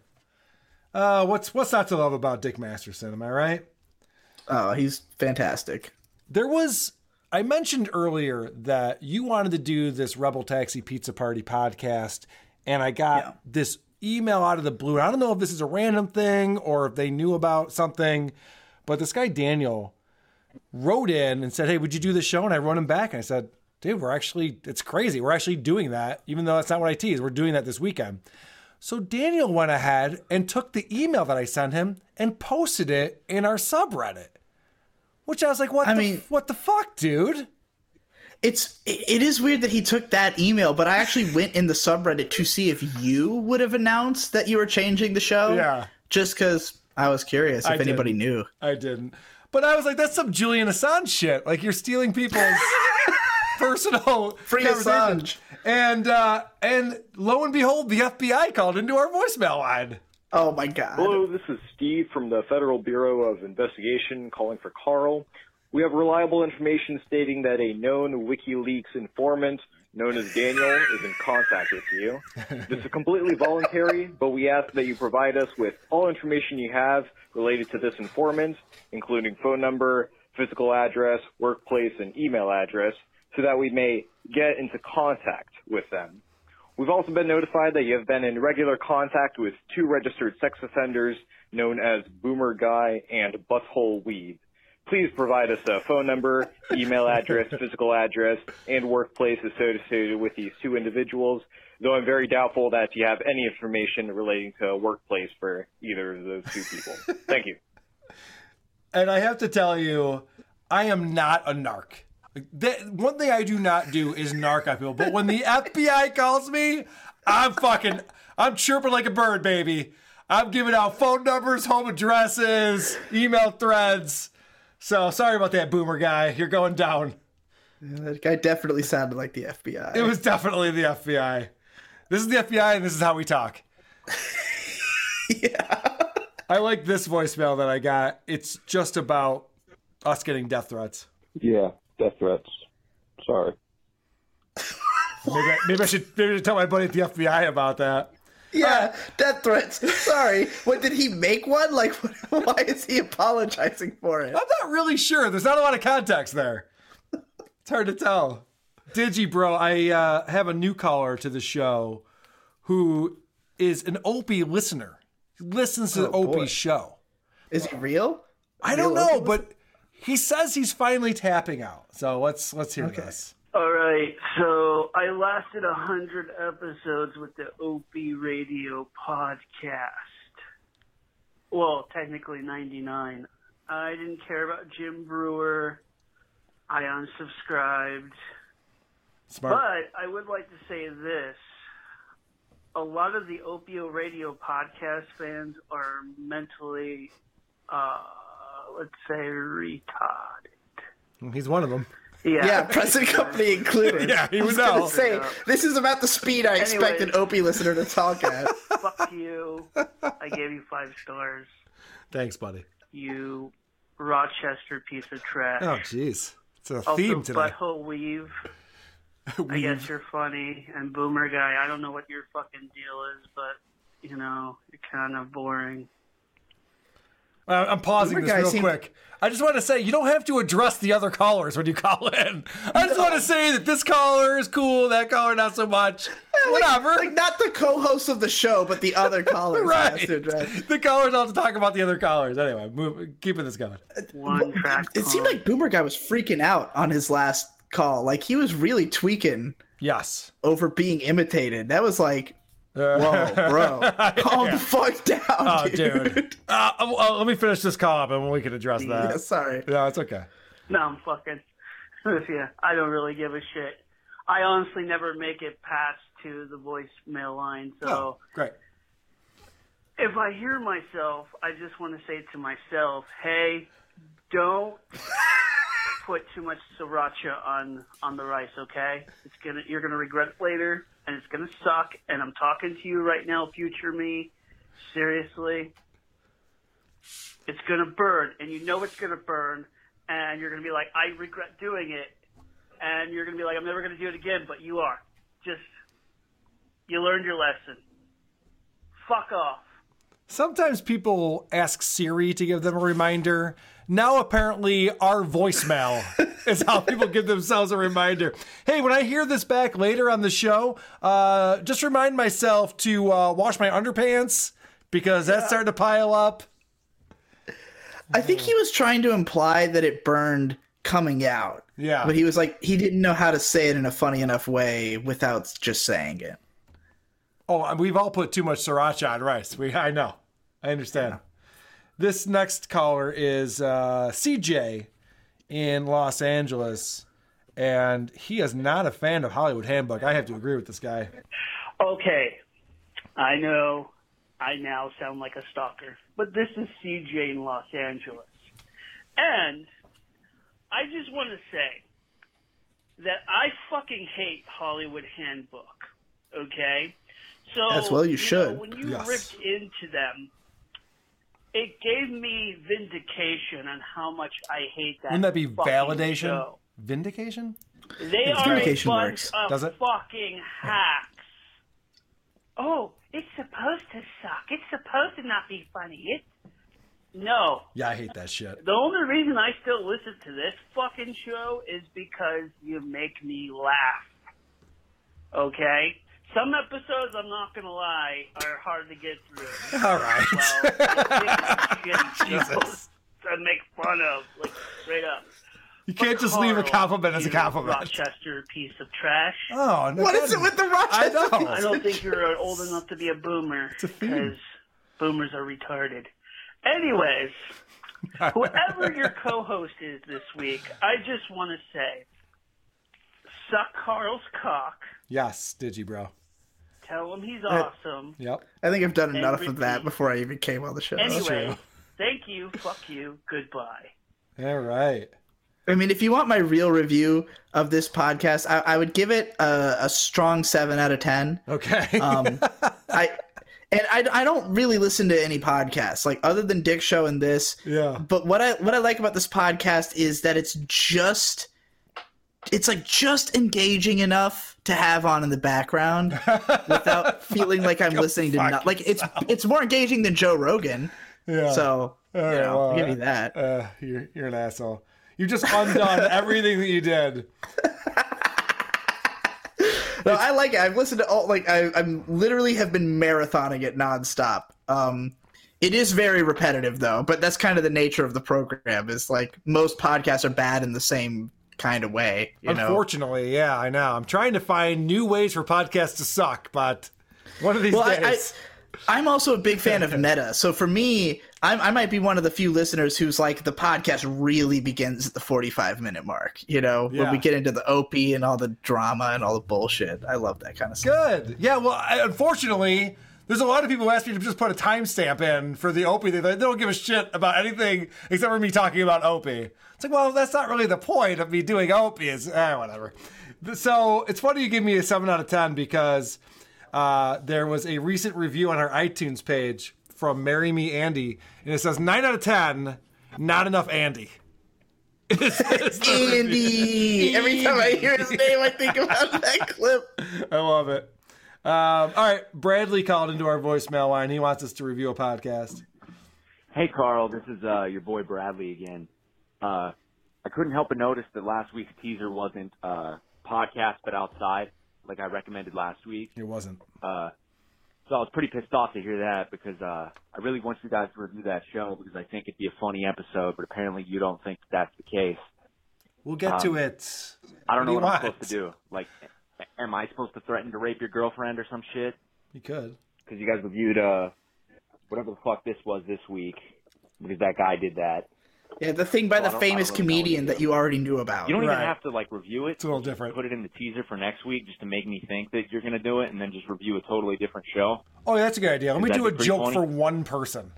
Uh, what's what's not to love about Dick Masterson? Am I right? Oh, he's fantastic. There was I mentioned earlier that you wanted to do this Rebel Taxi Pizza Party podcast, and I got this email out of the blue. I don't know if this is a random thing or if they knew about something, but this guy Daniel wrote in and said, "Hey, would you do this show?" And I wrote him back and I said, "Dude, we're actually it's crazy. We're actually doing that, even though that's not what I tease. We're doing that this weekend." So Daniel went ahead and took the email that I sent him and posted it in our subreddit. Which I was like, what I the, mean- what the fuck, dude? It's it is weird that he took that email, but I actually went in the subreddit to see if you would have announced that you were changing the show. Yeah. just because I was curious if I anybody didn't. knew. I didn't. But I was like, that's some Julian Assange shit. Like you're stealing people's personal Free. Assange. And uh and lo and behold, the FBI called into our voicemail line. Oh my god. Hello, this is Steve from the Federal Bureau of Investigation calling for Carl. We have reliable information stating that a known WikiLeaks informant known as Daniel is in contact with you. This is completely voluntary, but we ask that you provide us with all information you have related to this informant, including phone number, physical address, workplace, and email address, so that we may get into contact with them. We've also been notified that you have been in regular contact with two registered sex offenders known as Boomer Guy and Butthole Weeb. Please provide us a phone number, email address, physical address, and workplace associated with these two individuals, though I'm very doubtful that you have any information relating to a workplace for either of those two people. Thank you. And I have to tell you, I am not a narc. Like, that, one thing I do not do is narc on people. But when the FBI calls me, I'm fucking, I'm chirping like a bird, baby. I'm giving out phone numbers, home addresses, email threads. So sorry about that, boomer guy. You're going down. Yeah, that guy definitely sounded like the FBI. It was definitely the FBI. This is the FBI, and this is how we talk. yeah. I like this voicemail that I got. It's just about us getting death threats. Yeah, death threats. Sorry. Maybe I, maybe I should maybe I should tell my buddy at the FBI about that. Yeah, death threats. Sorry. What did he make one? Like, why is he apologizing for it? I'm not really sure. There's not a lot of context there. It's hard to tell. Digibro, I uh, have a new caller to the show who is an Opie listener. He listens to the Oh, boy. Opie show. Is he real? I don't know, but he says he's finally tapping out. So let's let's hear this. All right, so I lasted a hundred episodes with the Opie Radio podcast. Well, technically ninety nine. I didn't care about Jim Breuer. I unsubscribed. Smart. But I would like to say this. a lot of the Opie Radio podcast fans are mentally, uh, let's say, retarded. He's one of them. Yeah. Yeah, present company included. Yeah, he I was would gonna know. say this is about the speed I expect an Anyways. Opie listener to talk at. Fuck you. I gave you five stars. Thanks, buddy. You Rochester piece of trash. Oh, jeez. It's a also, theme today. butthole weeb. I guess you're funny. And boomer guy. I don't know what your fucking deal is, but you know you're kind of boring. Uh, I'm pausing Boomer this guy real seemed- quick. I just want to say you don't have to address the other callers when you call in. I just want to say that this caller is cool, that caller not so much. Whatever. Like not the co-host of the show, but the other callers. Right. has to address. The callers don't have to talk about the other callers. Anyway, move, keeping this going. One track. It seemed like Boomer guy was freaking out on his last call. Like he was really tweaking. Yes. Over being imitated. That was like, whoa, bro, calm the fuck down, Oh, dude. dude. Uh, uh, let me finish this call up and we can address that. Yeah, sorry. No, it's okay. No, I'm fucking with you. I don't really give a shit. I honestly never make it past to the voicemail line, so Oh, great. if I hear myself, I just want to say to myself, "Hey, don't put too much sriracha on on the rice, okay? It's gonna you're gonna regret it later, and it's gonna suck. And I'm talking to you right now, future me. Seriously, it's gonna burn, and you know it's gonna burn, and you're gonna be like, I regret doing it, and you're gonna be like, I'm never gonna do it again, but you are. Just you learned your lesson. Fuck off. Sometimes people ask Siri to give them a reminder. Now, apparently, our voicemail is how people give themselves a reminder. Hey, when I hear this back later on the show, uh, just remind myself to uh, wash my underpants because that's starting to pile up. I think he was trying to imply that it burned coming out. Yeah. But he was like, he didn't know how to say it in a funny enough way without just saying it. Oh, we've all put too much sriracha on rice. We, I know. I understand. This next caller is uh, CJ in Los Angeles, and he is not a fan of Hollywood Handbook. I have to agree with this guy. Okay, I know I now sound like a stalker, but this is CJ in Los Angeles. And I just want to say that I fucking hate Hollywood Handbook, okay? So, As well you know, should. when you Yes. ripped into them, it gave me vindication on how much I hate that. Wouldn't that be validation? show. Vindication? They It's are a vindication bunch works. of Does it? fucking hacks. Oh, it's supposed to suck. It's supposed to not be funny. It no. Yeah, I hate that shit. The only reason I still listen to this fucking show is because you make me laugh. Okay? Some episodes, I'm not gonna lie, are hard to get through. All right. Well, Jesus. to make fun of, like straight up. You can't just leave a compliment as a you compliment. Rochester piece of trash. Oh, no What is it with the Rochester? I Rochester? know. I don't think you're old enough to be a boomer because boomers are retarded. Anyways, whoever your co-host is this week, I just want to say, suck Carl's cock. Yes, did you, bro? Tell him he's Uh, awesome. Yep. I think I've done And enough of that before I even came on the show. Anyway, thank you. Fuck you. Goodbye. All right. I mean, if you want my real review of this podcast, I, I would give it a, a strong seven out of ten. Okay. Um, I and I, I don't really listen to any podcasts like other than Dick Show and this. Yeah. But what I what I like about this podcast is that it's just it's like just engaging enough to have on in the background without feeling like I'm listening to not like it's it's more engaging than Joe Rogan. Yeah. So you know, well, give me that. Uh, you're you're an asshole. You just undone everything that you did. No, I like it. I've listened to all like I, I'm literally have been marathoning it nonstop. Um, it is very repetitive though, but that's kind of the nature of the program. Is like most podcasts are bad in the same kind of way. You know, Unfortunately, yeah, I know. I'm trying to find new ways for podcasts to suck, but one of these Well, I- days. I'm also a big fan of meta. So for me, I'm, I might be one of the few listeners who's like the podcast really begins at the 45 minute mark. You know, when we get into the OP and all the drama and all the bullshit. I love that kind of stuff. Good. Yeah. Well, I, unfortunately, there's a lot of people who ask me to just put a timestamp in for the Opie. They, they don't give a shit about anything except for me talking about Opie. It's like, well, that's not really the point of me doing Opie. Is eh, whatever. So it's funny you give me a seven out of ten because uh, there was a recent review on our iTunes page from Marry Me Andy, and it says nine out of ten. Not enough Andy. Andy. Every time I hear his name, I think about that clip. I love it. Um, all right, Bradley called into our voicemail line. He wants us to review a podcast. Hey, Carl, this is uh, your boy Bradley again. Uh, I couldn't help but notice that last week's teaser wasn't uh, podcast but outside, like I recommended last week. It wasn't. Uh, so I was pretty pissed off to hear that because uh, I really want you guys to review that show because I think it'd be a funny episode, but apparently you don't think that's the case. We'll get to Um, it. I don't What know you what I'm want? supposed to do. Like, am I supposed to threaten to rape your girlfriend or some shit? You could. Because you guys reviewed uh, whatever the fuck this was this week because that guy did that. Yeah, the thing by Well, I the famous really comedian that you already knew about. You don't even have to like review it. It's a little different. Put it in the teaser for next week just to make me think that you're gonna do it, and then just review a totally different show. Oh, yeah, that's a good idea. Let me do a joke funny. for one person.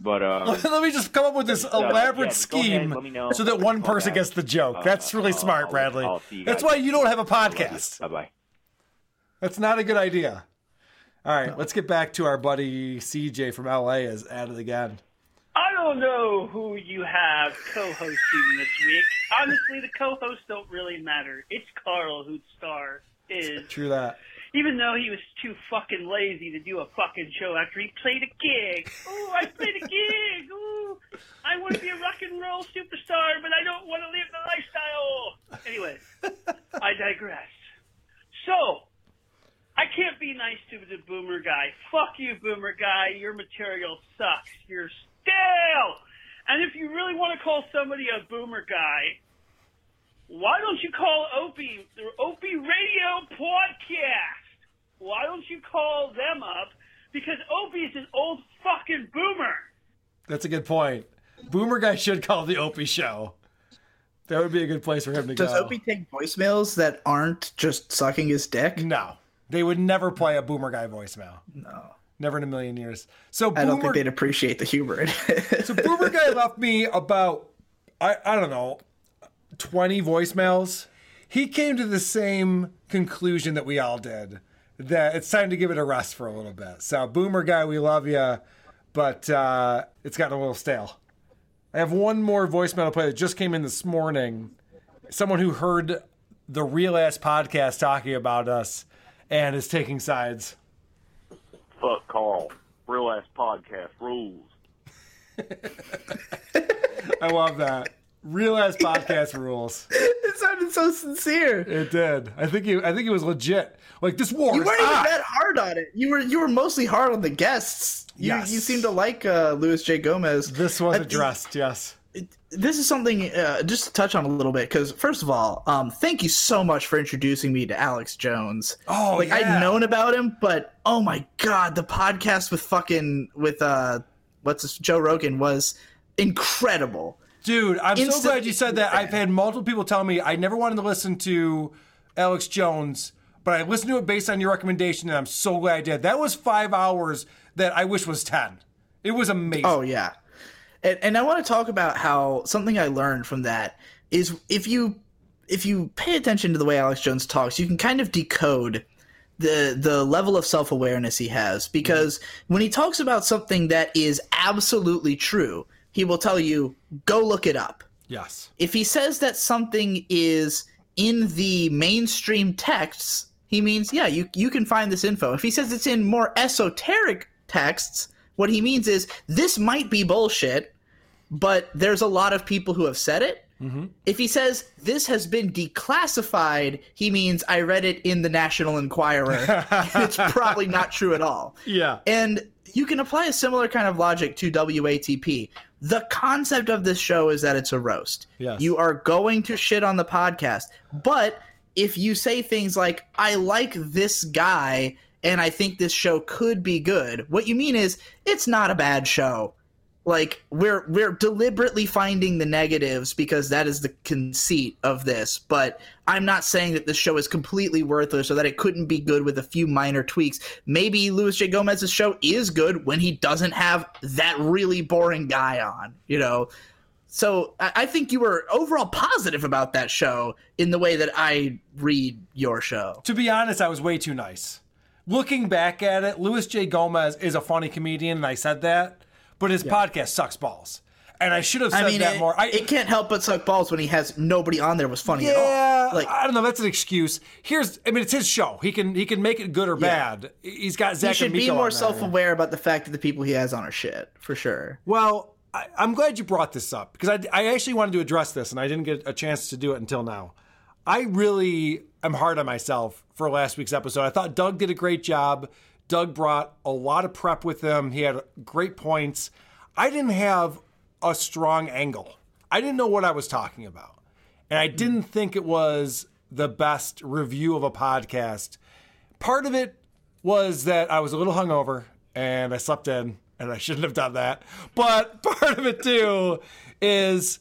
But uh, Let me just come up with this Uh, elaborate just go ahead, scheme let me know. so that one person back. gets the joke. Uh, That's really I'll- smart, I'll- Bradley. I'll see you That's why you don't have a podcast. Bye bye. That's not a good idea. All right, let's get back to our buddy CJ from LA is at it again. I don't know who you have co-hosting this week. Honestly, the co-hosts don't really matter. It's Carl whose star is. True that. Even though he was too fucking lazy to do a fucking show after he played a gig. Ooh, I played a gig. Ooh, I want to be a rock and roll superstar, but I don't want to live the lifestyle. Anyway, I digress. So, I can't be nice to the boomer guy. Fuck you, boomer guy. Your material sucks. You're stale. And if you really want to call somebody a boomer guy, why don't you call Opie the Opie Radio Podcast? Why don't you call them up? Because Opie's an old fucking boomer. That's a good point. Boomer guy should call the Opie show. That would be a good place for him to Does go. Does Opie take voicemails that aren't just sucking his dick? No. They would never play a boomer guy voicemail. No. Never in a million years. So I don't Boomer think they'd appreciate the humor in it. So Boomer Guy left me about I, I don't know, twenty voicemails. He came to the same conclusion that we all did. That it's time to give it a rest for a little bit. So Boomer Guy, we love you, but uh, it's gotten a little stale. I have one more voicemail to play that just came in this morning. Someone who heard the real ass podcast talking about us and is taking sides. Fuck Carl. Real ass podcast rules. I love that. Real ass podcast rules. it sounded so sincere. It did. I think he. I think he was legit. Like this war You is weren't even on. that hard on it. You were you were mostly hard on the guests. You Yes. you seem to like uh, Luis J Gomez. This was addressed. Yes. This is something uh, just to touch on a little bit because first of all, um, thank you so much for introducing me to Alex Jones. Oh, like yeah. I'd known about him, but oh my god, the podcast with fucking with uh, what's this, Joe Rogan was incredible. Dude, I'm so glad you said that. I've had multiple people tell me I never wanted to listen to Alex Jones, but I listened to it based on your recommendation, and I'm so glad I did. That was five hours that I wish was ten. It was amazing. Oh yeah, and, and I want to talk about how something I learned from that is if you if you pay attention to the way Alex Jones talks, you can kind of decode the the level of self awareness he has mm-hmm. because when he talks about something that is absolutely true, he will tell you go look it up. Yes. If he says that something is in the mainstream texts, he means yeah, you you can find this info. If he says it's in more esoteric texts, what he means is this might be bullshit, but there's a lot of people who have said it. Mm-hmm. If he says this has been declassified, he means I read it in the National Enquirer. it's probably not true at all. Yeah. And you can apply a similar kind of logic to WATP. The concept of this show is that it's a roast. Yes. You are going to shit on the podcast, but if you say things like "I like this guy," and I think this show could be good. What you mean is it's not a bad show. Like we're we're deliberately finding the negatives because that is the conceit of this, but I'm not saying that this show is completely worthless or that it couldn't be good with a few minor tweaks. Maybe Luis J. Gomez's show is good when he doesn't have that really boring guy on, you know. So I think you were overall positive about that show in the way that I read your show. To be honest, I was way too nice. Looking back at it, Luis J. Gomez is a funny comedian, and I said that, but his podcast sucks balls. And I should have said I mean, that it, more. I, it can't help but suck balls when he has nobody on there was funny yeah, at all. Like I don't know. That's an excuse. Here's, I mean, it's his show. He can he can make it good or Yeah. bad. He's got Zach he should be more self-aware about the fact that the people he has on are shit for sure. Well, I, I'm glad you brought this up because I, I actually wanted to address this and I didn't get a chance to do it until now. I really am hard on myself for last week's episode. I thought Doug did a great job. Doug brought a lot of prep with him. He had great points. I didn't have a strong angle. I didn't know what I was talking about. And I hmm. didn't think it was the best review of a podcast. Part of it was that I was a little hungover and I slept in and I shouldn't have done that. But part of it too is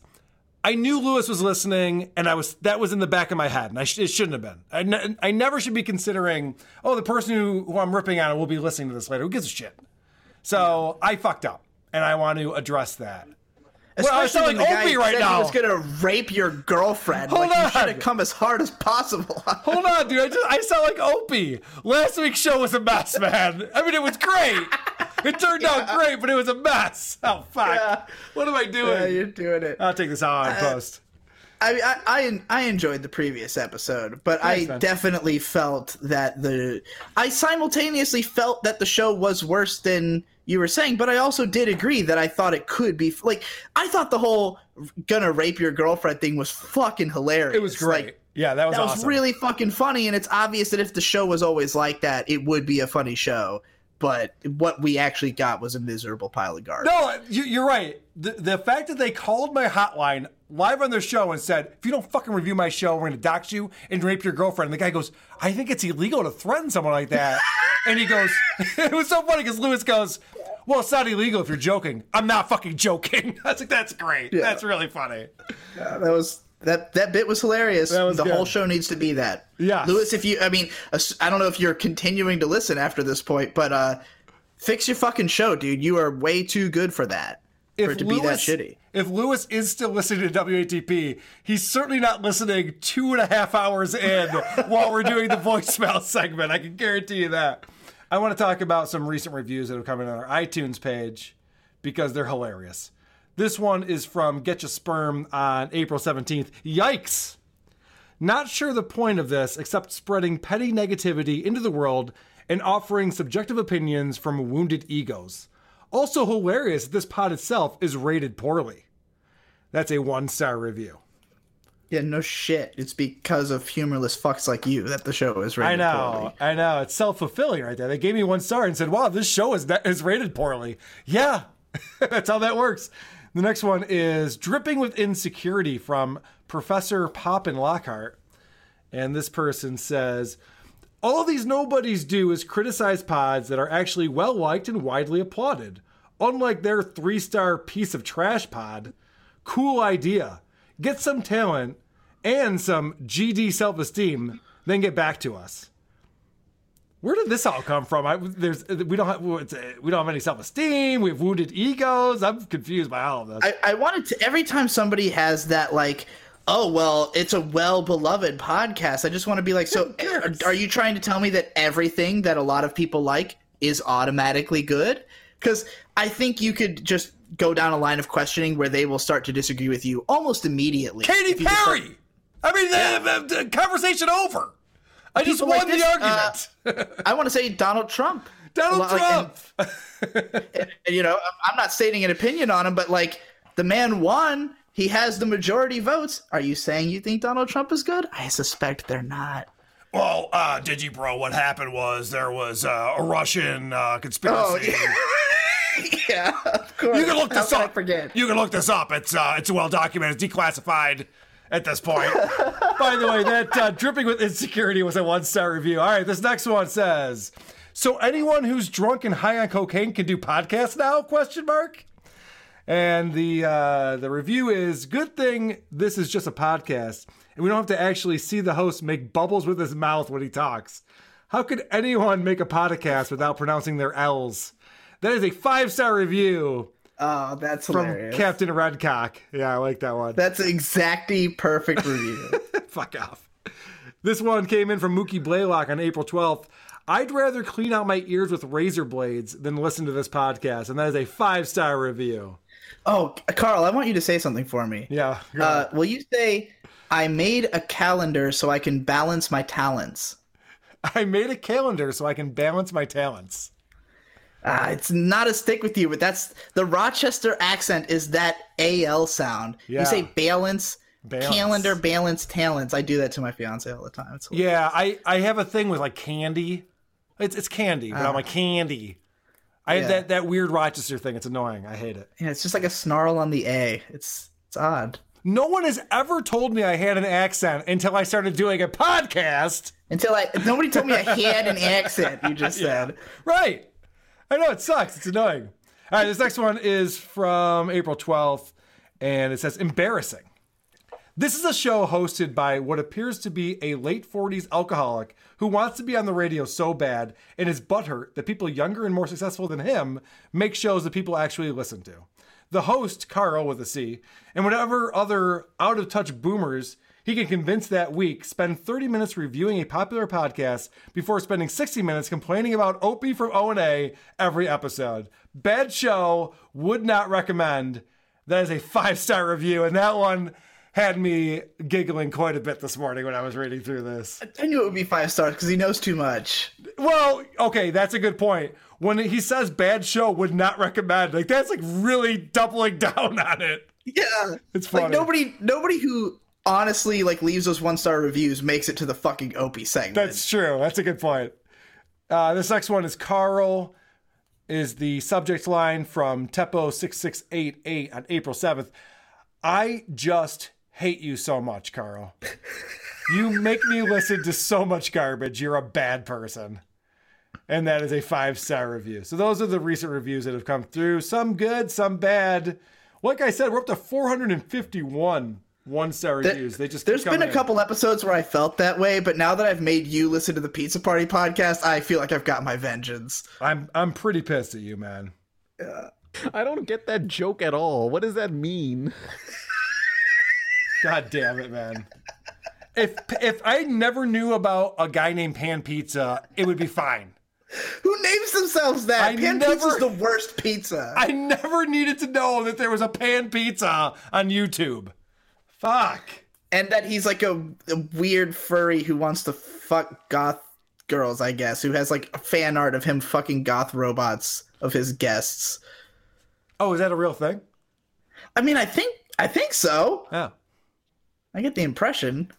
I knew Luis was listening, and I was that was in the back of my head, and I sh- it shouldn't have been. I, never should be considering, oh, the person who, who I'm ripping on will be listening to this later. Who gives a shit? So I fucked up, and I want to address that. well, I Especially sound like Opie right said now. He was gonna rape your girlfriend. Hold like, You on. should have come as hard as possible. Hold on, dude. I just I sound like Opie. Last week's show was a mess, man. I mean, it was great. It turned out great, but it was a mess. Oh fuck! What am I doing? Yeah, you're doing it. I'll take this out on uh, post. I, I I I enjoyed the previous episode, but Thanks, I man. definitely felt that the I simultaneously felt that the show was worse than you were saying, but I also did agree that I thought it could be like I thought the whole gonna rape your girlfriend thing was fucking hilarious. It was great. Like, yeah, that was that awesome. was really fucking funny, and it's obvious that if the show was always like that, it would be a funny show. But what we actually got was a miserable pile of garbage. No, you, you're right. The, the fact that they called my hotline live on their show and said, if you don't fucking review my show, we're going to dox you and rape your girlfriend. And the guy goes, I think it's illegal to threaten someone like that. and he goes, it was so funny because Luis goes, well, it's not illegal if you're joking. I'm not fucking joking. I was like, that's great. Yeah. That's really funny. Yeah, that was that that bit was hilarious. That was the good. whole show needs to be that. Yeah, Luis, if you, I mean, I don't know if you're continuing to listen after this point, but uh fix your fucking show, dude. You are way too good for that. for it to be that shitty. If Luis is still listening to WATP, he's certainly not listening two and a half hours in while we're doing the voicemail segment. I can guarantee you that. I want to talk about some recent reviews that have come in on our iTunes page because they're hilarious. This one is from Get Your Sperm on April 17th. Yikes! Not sure the point of this except spreading petty negativity into the world and offering subjective opinions from wounded egos. Also hilarious that this pod itself is rated poorly. That's a one star review. Yeah, no shit. It's because of humorless fucks like you that the show is rated I know, poorly. I know. It's self fulfilling right there. They gave me one star and said, "Wow, this show is is rated poorly." Yeah, that's how that works. The next one is dripping with insecurity from Professor Poppin Lockhart, and this person says, "All these nobodies do is criticize pods that are actually well liked and widely applauded. Unlike their three star piece of trash pod, cool idea. Get some talent and some GD self esteem, then get back to us." Where did this all come from? I, there's we don't have it's, uh, we don't have any self esteem. We have wounded egos. I'm confused by all of this. I, I wanted to every time somebody has that like oh well it's a well beloved podcast i just want to be like so are, are you trying to tell me that everything that a lot of people like is automatically good because i think you could just go down a line of questioning where they will start to disagree with you almost immediately Katy If you just start- Perry. I mean, the, the, the conversation over. I just People like won the this, argument. uh, I want to say Donald Trump. Donald Like, Trump. and- and, you know, I'm not stating an opinion on him, but like the man won. He has the majority votes. Are you saying you think Donald Trump is good? I suspect they're not. Well, uh, Digibro, what happened was there was uh, a Russian uh, conspiracy. Oh, yeah, of course. You can look this I up. forget? You can look this up. It's uh, it's well documented. It's declassified at this point. By the way, that uh, dripping with insecurity was a one star review. All right, this next one says. So anyone who's drunk and high on cocaine can do podcasts now? Question mark. And the uh, the review is good thing this is just a podcast and we don't have to actually see the host make bubbles with his mouth when he talks. How could anyone make a podcast without pronouncing their L's? That is a five star review. Oh, that's from hilarious. Captain Redcock. Yeah, I like that one. That's exactly perfect review. Fuck off. This one came in from Mookie Blaylock on April 12th. I'd rather clean out my ears with razor blades than listen to this podcast, and that is a five star review. Oh, Carl, I want you to say something for me. Yeah. Uh, will you say, I made a calendar so I can balance my talents? I made a calendar so I can balance my talents. Ah, it's not a stick with you, but that's the Rochester accent is that AL sound. Yeah. You say balance, Balance. calendar, balance, talents. I do that to my fiance all the time. It's Yeah, I, I have a thing with like candy. It's it's candy, but Ah. I'm like candy. I Yeah. have that, that weird Rochester thing. It's annoying. I hate it. Yeah, it's just like a snarl on the A. It's it's odd. No one has ever told me I had an accent until I started doing a podcast. Until I nobody told me I had an accent. You just said Right. I know it sucks. It's annoying. All right, this next one is from April 12th, and it says embarrassing. This is a show hosted by what appears to be a late 40s alcoholic who wants to be on the radio so bad and is butthurt that people younger and more successful than him make shows that people actually listen to. The host, Carl with a C, and whatever other out of touch boomers he can convince that week spend 30 minutes reviewing a popular podcast before spending 60 minutes complaining about Opie from O&A every episode. Bad show, would not recommend. That is a five star review, and that one had me giggling quite a bit this morning when I was reading through this. I knew it would be five stars because he knows too much. Well, okay, that's a good point. When he says bad show, would not recommend, like that's like really doubling down on it. Yeah, It's funny. like nobody nobody who honestly like leaves those one star reviews makes it to the fucking Opie segment. That's true. That's a good point. Uh, this next one is Carl, is the subject line from Tepo6688 on April 7th. I just hate you so much, Carl. You make me listen to so much garbage. You're a bad person. And that is a five star review. So those are the recent reviews that have come through. Some good, some bad. Like I said, we're up to 451 one star There- reviews. They just there's been a in. couple episodes where I felt that way, but now that I've made you listen to the Pizza Party podcast, I feel like I've got my vengeance. I'm I'm pretty pissed at you, man. I don't get that joke at all. What does that mean? God damn it, man. If if I never knew about a guy named Pan Pizza, it would be fine. Who names themselves that? I Pan never- Pizza's the worst pizza. I never needed to know that there was a Pan Pizza on YouTube. Fuck. and that he's like a, a weird furry who wants to fuck goth girls, I guess, who has like fan art of him fucking goth robots of his guests. Oh, is that a real thing? I mean, I think I think so. Yeah. I get the impression.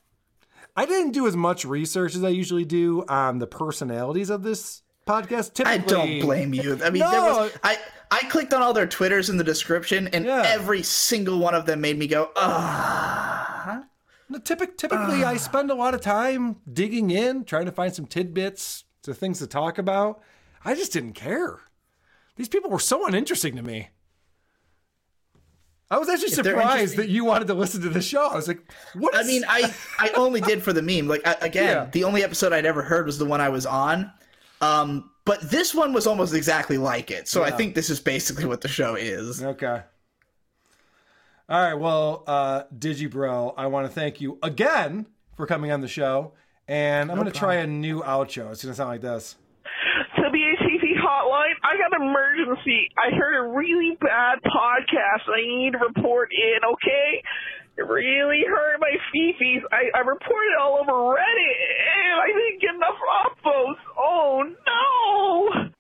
I didn't do as much research as I usually do on the personalities of this podcast. Typically, I don't blame you. I mean, there was I I clicked on all their twitters in the description, and every single one of them made me go, ah. No, typic, typically, I spend a lot of time digging in, trying to find some tidbits to things to talk about. I just didn't care. These people were so uninteresting to me. I was actually If surprised that you wanted to listen to the show. I was like, "What?" I mean, I I only did for the meme. Like I, again, Yeah. the only episode I'd ever heard was the one I was on. Um, but this one was almost exactly like it. So I think this is basically what the show is. Okay. All right. Well, uh, Digibro, I want to thank you again for coming on the show, and I'm No going to try a new outro. It's going to sound like this. WATC hotline. I got an emergency. I heard a really bad podcast. I need to report in. Okay, it really hurt my fifis. I, I reported all over Reddit, and I didn't get enough upvotes. Oh, no!